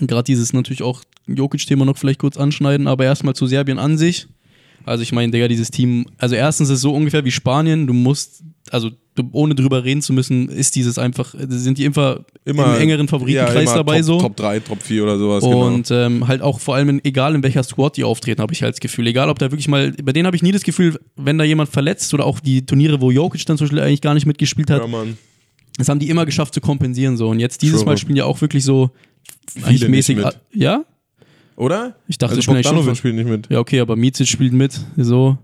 Speaker 2: Gerade dieses natürlich auch Jokic-Thema noch vielleicht kurz anschneiden, aber erstmal zu Serbien an sich. Also ich meine, Digga, dieses Team, also erstens ist es so ungefähr wie Spanien, du musst, also du, ohne drüber reden zu müssen, ist dieses einfach, sind die immer,
Speaker 1: Immer
Speaker 2: im engeren Favoritenkreis
Speaker 1: immer
Speaker 2: dabei
Speaker 1: Top,
Speaker 2: so.
Speaker 1: Top 3, Top 4 oder sowas, genau.
Speaker 2: Und ähm, halt auch vor allem, in, egal in welcher Squad die auftreten, habe ich halt das Gefühl. Egal, ob da wirklich mal, bei denen habe ich nie das Gefühl, wenn da jemand verletzt oder auch die Turniere, wo Jokic dann zum Beispiel eigentlich gar nicht mitgespielt hat,
Speaker 1: Ja, Mann.
Speaker 2: das haben die immer geschafft zu kompensieren so. Und jetzt dieses
Speaker 1: Schwöre.
Speaker 2: Mal spielen die auch wirklich so eigentlich mäßig. Ja?
Speaker 1: Oder?
Speaker 2: Ich dachte,
Speaker 1: also Bogdanovic spielt nicht mit.
Speaker 2: Ja, okay, aber Micic spielt mit, so.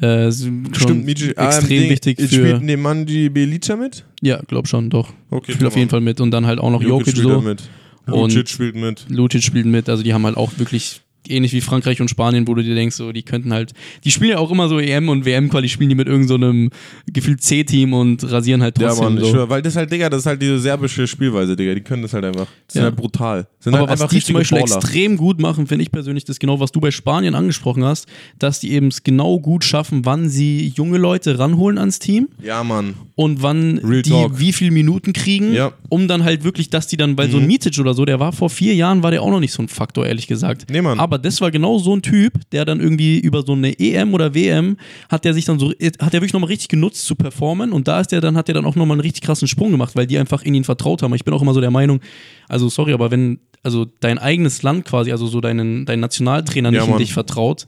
Speaker 2: Äh,
Speaker 1: Stimmt, Michi,
Speaker 2: extrem
Speaker 1: ähm,
Speaker 2: wichtig für.
Speaker 1: Spielt Nemanji Belica mit?
Speaker 2: Ja, glaub schon, doch.
Speaker 1: Okay,
Speaker 2: Spielt auf jeden Fall mit. Und dann halt auch noch Jokic,
Speaker 1: spielt
Speaker 2: so.
Speaker 1: mit.
Speaker 2: Und-
Speaker 1: Lucic spielt mit.
Speaker 2: Lucic spielt mit, also die haben halt auch wirklich ähnlich wie Frankreich und Spanien, wo du dir denkst, so, die könnten halt, die spielen ja auch immer so EM und WM-Quali, spielen die mit irgendeinem so gefühlt C-Team und rasieren halt trotzdem.
Speaker 1: Ja, Mann,
Speaker 2: so.
Speaker 1: schwör, weil das halt, Digga, das ist halt diese serbische Spielweise, Digga, die können das halt einfach. Das sind
Speaker 2: Ja.
Speaker 1: halt brutal. Sind
Speaker 2: Aber
Speaker 1: halt
Speaker 2: was die zum Beispiel
Speaker 1: Baller.
Speaker 2: extrem gut machen, finde ich persönlich, das genau, was du bei Spanien angesprochen hast, dass die eben es genau gut schaffen, wann sie junge Leute ranholen ans Team
Speaker 1: Ja, Mann.
Speaker 2: und wann
Speaker 1: Real
Speaker 2: die
Speaker 1: Talk.
Speaker 2: wie viel Minuten kriegen,
Speaker 1: Ja.
Speaker 2: um dann halt wirklich, dass die dann, weil so ein
Speaker 1: Mhm.
Speaker 2: Mitic oder so, der war vor vier Jahren, war der auch noch nicht so ein Faktor, ehrlich gesagt.
Speaker 1: Nee, Mann.
Speaker 2: Aber das war genau so ein Typ, der dann irgendwie über so eine EM oder WM hat der sich dann so, hat der wirklich nochmal richtig genutzt zu performen und da ist der dann, hat der dann auch nochmal einen richtig krassen Sprung gemacht, weil die einfach in ihn vertraut haben. Ich bin auch immer so der Meinung, also sorry, aber wenn, also dein eigenes Land quasi, also so deinen, dein Nationaltrainer
Speaker 1: Ja,
Speaker 2: nicht in
Speaker 1: Mann.
Speaker 2: dich vertraut,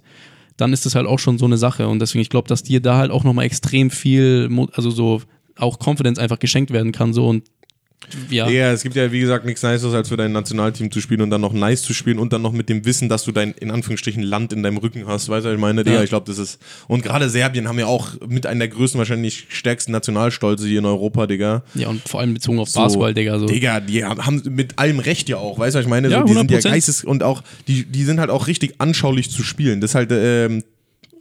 Speaker 2: dann ist das halt auch schon so eine Sache. Und deswegen, ich glaube, dass dir da halt auch nochmal extrem viel, also so auch Confidence einfach geschenkt werden kann. So und ja.
Speaker 1: Ja, es gibt ja, wie gesagt, nichts Niceres, als für dein Nationalteam zu spielen und dann noch nice zu spielen und dann noch mit dem Wissen, dass du dein, in Anführungsstrichen, Land in deinem Rücken hast. Weißt du, was ich meine? Digga,
Speaker 2: Ja.
Speaker 1: ich glaube, das ist. Und gerade Serbien haben ja auch mit einer der größten, wahrscheinlich stärksten Nationalstolze hier in Europa, Digga.
Speaker 2: Ja, und vor allem bezogen auf
Speaker 1: So,
Speaker 2: Basketball, Digga. So.
Speaker 1: Digga, die haben mit allem Recht ja auch, weißt du, was ich meine?
Speaker 2: Ja,
Speaker 1: so, die sind ja
Speaker 2: 100%.
Speaker 1: geistes und auch, die, die sind halt auch richtig anschaulich zu spielen. Das ist halt ähm,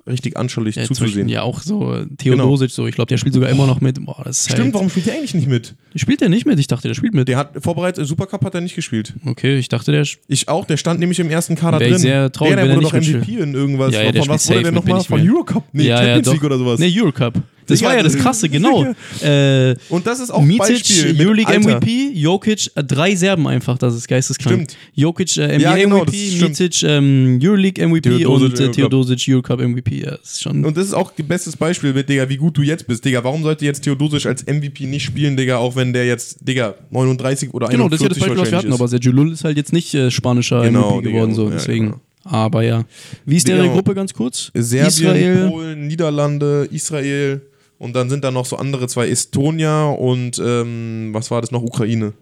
Speaker 1: richtig anschaulich
Speaker 2: Ja,
Speaker 1: zuzusehen.
Speaker 2: ja auch so äh, Theodosic, so. Ich glaube, der spielt sogar immer noch mit. Boah, das ist
Speaker 1: Stimmt,
Speaker 2: halt,
Speaker 1: warum spielt der eigentlich nicht mit?
Speaker 2: Spielt der nicht mit? Ich dachte, der spielt mit.
Speaker 1: Der hat vorbereitet, Supercup hat er nicht gespielt.
Speaker 2: Okay, ich dachte, der.
Speaker 1: Ich auch, der stand nämlich im ersten Kader drin.
Speaker 2: sehr traurig,
Speaker 1: der, der
Speaker 2: er
Speaker 1: wurde doch MVP in irgendwas.
Speaker 2: Ja, ja, der
Speaker 1: von was wurde der nochmal? Von Eurocup? Nee,
Speaker 2: ja,
Speaker 1: Champions
Speaker 2: ja,
Speaker 1: League oder sowas.
Speaker 2: Nee, Eurocup. Das
Speaker 1: Digga,
Speaker 2: war ja das
Speaker 1: das-
Speaker 2: Krasse, genau. <laughs>
Speaker 1: Digga.
Speaker 2: äh,
Speaker 1: Und das ist auch
Speaker 2: Mitic,
Speaker 1: Beispiel
Speaker 2: Euroleague
Speaker 1: Alter.
Speaker 2: MVP, Jokic, äh, drei Serben einfach, das ist geisteskrank.
Speaker 1: Stimmt.
Speaker 2: Jokic, äh, NBA
Speaker 1: Ja, genau,
Speaker 2: MVP,
Speaker 1: das.
Speaker 2: Mitic, ähm, Euroleague MVP
Speaker 1: Theodosic,
Speaker 2: und äh. Theodosic, Eurocup MVP. Ja, das ist schon.
Speaker 1: Und das ist auch ein bestes Beispiel mit, Digga, wie gut du jetzt bist, Digga. Warum sollte jetzt Theodosic als MVP nicht spielen, Digga, auch wenn der jetzt, Digga, 39 oder 41
Speaker 2: genau, das ist ja das Beispiel, was wir hatten, aber Sergio Lull ist halt jetzt nicht äh, spanischer
Speaker 1: Genau,
Speaker 2: MVP
Speaker 1: Digga,
Speaker 2: geworden, so,
Speaker 1: ja,
Speaker 2: deswegen.
Speaker 1: genau.
Speaker 2: Aber ja. Wie ist
Speaker 1: Digga,
Speaker 2: deren Gruppe ganz kurz?
Speaker 1: Serbien,
Speaker 2: Israel.
Speaker 1: Polen, Niederlande, Israel und dann sind da noch so andere zwei, Estonia und, ähm, was war das noch, Ukraine.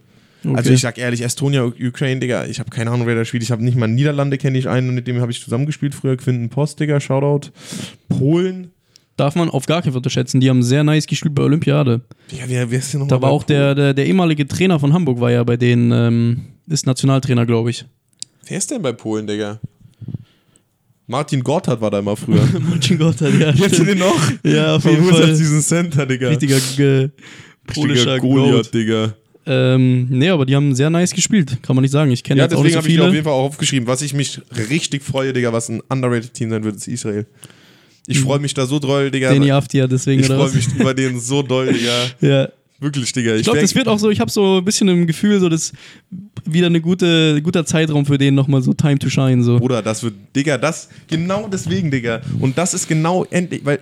Speaker 2: Okay.
Speaker 1: Also ich sag ehrlich, Estonia, Ukraine, Digga, ich habe keine Ahnung, wer da spielt. Ich habe nicht mal Niederlande kenne ich einen, mit dem habe ich zusammengespielt früher, Quinten Post, Digga, Shoutout. Polen,
Speaker 2: Darf man auf gar keinen Fall unterschätzen. Die haben sehr nice gespielt bei Olympiade.
Speaker 1: Digga, wer, wer ist denn noch
Speaker 2: Da war auch der, der, der ehemalige Trainer von Hamburg, war ja bei denen, ähm, ist Nationaltrainer, glaube ich.
Speaker 1: Wer ist denn bei Polen, Digga? Martin Gotthard war da immer früher. <laughs>
Speaker 2: Martin Gotthard, ja.
Speaker 1: Du den noch?
Speaker 2: Ja, auf jeden Fall.
Speaker 1: diesen Center, Digga.
Speaker 2: Richtiger äh, polischer
Speaker 1: Richtiger
Speaker 2: Goliath.
Speaker 1: Digga.
Speaker 2: Ähm, nee, aber die haben sehr nice gespielt, kann man nicht sagen. Ich kenne
Speaker 1: Ja,
Speaker 2: jetzt auch nicht
Speaker 1: deswegen
Speaker 2: so
Speaker 1: habe ich auf
Speaker 2: viele.
Speaker 1: jeden Fall auch aufgeschrieben, was ich mich richtig freue, Digga, was ein underrated Team sein wird, ist Israel. Ich freue mich da so doll, Digga.
Speaker 2: Den Aftia, deswegen
Speaker 1: Ich freue mich über den so doll, Digga. <laughs>
Speaker 2: Ja.
Speaker 1: Wirklich, Digga.
Speaker 2: Ich glaube, das wird auch so, ich habe so ein bisschen im Gefühl, so das wieder eine gute, guter Zeitraum für den nochmal so Time to Shine. So.
Speaker 1: Bruder, das wird, Digga, das, genau deswegen, Digga. Und das ist genau endlich, weil,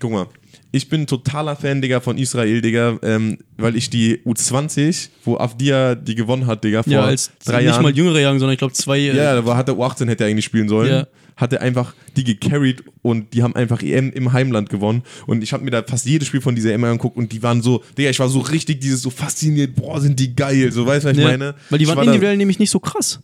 Speaker 1: guck mal, ich bin totaler Fan, Digga, von Israel, Digga, ähm, weil ich die U20, wo Avdia die gewonnen hat, Digga, vor
Speaker 2: Ja, als
Speaker 1: drei
Speaker 2: nicht
Speaker 1: Jahren.
Speaker 2: mal jüngere Jahren, sondern ich glaube zwei. äh,
Speaker 1: ja, da war, hat er U18 hätte er eigentlich spielen sollen.
Speaker 2: Ja.
Speaker 1: Hat er einfach die gecarried und die haben einfach EM im Heimland gewonnen. Und ich habe mir da fast jedes Spiel von dieser EM angeguckt und die waren so, Digga, ich war so richtig dieses so fasziniert, boah, sind die geil. So, weißt du, was ich
Speaker 2: Ja,
Speaker 1: meine?
Speaker 2: Weil die waren
Speaker 1: war
Speaker 2: individuell nämlich nicht so krass.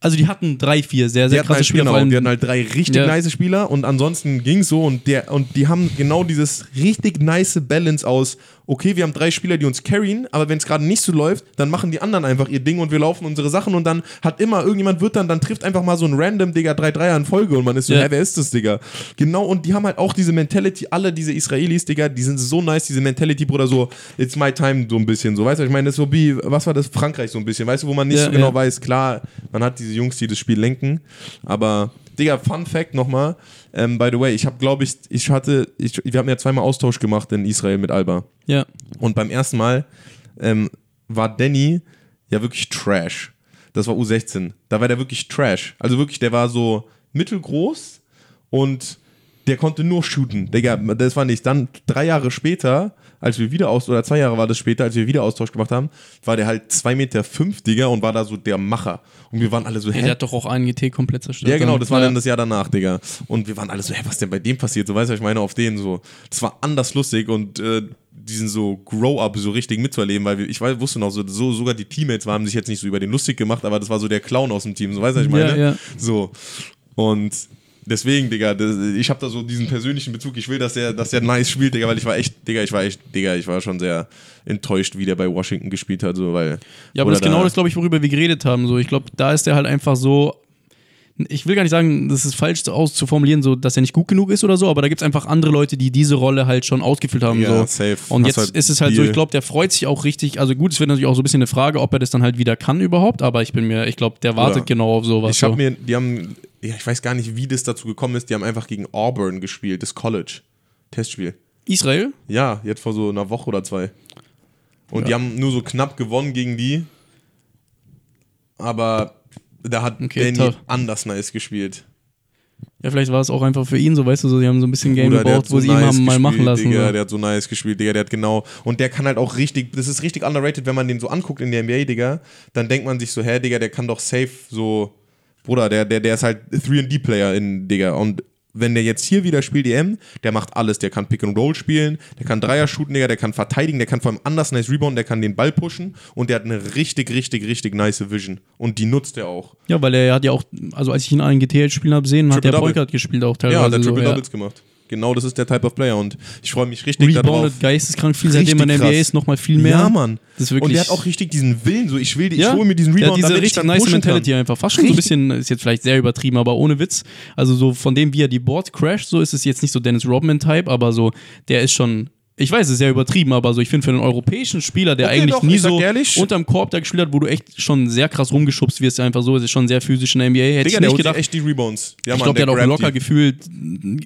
Speaker 2: Also die hatten drei, vier sehr, sehr krasse
Speaker 1: halt,
Speaker 2: Spieler.
Speaker 1: genau, die hatten halt drei richtig
Speaker 2: Ja.
Speaker 1: nice Spieler und ansonsten ging so und, der, und die haben genau dieses richtig nice Balance aus, okay, wir haben drei Spieler, die uns carryen, aber wenn es gerade nicht so läuft, dann machen die anderen einfach ihr Ding und wir laufen unsere Sachen und dann hat immer, irgendjemand wird dann, dann trifft einfach mal so ein random, Digga, 3-3er in Folge und man ist so,
Speaker 2: Ja.
Speaker 1: hä, wer ist das, Digga? Genau, und die haben halt auch diese Mentality, alle diese Israelis, Digga, die sind so nice, diese Mentality, Bruder, so, it's my time, so ein bisschen, so, weißt du, ich meine, das ist so wie, was war das, Frankreich so ein bisschen, weißt du, wo man nicht
Speaker 2: Ja,
Speaker 1: so genau
Speaker 2: ja.
Speaker 1: weiß, klar, man hat diese Jungs, die das Spiel lenken, aber, Digga, Fun Fact nochmal, ähm, by the way, ich habe, glaube ich, ich hatte, ich, wir haben ja zweimal Austausch gemacht in Israel mit Alba.
Speaker 2: ja.
Speaker 1: Und beim ersten Mal ähm, war Danny ja wirklich Trash. Das war U16. Da war der wirklich Trash. Also wirklich, der war so mittelgroß und der konnte nur shooten. Digga, das war nicht. Dann drei Jahre später, als wir wieder aus, oder zwei Jahre war das später, als wir wieder Austausch gemacht haben, war der halt 2,5 Meter, fünf, Digga, und war da so der Macher. Und wir waren alle so,
Speaker 2: Ja,
Speaker 1: hä?
Speaker 2: der hat doch auch einen GT komplett zerstört.
Speaker 1: Ja, genau, das war
Speaker 2: ja.
Speaker 1: dann das Jahr danach, Digga. Und wir waren alle so, hä, was denn bei dem passiert? So, weißt du, was ich meine, auf denen so. Das war anders lustig und äh, diesen so Grow-Up so richtig mitzuerleben, weil wir, ich weiß, wusste noch, so, so sogar die Teammates haben sich jetzt nicht so über den lustig gemacht, aber das war so der Clown aus dem Team, so weißt du, was ich meine?
Speaker 2: Ja, ja.
Speaker 1: So. Und deswegen, Digga, das, ich habe da so diesen persönlichen Bezug. Ich will, dass der, dass der nice spielt, Digga, weil ich war echt, Digga, ich war echt, Digga, ich war schon sehr enttäuscht, wie der bei Washington gespielt hat, so, weil.
Speaker 2: Ja, aber das ist genau
Speaker 1: da-
Speaker 2: das, glaube ich, worüber wir geredet haben. So, ich glaube, da ist der halt einfach so. ich will gar nicht sagen, das ist falsch auszuformulieren, so, dass er nicht gut genug ist oder so, aber da gibt es einfach andere Leute, die diese Rolle halt schon ausgefüllt haben.
Speaker 1: Ja,
Speaker 2: so.
Speaker 1: safe.
Speaker 2: Und
Speaker 1: Hast
Speaker 2: jetzt
Speaker 1: halt
Speaker 2: ist es halt so, ich glaube, der freut sich auch richtig. Also gut, es wird natürlich auch so ein bisschen eine Frage, ob er das dann halt wieder kann überhaupt, aber ich bin mir, ich glaube, der wartet
Speaker 1: Oder
Speaker 2: genau auf sowas.
Speaker 1: Ich habe
Speaker 2: so.
Speaker 1: mir, die haben, ja, ich weiß gar nicht, wie das dazu gekommen ist, die haben einfach gegen Auburn gespielt, das College. Testspiel.
Speaker 2: Israel?
Speaker 1: Ja, jetzt vor so einer Woche oder zwei. Und die haben nur so knapp gewonnen gegen die. Aber da hat
Speaker 2: Okay,
Speaker 1: Danny
Speaker 2: tough.
Speaker 1: anders nice gespielt.
Speaker 2: Ja, vielleicht war es auch einfach für ihn so, weißt du, so, die haben so ein bisschen Game
Speaker 1: Bruder, der
Speaker 2: gebraucht,
Speaker 1: hat
Speaker 2: wo sie ihn
Speaker 1: nice
Speaker 2: haben mal machen lassen.
Speaker 1: Digga,
Speaker 2: so.
Speaker 1: der hat so nice gespielt, Digga, der hat genau. Und der kann halt auch richtig, das ist richtig underrated, wenn man den so anguckt in der NBA, Digga, dann denkt man sich so, hä, Digga, der kann doch safe so, Bruder, der, der, der ist halt 3D-Player in, Digga. Und wenn der jetzt hier wieder spielt, EM, der macht alles. Der kann Pick and Roll spielen, der kann Dreier shooten, Digga, der kann verteidigen, der kann vor allem anders nice rebound, der kann den Ball pushen und der hat eine richtig, richtig, richtig nice Vision. Und die nutzt er auch.
Speaker 2: Ja, weil er hat ja auch, also als ich ihn an GTL spielen habe sehen, hat der Guard gespielt auch teilweise.
Speaker 1: Ja, der
Speaker 2: so,
Speaker 1: Triple
Speaker 2: ja.
Speaker 1: Doubles gemacht. Genau, das ist der Type of Player und ich freue mich richtig darauf.
Speaker 2: Rebounded geisteskrank viel, seitdem er in der
Speaker 1: Richtig
Speaker 2: NBA ist, nochmal viel mehr.
Speaker 1: Ja, Mann.
Speaker 2: Das ist wirklich,
Speaker 1: und der hat auch richtig diesen Willen, so ich will, ich
Speaker 2: ja,
Speaker 1: hole mir diesen Rebound,
Speaker 2: hat diese richtig nice Mentality
Speaker 1: kann.
Speaker 2: einfach. Fast schon so ein bisschen, ist jetzt vielleicht sehr übertrieben, aber ohne Witz. Also so von dem, wie er die Boards crasht, so ist es jetzt nicht so Dennis Rodman-Type, aber so, der ist schon. Ich weiß, es ist sehr übertrieben, aber so, ich finde für einen europäischen Spieler, der
Speaker 1: Okay,
Speaker 2: eigentlich
Speaker 1: doch,
Speaker 2: nie so
Speaker 1: ehrlich.
Speaker 2: unterm Korb da gespielt hat, wo du echt schon sehr krass rumgeschubst wirst, einfach so, es ist schon sehr physisch in der NBA. Hätte
Speaker 1: Digga,
Speaker 2: ich
Speaker 1: der
Speaker 2: nicht gedacht.
Speaker 1: echt die Rebounds. Ja,
Speaker 2: ich
Speaker 1: Mann,
Speaker 2: glaube, der hat auch locker
Speaker 1: die.
Speaker 2: gefühlt,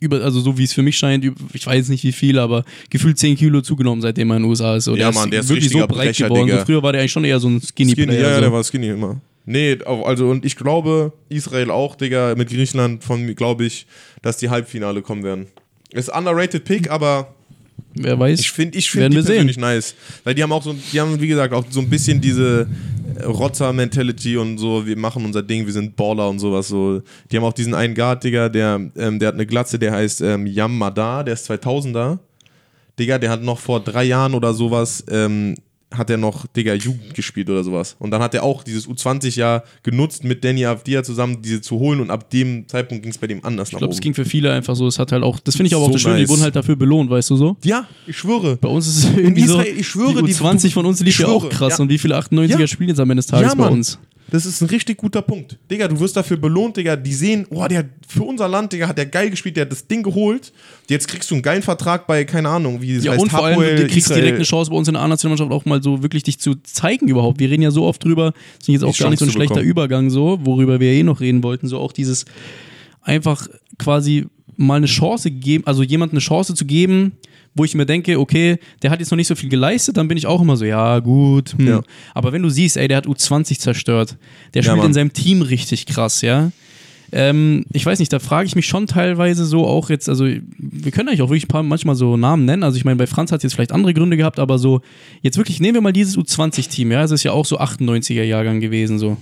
Speaker 2: über, also so wie es für mich scheint, ich weiß nicht wie viel, aber gefühlt 10 Kilo zugenommen, seitdem er in den USA ist. So,
Speaker 1: Ja, Mann, der ist
Speaker 2: wirklich so breit
Speaker 1: Brecher,
Speaker 2: geworden. So, früher war der eigentlich schon eher so ein Skinny,
Speaker 1: Skinny,
Speaker 2: Player.
Speaker 1: ja, ja,
Speaker 2: so.
Speaker 1: der war skinny immer. Nee, also und ich glaube, Israel auch, Digga, mit Griechenland von glaube ich, dass die Halbfinale kommen werden. Ist underrated Pick, aber
Speaker 2: Wer weiß.
Speaker 1: ich finde ich find die
Speaker 2: wir sehen.
Speaker 1: persönlich nice. Weil die haben auch so, die haben wie gesagt auch so ein bisschen diese Rotter-Mentality und so, wir machen unser Ding, wir sind Baller und sowas so. Die haben auch diesen einen Guard, Digga, der, ähm, der hat eine Glatze, der heißt ähm, Yam Madar, der ist 2000er. Digga, der hat noch vor drei Jahren oder sowas, ähm, hat er noch, Digga, Jugend gespielt oder sowas. Und dann hat er auch dieses U20-Jahr genutzt, mit Danny Avdia zusammen diese zu holen und ab dem Zeitpunkt ging es bei dem anders
Speaker 2: Ich glaube, es ging für viele einfach so. Es hat halt auch, das finde ich aber auch
Speaker 1: So
Speaker 2: das Schöne, die
Speaker 1: nice.
Speaker 2: wurden halt dafür belohnt, weißt du so?
Speaker 1: Ja, ich schwöre.
Speaker 2: Bei uns ist es irgendwie
Speaker 1: Israel,
Speaker 2: so,
Speaker 1: ich schwöre,
Speaker 2: die
Speaker 1: die-
Speaker 2: U20 von uns lief
Speaker 1: ich
Speaker 2: ja auch krass.
Speaker 1: ja.
Speaker 2: Und wie viele 98er
Speaker 1: Ja.
Speaker 2: spielen jetzt am Ende des Tages
Speaker 1: Ja,
Speaker 2: bei uns?
Speaker 1: Das ist ein richtig guter Punkt. Digga, du wirst dafür belohnt, Digga. Die sehen, oh, der hat für unser Land, Digga, hat der geil gespielt, der hat das Ding geholt. Jetzt kriegst du einen geilen Vertrag bei, keine Ahnung, wie das
Speaker 2: Ja,
Speaker 1: heißt,
Speaker 2: und vor allem, du kriegst
Speaker 1: Israel.
Speaker 2: direkt eine Chance bei uns in der A-Nationalmannschaft auch mal so wirklich dich zu zeigen überhaupt. Wir reden ja so oft drüber, das ist jetzt auch
Speaker 1: Die
Speaker 2: gar nicht so ein schlechter
Speaker 1: bekommen.
Speaker 2: Übergang so, worüber wir eh noch reden wollten, so auch dieses einfach quasi mal eine Chance geben, also jemandem eine Chance zu geben, wo ich mir denke, okay, der hat jetzt noch nicht so viel geleistet, dann bin ich auch immer so, ja, gut. Hm.
Speaker 1: Ja.
Speaker 2: Aber wenn du siehst, ey, der hat U20 zerstört, der
Speaker 1: Ja,
Speaker 2: spielt
Speaker 1: Mann.
Speaker 2: in seinem Team richtig krass, ja. Ähm, ich weiß nicht, da frage ich mich schon teilweise so auch jetzt, also wir können eigentlich auch wirklich paar manchmal so Namen nennen. Also ich meine, bei Franz hat es jetzt vielleicht andere Gründe gehabt, aber so, jetzt wirklich, nehmen wir mal dieses U20-Team, ja, es ist ja auch so 98er-Jahrgang gewesen, so.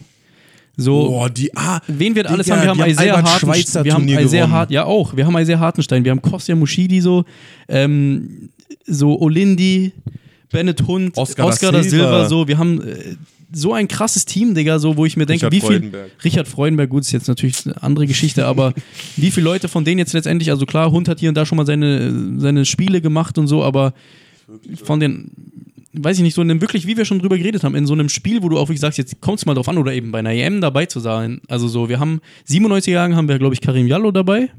Speaker 2: So,
Speaker 1: Boah, die, ah,
Speaker 2: Wen wir alles
Speaker 1: Digga,
Speaker 2: haben, wir haben Isaiah Hartenstein, wir haben Isaiah. Hart, ja auch, wir haben Isaiah Hartenstein, wir haben Kostja Mushidi so, ähm, so Olindi, Bennett Hund,
Speaker 1: Oscar
Speaker 2: Oscar, da Silva.
Speaker 1: Silva.
Speaker 2: so, wir haben äh, so ein krasses Team, Digga, so, wo ich mir denke,
Speaker 1: Richard
Speaker 2: wie viel,
Speaker 1: Freudenberg.
Speaker 2: Richard Freudenberg, gut, ist jetzt natürlich eine andere Geschichte, <laughs> aber wie viele Leute von denen jetzt letztendlich, also klar, Hund hat hier und da schon mal seine, seine Spiele gemacht und so, aber von den, weiß ich nicht, so in einem wirklich, wie wir schon drüber geredet haben, in so einem Spiel, wo du auch wirklich sagst, jetzt kommt es mal drauf an, oder eben bei einer EM dabei zu sein. Also so, wir haben 97 Jahren haben wir, glaube ich, Karim Jallo dabei.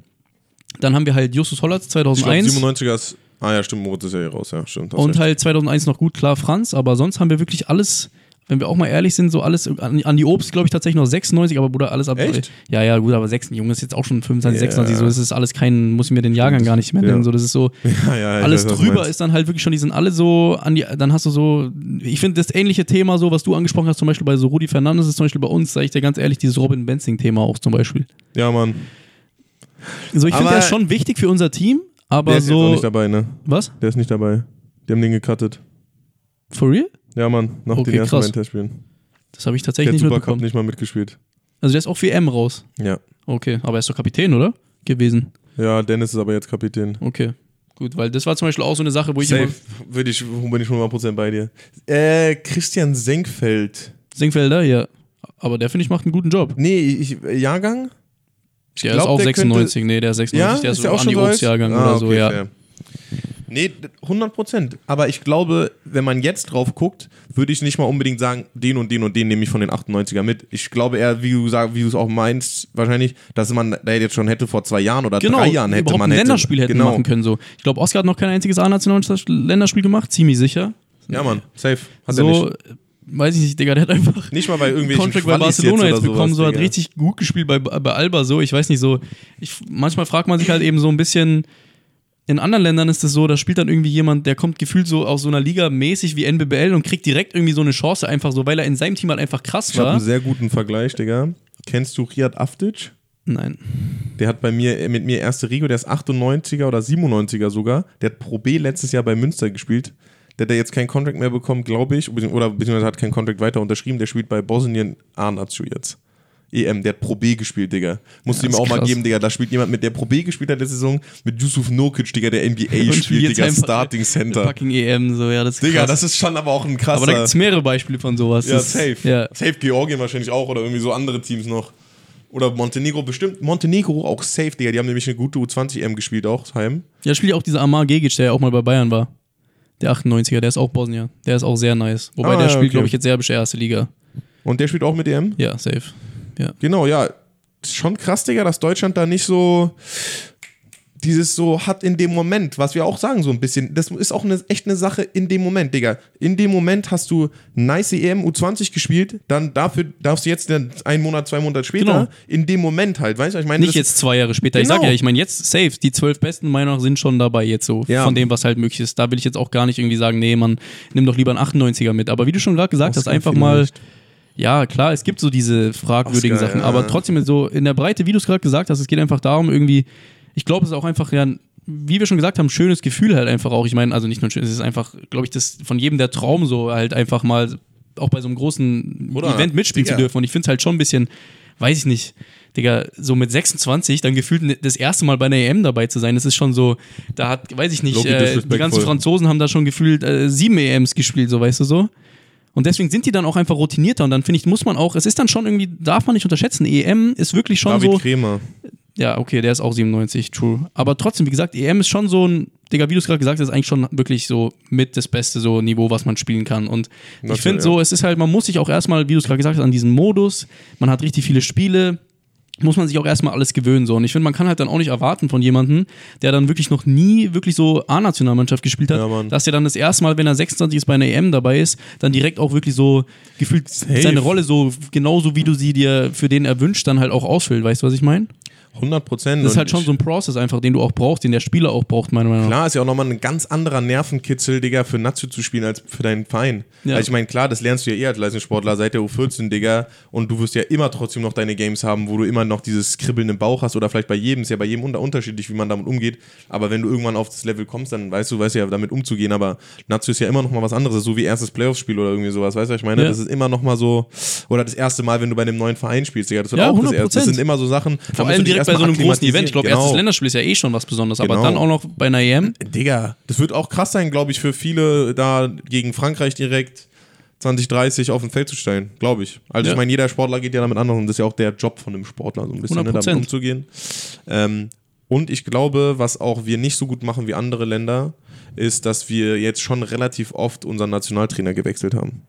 Speaker 2: Dann haben wir halt Justus Hollatz
Speaker 1: ich glaube,
Speaker 2: 2001.
Speaker 1: 97er ist, ah ja, stimmt, Moritz ist ja hier raus, ja, stimmt.
Speaker 2: und halt 2001 noch gut, klar, Franz. Aber sonst haben wir wirklich alles, wenn wir auch mal ehrlich sind, so alles, an, an die Obst, glaube ich, tatsächlich noch 96, aber Bruder, alles ab.
Speaker 1: Echt?
Speaker 2: Ja, ja, gut, aber 6, Junge ist jetzt auch schon 25,
Speaker 1: Ja.
Speaker 2: 26, so das ist alles kein, muss ich mir den Jahrgang gar nicht mehr
Speaker 1: Ja.
Speaker 2: nennen. So, das ist so, <laughs>
Speaker 1: ja, ja,
Speaker 2: alles
Speaker 1: weiß,
Speaker 2: drüber ist dann halt wirklich schon, die sind alle so an die, dann hast du so, ich finde das ähnliche Thema, so was du angesprochen hast, zum Beispiel bei so Rudi Fernandes ist zum Beispiel bei uns, sage ich dir ganz ehrlich, dieses Robin Benzing-Thema auch zum Beispiel.
Speaker 1: Ja, Mann.
Speaker 2: So, ich finde, der ist schon wichtig für unser Team, aber
Speaker 1: Der ist jetzt auch
Speaker 2: so,
Speaker 1: nicht dabei, ne?
Speaker 2: was?
Speaker 1: Der ist nicht dabei. Die haben den gecuttet.
Speaker 2: For real?
Speaker 1: Ja, Mann, nach
Speaker 2: Okay,
Speaker 1: den ersten
Speaker 2: krass.
Speaker 1: beiden Testspielen.
Speaker 2: Das habe ich
Speaker 1: Der
Speaker 2: tatsächlich
Speaker 1: hat
Speaker 2: nicht
Speaker 1: Supercup
Speaker 2: mitbekommen.
Speaker 1: nicht mal mitgespielt.
Speaker 2: Also der ist auch für M raus.
Speaker 1: Ja.
Speaker 2: Okay, aber er ist doch Kapitän, oder? Gewesen.
Speaker 1: Ja, Dennis ist aber jetzt Kapitän.
Speaker 2: Okay. Gut, weil das war zum Beispiel auch so eine Sache, wo ich.
Speaker 1: Safe, würde ich, bin ich 100% bei dir. Äh, Christian Senkfeld.
Speaker 2: Singfelder, ja. Aber der finde ich macht einen guten Job.
Speaker 1: Nee, ich, Jahrgang?
Speaker 2: Der
Speaker 1: glaub,
Speaker 2: ist auch
Speaker 1: der
Speaker 2: 96, nee, der ist 96,
Speaker 1: Ja,
Speaker 2: der ist,
Speaker 1: ist
Speaker 2: so
Speaker 1: der auch so alt?
Speaker 2: Obstjahrgang
Speaker 1: Ah,
Speaker 2: oder so,
Speaker 1: okay,
Speaker 2: ja.
Speaker 1: fair. Nee, 100 Prozent. Aber ich glaube, wenn man jetzt drauf guckt, würde ich nicht mal unbedingt sagen, den und den und den nehme ich von den 98er mit. Ich glaube eher, wie du sagst, wie du es auch meinst, wahrscheinlich, dass man da jetzt schon hätte vor zwei Jahren oder
Speaker 2: Genau,
Speaker 1: drei Jahren hätte
Speaker 2: überhaupt
Speaker 1: man
Speaker 2: ein
Speaker 1: hätte,
Speaker 2: Länderspiel hätten
Speaker 1: genau.
Speaker 2: machen können. So. Ich glaube, Oscar hat noch kein einziges A-Nationalländerspiel gemacht, ziemlich sicher.
Speaker 1: Ja, Mann, safe. Hat
Speaker 2: so,
Speaker 1: nicht.
Speaker 2: weiß ich nicht, Digga, der hat einfach
Speaker 1: Nicht mal bei irgendwelchen
Speaker 2: Contract bei
Speaker 1: Qualis
Speaker 2: Barcelona jetzt,
Speaker 1: oder
Speaker 2: bekommen,
Speaker 1: sowas,
Speaker 2: so hat
Speaker 1: Digga.
Speaker 2: richtig gut gespielt bei, bei Alba, so, ich weiß nicht, so, ich, manchmal fragt man sich halt eben so ein bisschen, in anderen Ländern ist es so, da spielt dann irgendwie jemand, der kommt gefühlt so aus so einer Liga mäßig wie NBBL und kriegt direkt irgendwie so eine Chance, einfach so, weil er in seinem Team halt einfach krass
Speaker 1: Ich habe
Speaker 2: war.
Speaker 1: einen sehr guten Vergleich, Digga. Kennst du Riyad Aftic?
Speaker 2: Nein.
Speaker 1: Der hat bei mir mit mir erste Rigo, der ist 98er oder 97er sogar. Der hat Pro B letztes Jahr bei Münster gespielt. Der hat ja jetzt keinen Contract mehr bekommen, glaube ich, oder beziehungsweise hat keinen Contract weiter unterschrieben. Der spielt bei Bosnien A-Nazu jetzt. EM, der hat Pro B gespielt, Digga. Musst du ihm auch mal
Speaker 2: krass.
Speaker 1: geben, Digga. Da spielt jemand mit, der Pro B gespielt hat letzte Saison, mit Yusuf Nurkic, Digga, der NBA <laughs> spielt, Digga, Starting Center.
Speaker 2: Fucking EM, so, ja, das ist
Speaker 1: Digga,
Speaker 2: krass.
Speaker 1: das ist schon aber auch ein krasser.
Speaker 2: Aber da gibt es mehrere Beispiele von sowas.
Speaker 1: Ja,
Speaker 2: Das-
Speaker 1: safe.
Speaker 2: Ja.
Speaker 1: Safe Georgien wahrscheinlich auch oder irgendwie so andere Teams noch. Oder Montenegro bestimmt. Montenegro auch safe, Digga. Die haben nämlich eine gute U20-M gespielt auch, heim.
Speaker 2: Ja, spielt auch dieser Amar Gegic, der ja auch mal bei Bayern war. Der 98er, der ist auch Bosnier. Der ist auch sehr nice. Wobei
Speaker 1: Ah,
Speaker 2: der
Speaker 1: ja,
Speaker 2: spielt,
Speaker 1: okay.
Speaker 2: glaube ich, jetzt serbische erste Liga.
Speaker 1: Und der spielt auch mit EM?
Speaker 2: Ja, safe.
Speaker 1: Genau, ja. Schon krass, Digga, dass Deutschland da nicht so dieses so hat in dem Moment, was wir auch sagen so ein bisschen, das ist auch eine, echt eine Sache in dem Moment, Digga. In dem Moment hast du nice EM U20 gespielt, dann dafür darfst du jetzt einen Monat, zwei Monate später,
Speaker 2: Genau.
Speaker 1: in dem Moment halt, weißt du, ich meine,
Speaker 2: Nicht jetzt zwei Jahre später. Ich
Speaker 1: Genau.
Speaker 2: sag ja, ich meine jetzt safe. Die zwölf besten meiner Meinung sind schon dabei jetzt so.
Speaker 1: Ja.
Speaker 2: Von dem, was halt möglich ist. Da will ich jetzt auch gar nicht irgendwie sagen, nee, man, nimm doch lieber einen 98er mit. Aber wie du schon gerade gesagt hast, einfach mal. Ja, klar, es gibt so diese fragwürdigen
Speaker 1: Oscar,
Speaker 2: Sachen,
Speaker 1: ja.
Speaker 2: aber trotzdem so in der Breite, wie du es gerade gesagt hast, es geht einfach darum, irgendwie, ich glaube, es ist auch einfach, ja, wie wir schon gesagt haben, schönes Gefühl halt einfach auch. Ich meine, also nicht nur schön, es ist einfach, glaube ich, das von jedem der Traum so halt einfach mal auch bei so einem großen
Speaker 1: Oder,
Speaker 2: Event mitspielen
Speaker 1: Digga.
Speaker 2: zu dürfen. Und ich finde es halt schon ein bisschen, weiß ich nicht, Digga, so mit 26 dann gefühlt ne- das erste Mal bei einer EM dabei zu sein, das ist schon so, da hat, weiß ich nicht, äh, die ganzen Franzosen haben da schon gefühlt äh, sieben EMs gespielt, so weißt du so. Und deswegen sind die dann auch einfach routinierter und dann finde ich, muss man auch, es ist dann schon irgendwie, darf man nicht unterschätzen, EM ist wirklich schon
Speaker 1: David
Speaker 2: so,
Speaker 1: Kremer.
Speaker 2: ja, okay, der ist auch 97, true. Aber trotzdem, wie gesagt, EM ist schon so ein, Digga, wie du es gerade gesagt hast, ist eigentlich schon wirklich so mit das beste so Niveau, was man spielen kann. Und ich
Speaker 1: Natürlich,
Speaker 2: finde
Speaker 1: ja.
Speaker 2: so, es ist halt, man muss sich auch erstmal, wie du es gerade gesagt hast, an diesen Modus, man hat richtig viele Spiele, muss man sich auch erstmal alles gewöhnen. So. Und ich finde, man kann halt dann auch nicht erwarten von jemandem, der dann wirklich noch nie wirklich so A-Nationalmannschaft gespielt hat,
Speaker 1: Ja,
Speaker 2: dass er dann das erste Mal, wenn er 26 ist bei einer EM dabei ist, dann direkt auch wirklich so gefühlt seine Rolle so genauso wie du sie dir für den erwünscht, dann halt auch ausfüllt. Weißt du, was ich meine?
Speaker 1: 100 Prozent.
Speaker 2: Das ist halt schon so ein Prozess einfach, den du auch brauchst, den der Spieler auch braucht, meiner Meinung nach.
Speaker 1: Klar, ist ja auch nochmal ein ganz anderer Nervenkitzel, Digga, für Nazio zu spielen als für deinen Verein.
Speaker 2: Ja.
Speaker 1: Also ich meine, klar, das lernst du ja eh als Leistungssportler seit der U14, Digga. Und du wirst ja immer trotzdem noch deine Games haben, wo du immer noch dieses Kribbeln im Bauch hast oder vielleicht bei jedem, ist ja bei jedem unter unterschiedlich, wie man damit umgeht. Aber wenn du irgendwann auf das Level kommst, dann weißt du, weißt du ja damit umzugehen. Aber Nazio ist ja immer noch mal was anderes, so wie erstes Playoffs-Spiel oder irgendwie sowas, weißt du, was ich meine?
Speaker 2: Ja.
Speaker 1: Das ist immer noch mal so, oder das erste Mal, wenn du bei einem neuen Verein spielst, Digga. Das wird
Speaker 2: Ja,
Speaker 1: auch das erste. Das
Speaker 2: 100%.
Speaker 1: sind immer so Sachen.
Speaker 2: Vor allem direkt bei so einem großen. Event. Ich glaube,
Speaker 1: Genau.
Speaker 2: erstes Länderspiel ist ja eh schon was Besonderes, aber
Speaker 1: Genau.
Speaker 2: dann auch noch bei einer EM.
Speaker 1: Digga, das wird auch krass sein, glaube ich, für viele da gegen Frankreich direkt 2030 auf dem Feld zu stellen, glaube ich. Also
Speaker 2: Ja.
Speaker 1: ich meine, jeder Sportler geht ja damit an und das ist ja auch der Job von einem Sportler, so ein bisschen ne, damit
Speaker 2: 100%.
Speaker 1: umzugehen. Ähm, und ich glaube, was auch wir nicht so gut machen wie andere Länder, ist, dass wir jetzt schon relativ oft unseren Nationaltrainer gewechselt haben.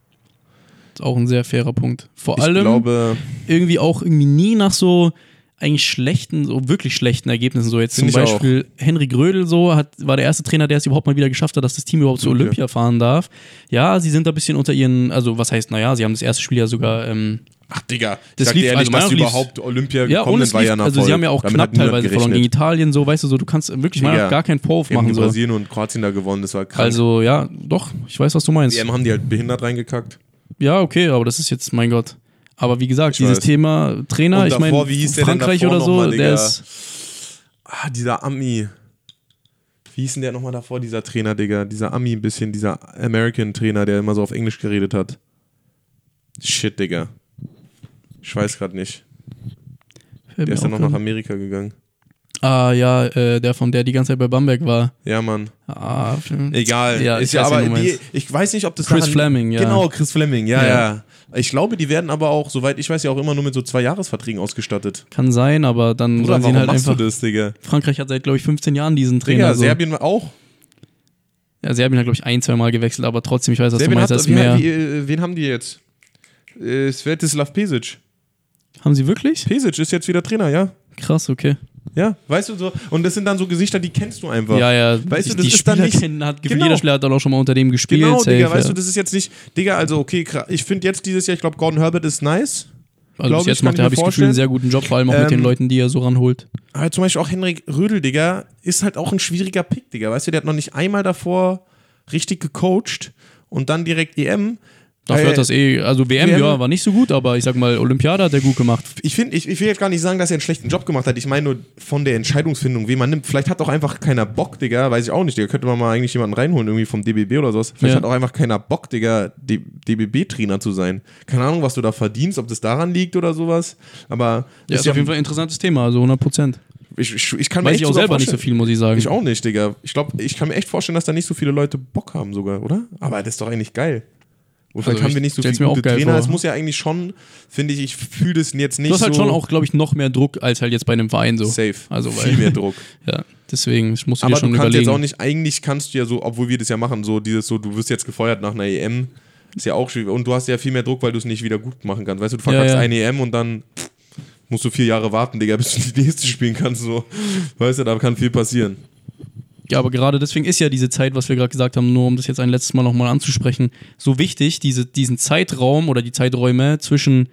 Speaker 2: Ist auch ein sehr fairer Punkt. Vor
Speaker 1: Ich
Speaker 2: allem
Speaker 1: glaube,
Speaker 2: irgendwie auch irgendwie nie nach so eigentlich schlechten, so wirklich schlechten Ergebnissen. So jetzt
Speaker 1: Find
Speaker 2: zum Beispiel Henry Grödel so hat, war der erste Trainer, der es überhaupt mal wieder geschafft hat, dass das Team überhaupt zu
Speaker 1: Okay.
Speaker 2: Olympia fahren darf. Ja, sie sind da ein bisschen unter ihren, also was heißt, naja, sie haben das erste Spiel ja sogar ähm,
Speaker 1: ach Digga,
Speaker 2: Das
Speaker 1: sag
Speaker 2: lief-
Speaker 1: dir ehrlich,
Speaker 2: also
Speaker 1: dass überhaupt Olympia
Speaker 2: Ja,
Speaker 1: gekommen sind, war ja ein
Speaker 2: also sie haben ja auch
Speaker 1: Damit
Speaker 2: knapp teilweise verloren gegen Italien, so, weißt du, so, du kannst wirklich
Speaker 1: Digga,
Speaker 2: nach gar keinen Vorwurf machen. So.
Speaker 1: Brasilien und Kroatien da gewonnen, das war krass.
Speaker 2: Also, ja, doch, ich weiß, was du meinst.
Speaker 1: die haben die halt behindert reingekackt.
Speaker 2: Ja, okay, aber das ist jetzt, mein Gott. Aber wie gesagt,
Speaker 1: Ich
Speaker 2: dieses
Speaker 1: weiß.
Speaker 2: Thema Trainer,
Speaker 1: Und
Speaker 2: ich meine, Frankreich oder so,
Speaker 1: mal,
Speaker 2: der ist.
Speaker 1: Ah, dieser Ami. Wie hieß denn der nochmal davor, dieser Trainer, Digga? Dieser Ami ein bisschen, dieser American-Trainer, der immer so auf Englisch geredet hat. Shit, Digga. Ich weiß gerade nicht.
Speaker 2: fällt
Speaker 1: Der ist dann noch nach Amerika gegangen.
Speaker 2: Ah, ja, äh, der von der die ganze Zeit bei Bamberg war.
Speaker 1: Ja, Mann.
Speaker 2: Ah,
Speaker 1: Egal.
Speaker 2: Ja,
Speaker 1: ist
Speaker 2: ich
Speaker 1: ja
Speaker 2: weiß,
Speaker 1: aber die, ich weiß nicht, ob das
Speaker 2: Chris Fleming, ja.
Speaker 1: Genau, Chris Fleming, ja,
Speaker 2: Ja.
Speaker 1: ja, Ich glaube, die werden aber auch, soweit ich weiß, ja auch immer nur mit so zwei Jahresverträgen ausgestattet.
Speaker 2: Kann sein, aber dann
Speaker 1: Oder
Speaker 2: sollen sie ihn halt
Speaker 1: machst
Speaker 2: einfach.
Speaker 1: du das, Digga?
Speaker 2: Frankreich hat seit, glaube ich, 15 Jahren diesen Trainer.
Speaker 1: Digga,
Speaker 2: so.
Speaker 1: Serbien auch.
Speaker 2: Ja, Serbien hat, glaube ich, ein, zwei Mal gewechselt, aber trotzdem, ich weiß, dass du meinst,
Speaker 1: hat,
Speaker 2: dass
Speaker 1: wie,
Speaker 2: mehr.
Speaker 1: wie, äh, wen haben die jetzt? Äh, Svetislav Pesic.
Speaker 2: Haben sie wirklich?
Speaker 1: Pesic ist jetzt wieder Trainer, ja?
Speaker 2: Krass, okay.
Speaker 1: Ja, weißt du so. Und das sind dann so Gesichter, die kennst du einfach.
Speaker 2: Ja, ja.
Speaker 1: Weißt du, das
Speaker 2: die
Speaker 1: ist dann
Speaker 2: Spieler
Speaker 1: nicht-
Speaker 2: kennen, hat,
Speaker 1: Genau.
Speaker 2: jeder Spieler hat dann auch schon mal unter dem gespielt.
Speaker 1: Genau,
Speaker 2: safe,
Speaker 1: Digga, weißt
Speaker 2: ja.
Speaker 1: du, das ist jetzt nicht, Digga, also okay, ich finde jetzt dieses Jahr, ich glaube, Gordon Herbert ist nice.
Speaker 2: Also
Speaker 1: glaub
Speaker 2: bis jetzt macht er, habe ich das Gefühl, einen sehr guten Job, vor allem auch mit den
Speaker 1: Ähm,
Speaker 2: Leuten, die er so ranholt.
Speaker 1: Aber zum Beispiel auch Henrik Rödel, Digga, ist halt auch ein schwieriger Pick, Digga. Weißt du, der hat noch nicht einmal davor richtig gecoacht und dann direkt EM.
Speaker 2: Dafür
Speaker 1: Äh,
Speaker 2: hat das eh, also WM,
Speaker 1: WM
Speaker 2: ja, war nicht so gut, aber ich sag mal, Olympiade hat er gut gemacht.
Speaker 1: Ich finde, ich, ich will jetzt gar nicht sagen, dass er einen schlechten Job gemacht hat. Ich meine nur von der Entscheidungsfindung, wen man nimmt. Vielleicht hat auch einfach keiner Bock, Digga. Weiß ich auch nicht, Digga. Könnte man mal eigentlich jemanden reinholen, irgendwie vom DBB oder sowas. Vielleicht
Speaker 2: Ja.
Speaker 1: hat auch einfach keiner Bock, Digga, DBB-Trainer zu sein. Keine Ahnung, was du da verdienst, ob das daran liegt oder sowas. Aber
Speaker 2: Ja, ist auf jeden Fall ein interessantes Thema, also 100 Prozent.
Speaker 1: ich, ich, ich kann mir
Speaker 2: Weiß
Speaker 1: echt
Speaker 2: ich auch selber nicht so viel, muss ich sagen.
Speaker 1: Ich auch nicht, Digga. Ich glaube, ich kann mir echt vorstellen, dass da nicht so viele Leute Bock haben sogar, oder? Aber das ist doch eigentlich geil. Und vielleicht
Speaker 2: Also
Speaker 1: haben wir nicht so viele gute Trainer.
Speaker 2: vor.
Speaker 1: Es muss ja eigentlich schon, finde ich, ich fühle das jetzt nicht
Speaker 2: Du hast halt
Speaker 1: so
Speaker 2: schon auch, glaube ich, noch mehr Druck als halt jetzt bei einem Verein so.
Speaker 1: safe.
Speaker 2: Also, weil-
Speaker 1: viel mehr Druck. <laughs>
Speaker 2: Ja, deswegen, ich muss dir
Speaker 1: Aber
Speaker 2: schon
Speaker 1: du kannst
Speaker 2: überlegen.
Speaker 1: jetzt auch nicht, eigentlich kannst du ja so, obwohl wir das ja machen, so dieses so, du wirst jetzt gefeuert nach einer EM, ist ja auch schwierig. Und du hast ja viel mehr Druck, weil du es nicht wieder gut machen kannst. Weißt du, du verkackst
Speaker 2: ja.
Speaker 1: eine EM und dann musst du vier Jahre warten, Digga, bis du die nächste spielen kannst. So. Weißt du, da kann viel passieren.
Speaker 2: Ja, aber gerade deswegen ist ja diese Zeit, was wir gerade gesagt haben, nur um das jetzt ein letztes Mal nochmal anzusprechen, so wichtig, diese, diesen Zeitraum oder die Zeiträume zwischen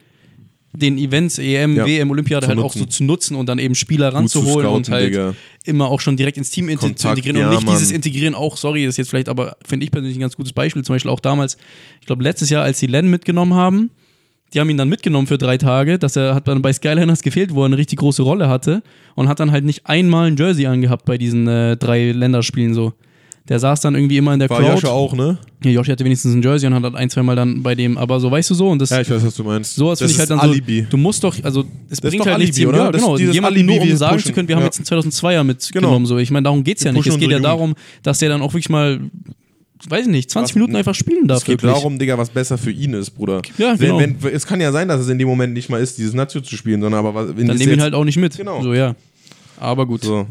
Speaker 2: den Events, EM,
Speaker 1: Ja,
Speaker 2: WM, Olympiade halt auch
Speaker 1: nutzen.
Speaker 2: so zu nutzen und dann eben Spieler
Speaker 1: Gut zu
Speaker 2: ranzuholen und
Speaker 1: scouten,
Speaker 2: halt
Speaker 1: Digga.
Speaker 2: immer auch schon direkt ins Team in- zu
Speaker 1: Kontakt,
Speaker 2: integrieren
Speaker 1: ja,
Speaker 2: und nicht
Speaker 1: Mann.
Speaker 2: dieses Integrieren auch, sorry, das ist jetzt vielleicht, aber finde ich persönlich ein ganz gutes Beispiel, zum Beispiel auch damals, ich glaube letztes Jahr, als die Len mitgenommen haben, die haben ihn dann mitgenommen für drei Tage, dass er hat dann bei Skyliners gefehlt, wo er eine richtig große Rolle hatte und hat dann halt nicht einmal ein Jersey angehabt bei diesen äh, drei Länderspielen so. Der saß dann irgendwie immer in der
Speaker 1: War
Speaker 2: Crowd.
Speaker 1: Joscha auch, ne?
Speaker 2: Ja, Joshi hatte wenigstens ein Jersey und hat ein, zweimal dann bei dem, aber so, weißt du so, und das,
Speaker 1: Ja, ich weiß, was du meinst.
Speaker 2: sowas
Speaker 1: das
Speaker 2: finde ich halt dann
Speaker 1: Alibi.
Speaker 2: so, du musst doch, also es
Speaker 1: ist
Speaker 2: bringt halt nichts,
Speaker 1: Alibi, oder?
Speaker 2: ja,
Speaker 1: Das-
Speaker 2: genau, jemanden
Speaker 1: Alibi,
Speaker 2: nur um sagen
Speaker 1: pushen.
Speaker 2: zu können, wir haben
Speaker 1: Ja.
Speaker 2: jetzt einen 2002er mitgenommen,
Speaker 1: Genau.
Speaker 2: so, ich meine, darum geht's ja
Speaker 1: Wir
Speaker 2: nicht, es geht ja darum, dass der dann auch wirklich mal, weiß ich nicht, 20
Speaker 1: Was-
Speaker 2: Minuten einfach spielen darf,
Speaker 1: Es geht
Speaker 2: wirklich.
Speaker 1: darum, Digga, was besser für ihn ist, Bruder.
Speaker 2: Ja, genau.
Speaker 1: wenn, wenn, es kann ja sein, dass es in dem Moment nicht mal ist, dieses Nazio zu spielen, sondern aber
Speaker 2: dann nehmen ihn
Speaker 1: jetzt-
Speaker 2: halt auch nicht mit,
Speaker 1: Genau.
Speaker 2: so, ja. Aber gut.
Speaker 1: So,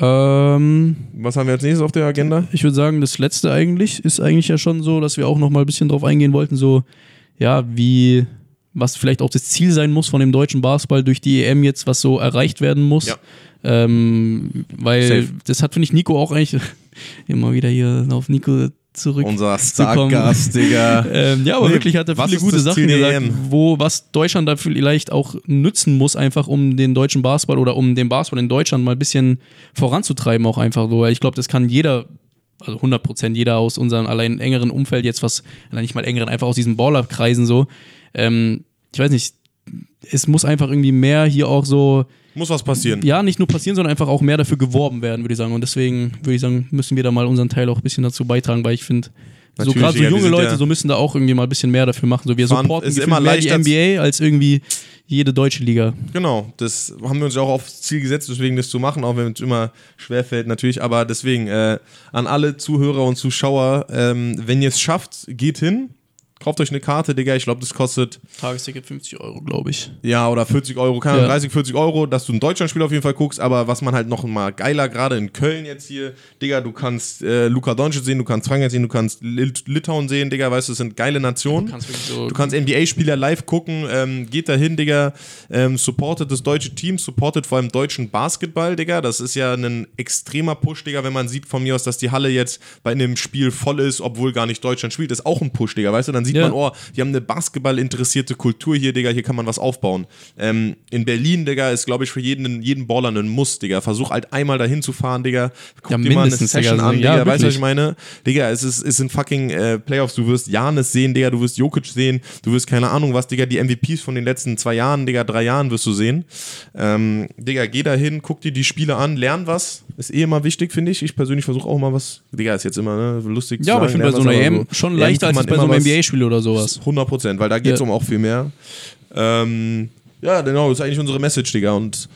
Speaker 2: Ähm,
Speaker 1: was haben wir als nächstes auf der Agenda?
Speaker 2: ich würde sagen, das letzte eigentlich ist eigentlich ja schon so, dass wir auch noch mal ein bisschen drauf eingehen wollten, so, ja, wie, was vielleicht auch das Ziel sein muss von dem deutschen Basketball durch die EM jetzt, was so erreicht werden muss.
Speaker 1: Ja.
Speaker 2: Ähm, weil
Speaker 1: Safe.
Speaker 3: das
Speaker 2: hat, finde ich, Nico auch eigentlich <laughs> immer wieder hier auf Nico zurück.
Speaker 1: Unser
Speaker 2: Stargast,
Speaker 1: Digga. <laughs>
Speaker 2: Ähm, ja, aber
Speaker 1: Nee,
Speaker 2: wirklich hat er viele gute Sachen
Speaker 1: Ziel
Speaker 2: gesagt, wo was Deutschland da vielleicht auch nützen muss, einfach um den deutschen Basketball oder um den Basketball in Deutschland mal ein bisschen voranzutreiben, auch einfach so. Weil ich glaube, das kann jeder, also 100 Prozent jeder aus unserem allein engeren Umfeld jetzt was, nicht mal engeren, einfach aus diesen Ballerkreisen so. Ähm, ich weiß nicht, es muss einfach irgendwie mehr hier auch so,
Speaker 1: Muss was passieren.
Speaker 2: ja, nicht nur passieren, sondern einfach auch mehr dafür geworben werden, würde ich sagen. Und deswegen würde ich sagen, müssen wir da mal unseren Teil auch ein bisschen dazu beitragen, weil ich finde, so gerade so junge
Speaker 1: sind
Speaker 2: Leute,
Speaker 1: ja-
Speaker 2: so müssen da auch irgendwie mal ein bisschen mehr dafür machen. So wir supporten
Speaker 1: ist immer
Speaker 2: mehr die NBA als irgendwie jede deutsche Liga.
Speaker 1: Genau, das haben wir uns ja auch aufs Ziel gesetzt, deswegen das zu machen, auch wenn es immer schwerfällt natürlich. Aber deswegen äh, an alle Zuhörer und Zuschauer, ähm, wenn ihr es schafft, geht hin, kauft euch eine Karte, Digga. Ich glaube, das kostet
Speaker 2: Tagesticket 50 Euro, glaube ich.
Speaker 1: ja oder 40 Euro, keine Ahnung,
Speaker 2: Ja.
Speaker 1: 30, 40 Euro, dass du ein Deutschlandspiel auf jeden Fall guckst. Aber was man halt noch mal geiler, gerade in Köln jetzt hier, Digga, du kannst äh, Luka Doncic sehen, du kannst Frankreich sehen, du kannst Lit Litauen sehen, Digga, weißt du, das sind geile Nationen.
Speaker 2: Kannst wirklich so
Speaker 1: Du kannst NBA-Spieler live gucken, ähm, geht dahin, Digga, ähm, supportet das deutsche Team, supportet vor allem deutschen Basketball, Digga. Das ist ja ein extremer Push, Digga, wenn man sieht von mir aus, dass die Halle jetzt bei einem Spiel voll ist, obwohl gar nicht Deutschland spielt, ist auch ein Push, Digga, weißt du? Dann sieht
Speaker 2: Ja.
Speaker 1: man, oh, die haben eine Basketball-interessierte Kultur hier, Digga, hier kann man was aufbauen. Ähm, in Berlin, Digga, ist, glaube ich, für jeden, jeden Baller ein Muss, Digga. Versuch halt einmal dahin zu fahren, Digga. Guck
Speaker 2: Ja,
Speaker 1: dir mal eine Session
Speaker 2: Digga.
Speaker 1: an,
Speaker 2: Ja,
Speaker 1: Digga. weißt du, was ich meine? Digga, es, ist, es sind fucking äh, Playoffs. Du wirst Janis sehen, Digga. Du wirst Jokic sehen. Du wirst keine Ahnung was, Digga. Die MVPs von den letzten zwei Jahren, Digga, drei Jahren wirst du sehen. Ähm, Digga, geh da hin, guck dir die Spiele an, lern was. Ist eh immer wichtig, finde ich. Ich persönlich versuche auch mal was. Digga, ist jetzt immer ne, lustig zu
Speaker 2: Ja, aber ich
Speaker 1: sagen,
Speaker 2: finde bei so einer EM schon
Speaker 1: lernen
Speaker 2: leichter als bei so einem
Speaker 1: was.
Speaker 2: Oder sowas.
Speaker 1: 100 Prozent, weil da geht es
Speaker 2: Ja.
Speaker 1: um auch viel mehr. Ähm, ja, genau, das ist eigentlich unsere Message, Digga. Und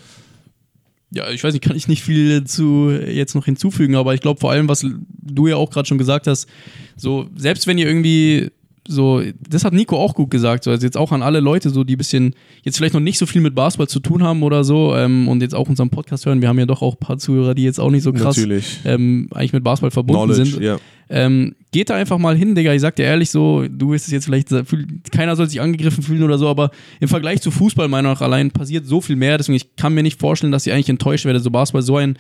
Speaker 2: Ja, ich weiß nicht, kann ich nicht viel zu jetzt noch hinzufügen, aber ich glaube vor allem, was du ja auch gerade schon gesagt hast, so selbst wenn ihr irgendwie so, das hat Nico auch gut gesagt, so, also jetzt auch an alle Leute, so, die ein bisschen, jetzt vielleicht noch nicht so viel mit Basketball zu tun haben oder so ähm, und jetzt auch unseren Podcast hören. Wir haben ja doch auch ein paar Zuhörer, die jetzt auch nicht so krass ähm, eigentlich mit Basketball verbunden
Speaker 1: Knowledge,
Speaker 2: sind.
Speaker 1: ja.
Speaker 2: Ähm, geht da einfach mal hin, Digga. Ich sag dir ehrlich so, du wirst es jetzt vielleicht, keiner soll sich angegriffen fühlen oder so, aber im Vergleich zu Fußball, meiner Meinung nach, allein passiert so viel mehr. Deswegen, ich kann mir nicht vorstellen, dass ich eigentlich enttäuscht werde. So Basketball, so ein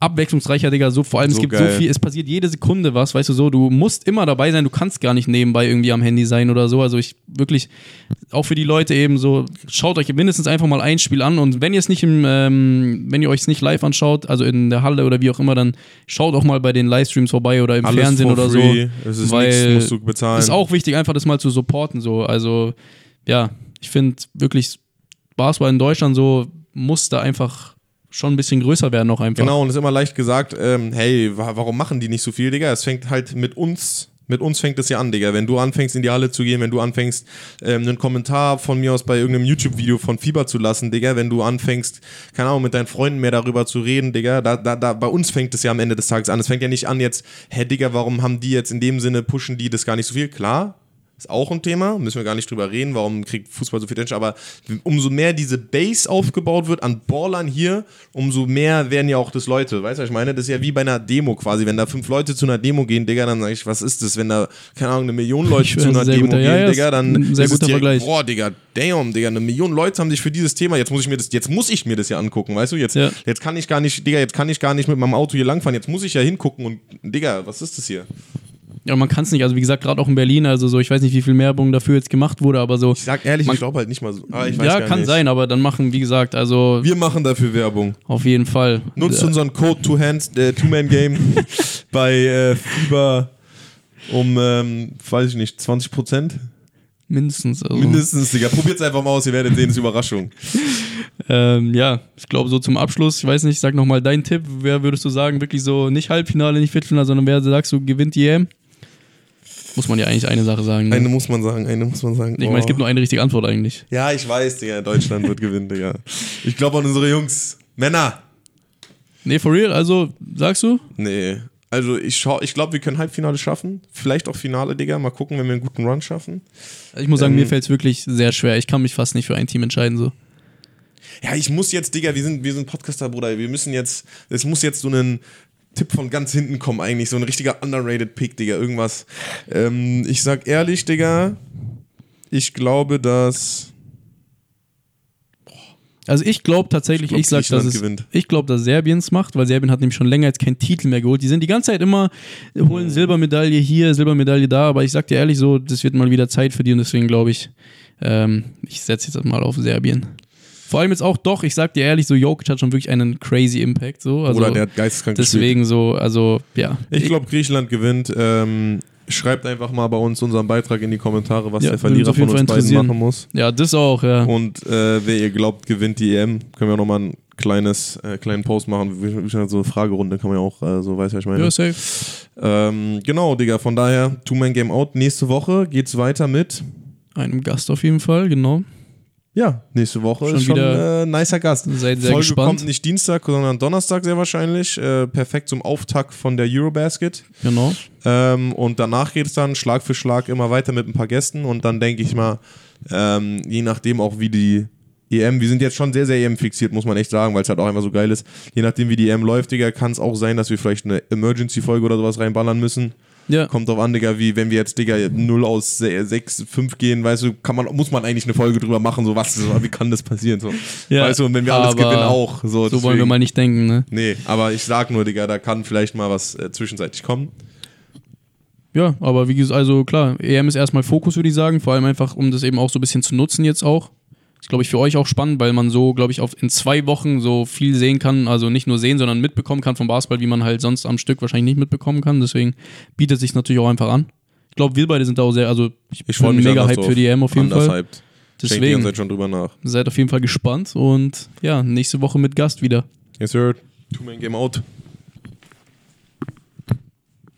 Speaker 2: abwechslungsreicher, Digga. So, vor allem,
Speaker 1: So
Speaker 2: es gibt
Speaker 1: geil.
Speaker 2: so viel, es passiert jede Sekunde was, weißt du so, du musst immer dabei sein, du kannst gar nicht nebenbei irgendwie am Handy sein oder so. Also ich wirklich, auch für die Leute eben so, schaut euch mindestens einfach mal ein Spiel an und wenn ihr es nicht im, ähm, wenn ihr euch es nicht live anschaut, also in der Halle oder wie auch immer, dann schaut auch mal bei den Livestreams vorbei oder im
Speaker 1: Alles
Speaker 2: Fernsehen oder
Speaker 1: free.
Speaker 2: so.
Speaker 1: Es ist
Speaker 2: weil
Speaker 1: nichts, musst du bezahlen.
Speaker 2: Ist auch wichtig, einfach das mal zu supporten. So. Also, ja, ich finde wirklich, Basketball in Deutschland so muss da einfach schon ein bisschen größer werden, noch einfach.
Speaker 1: Genau, und es ist immer leicht gesagt, ähm, hey, wa warum machen die nicht so viel, Digga? Es fängt halt mit uns, mit uns fängt es ja an, Digga. Wenn du anfängst, in die Halle zu gehen, wenn du anfängst, ähm, einen Kommentar von mir aus bei irgendeinem YouTube-Video von Fieber zu lassen, Digga, wenn du anfängst, keine Ahnung, mit deinen Freunden mehr darüber zu reden, Digga, da, da, da, bei uns fängt es ja am Ende des Tages an. Es fängt ja nicht an jetzt, hä, Digga, warum haben die jetzt in dem Sinne, pushen die das gar nicht so viel? Klar, ist auch ein Thema, müssen wir gar nicht drüber reden, warum kriegt Fußball so viel Attention, aber umso mehr diese Base aufgebaut wird an Ballern hier, umso mehr werden ja auch das Leute, weißt du, was ich meine? Das ist ja wie bei einer Demo quasi, wenn da fünf Leute zu einer Demo gehen, Digga, dann sag ich, was ist das, wenn da, keine Ahnung, eine Million Leute
Speaker 2: Ich
Speaker 1: zu einer Demo
Speaker 2: guter-
Speaker 1: gehen,
Speaker 2: ja,
Speaker 1: Digga, dann
Speaker 2: sehr
Speaker 1: ist
Speaker 2: guter
Speaker 1: direkt,
Speaker 2: Vergleich.
Speaker 1: boah, Digga, damn, Digga, eine Million Leute haben sich für dieses Thema, jetzt muss ich mir das, jetzt muss ich mir das ja angucken, weißt du, jetzt,
Speaker 2: Ja.
Speaker 1: jetzt kann ich gar nicht, Digga, jetzt kann ich gar nicht mit meinem Auto hier langfahren, jetzt muss ich ja hingucken und, Digga, was ist das hier?
Speaker 2: Ja, man kann es nicht. Also wie gesagt, gerade auch in Berlin, also so, ich weiß nicht, wie viel Werbung dafür jetzt gemacht wurde, aber so.
Speaker 1: Ich sag ehrlich,
Speaker 2: Man-
Speaker 1: ich glaube halt nicht mal so, ah,
Speaker 2: Ja, kann
Speaker 1: nicht.
Speaker 2: sein, aber dann machen, wie gesagt, also
Speaker 1: Wir machen dafür Werbung.
Speaker 2: auf jeden Fall.
Speaker 1: Nutzt
Speaker 2: Äh,
Speaker 1: unseren Code Two Hands, äh, Two Man Game <laughs> bei äh, Fieber um, ähm, weiß ich nicht, 20 Prozent?
Speaker 2: mindestens. Also,
Speaker 1: Mindestens, Digga. Probiert's einfach mal aus, ihr werdet sehen, ist Überraschung. <laughs>
Speaker 2: Ähm, ja, ich glaube so zum Abschluss, ich weiß nicht, sag nochmal deinen Tipp. Wer würdest du sagen, wirklich so nicht Halbfinale, nicht Viertelfinale, sondern wer sagst du, gewinnt die EM? Muss man ja eigentlich eine Sache sagen. Ne?
Speaker 1: Eine muss man sagen, eine muss man sagen.
Speaker 2: ich meine, es gibt nur eine richtige Antwort eigentlich.
Speaker 1: ja, ich weiß, Digga, Deutschland wird gewinnen, Digga. Ich glaube an unsere Jungs. Männer.
Speaker 2: Nee, for real, also sagst du?
Speaker 1: Nee. Also ich schau, ich glaube, wir können Halbfinale schaffen. Vielleicht auch Finale, Digga. Mal gucken, wenn wir einen guten Run schaffen.
Speaker 2: Ich muss sagen,
Speaker 1: Ähm,
Speaker 2: mir fällt es wirklich sehr schwer. Ich kann mich fast nicht für ein Team entscheiden. So.
Speaker 1: Ja, ich muss jetzt, Digga, wir sind, wir sind Podcaster, Bruder. Wir müssen jetzt, es muss jetzt so ein Tipp von ganz hinten kommen, eigentlich. So ein richtiger underrated Pick, Digga. Irgendwas. Ähm, ich sag ehrlich, Digga, ich glaube, dass.
Speaker 2: Also ich glaube tatsächlich,
Speaker 1: Ich
Speaker 2: ich,
Speaker 1: glaub,
Speaker 2: sag, dass es,
Speaker 1: gewinnt.
Speaker 2: ich glaube, dass Serbien es macht, weil Serbien hat nämlich schon länger jetzt keinen Titel mehr geholt. Die sind die ganze Zeit immer, holen Silbermedaille hier, Silbermedaille da, aber ich sag dir ehrlich so, das wird mal wieder Zeit für die und deswegen glaube ich, ähm, ich setze jetzt mal auf Serbien. Vor allem jetzt auch doch, ich sag dir ehrlich, so Jokic hat schon wirklich einen crazy Impact, so. Also
Speaker 1: Oder der hat geisteskrank gespielt.
Speaker 2: deswegen so, also ja.
Speaker 1: Ich glaube, Griechenland gewinnt. Ähm, schreibt einfach mal bei uns unseren Beitrag in die Kommentare, was
Speaker 2: Ja,
Speaker 1: der Verlierer von uns
Speaker 2: Fall
Speaker 1: beiden machen muss.
Speaker 2: Ja, das auch, ja.
Speaker 1: Und äh, wer ihr glaubt, gewinnt die EM, können wir nochmal ein kleines, äh, kleinen Post machen. So eine Fragerunde kann man ja auch, äh, so weiß ja ich meine.
Speaker 2: Ja, safe.
Speaker 1: Ähm, genau, Digga, von daher, Two-Man-Game Out. Nächste Woche geht's weiter mit,
Speaker 2: Einem Gast auf jeden Fall, genau.
Speaker 1: Ja, nächste Woche
Speaker 2: Schon
Speaker 1: ist schon
Speaker 2: wieder-
Speaker 1: äh, nicer Gast.
Speaker 2: Seid sehr
Speaker 1: Folge
Speaker 2: gespannt.
Speaker 1: kommt nicht Dienstag, sondern Donnerstag sehr wahrscheinlich. Äh, perfekt zum Auftakt von der Eurobasket.
Speaker 2: Genau.
Speaker 1: Ähm, und danach geht es dann Schlag für Schlag immer weiter mit ein paar Gästen und dann denke ich mal, ähm, je nachdem auch wie die EM, wir sind jetzt schon sehr, sehr EM fixiert, muss man echt sagen, weil es halt auch einfach so geil ist. Je nachdem wie die EM läuft, Digga, kann es auch sein, dass wir vielleicht eine Emergency-Folge oder sowas reinballern müssen.
Speaker 2: Ja.
Speaker 1: Kommt drauf an, Digga, wie wenn wir jetzt, Digga, 0 aus 6, 5 gehen, weißt du, kann man, muss man eigentlich eine Folge drüber machen, so was, wie kann das passieren, so.
Speaker 2: Ja,
Speaker 1: weißt du, und wenn wir alles gewinnen auch, so.
Speaker 2: So wollen wir
Speaker 1: deswegen-
Speaker 2: mal nicht denken, ne?
Speaker 1: Nee, aber ich sag nur, Digga, da kann vielleicht mal was äh, zwischenzeitlich kommen.
Speaker 2: Ja, aber wie gesagt, also klar, EM ist erstmal Fokus, würde ich sagen. Vor allem einfach, um das eben auch so ein bisschen zu nutzen jetzt auch. Ist, glaube ich, für euch auch spannend, weil man so, glaube ich, auf, in zwei Wochen so viel sehen kann. Also nicht nur sehen, sondern mitbekommen kann vom Basketball, wie man halt sonst am Stück wahrscheinlich nicht mitbekommen kann. Deswegen bietet sich natürlich auch einfach an. Ich glaube, wir beide sind da auch sehr, also ich,
Speaker 1: Ich freue
Speaker 2: bin
Speaker 1: mich
Speaker 2: mega hyped für die EM auf jeden Fall.
Speaker 1: hyped.
Speaker 2: Deswegen
Speaker 1: Zeit schon drüber nach.
Speaker 2: seid auf jeden Fall gespannt und ja, nächste Woche mit Gast wieder.
Speaker 1: Yes, sir. Two-Man Game Out.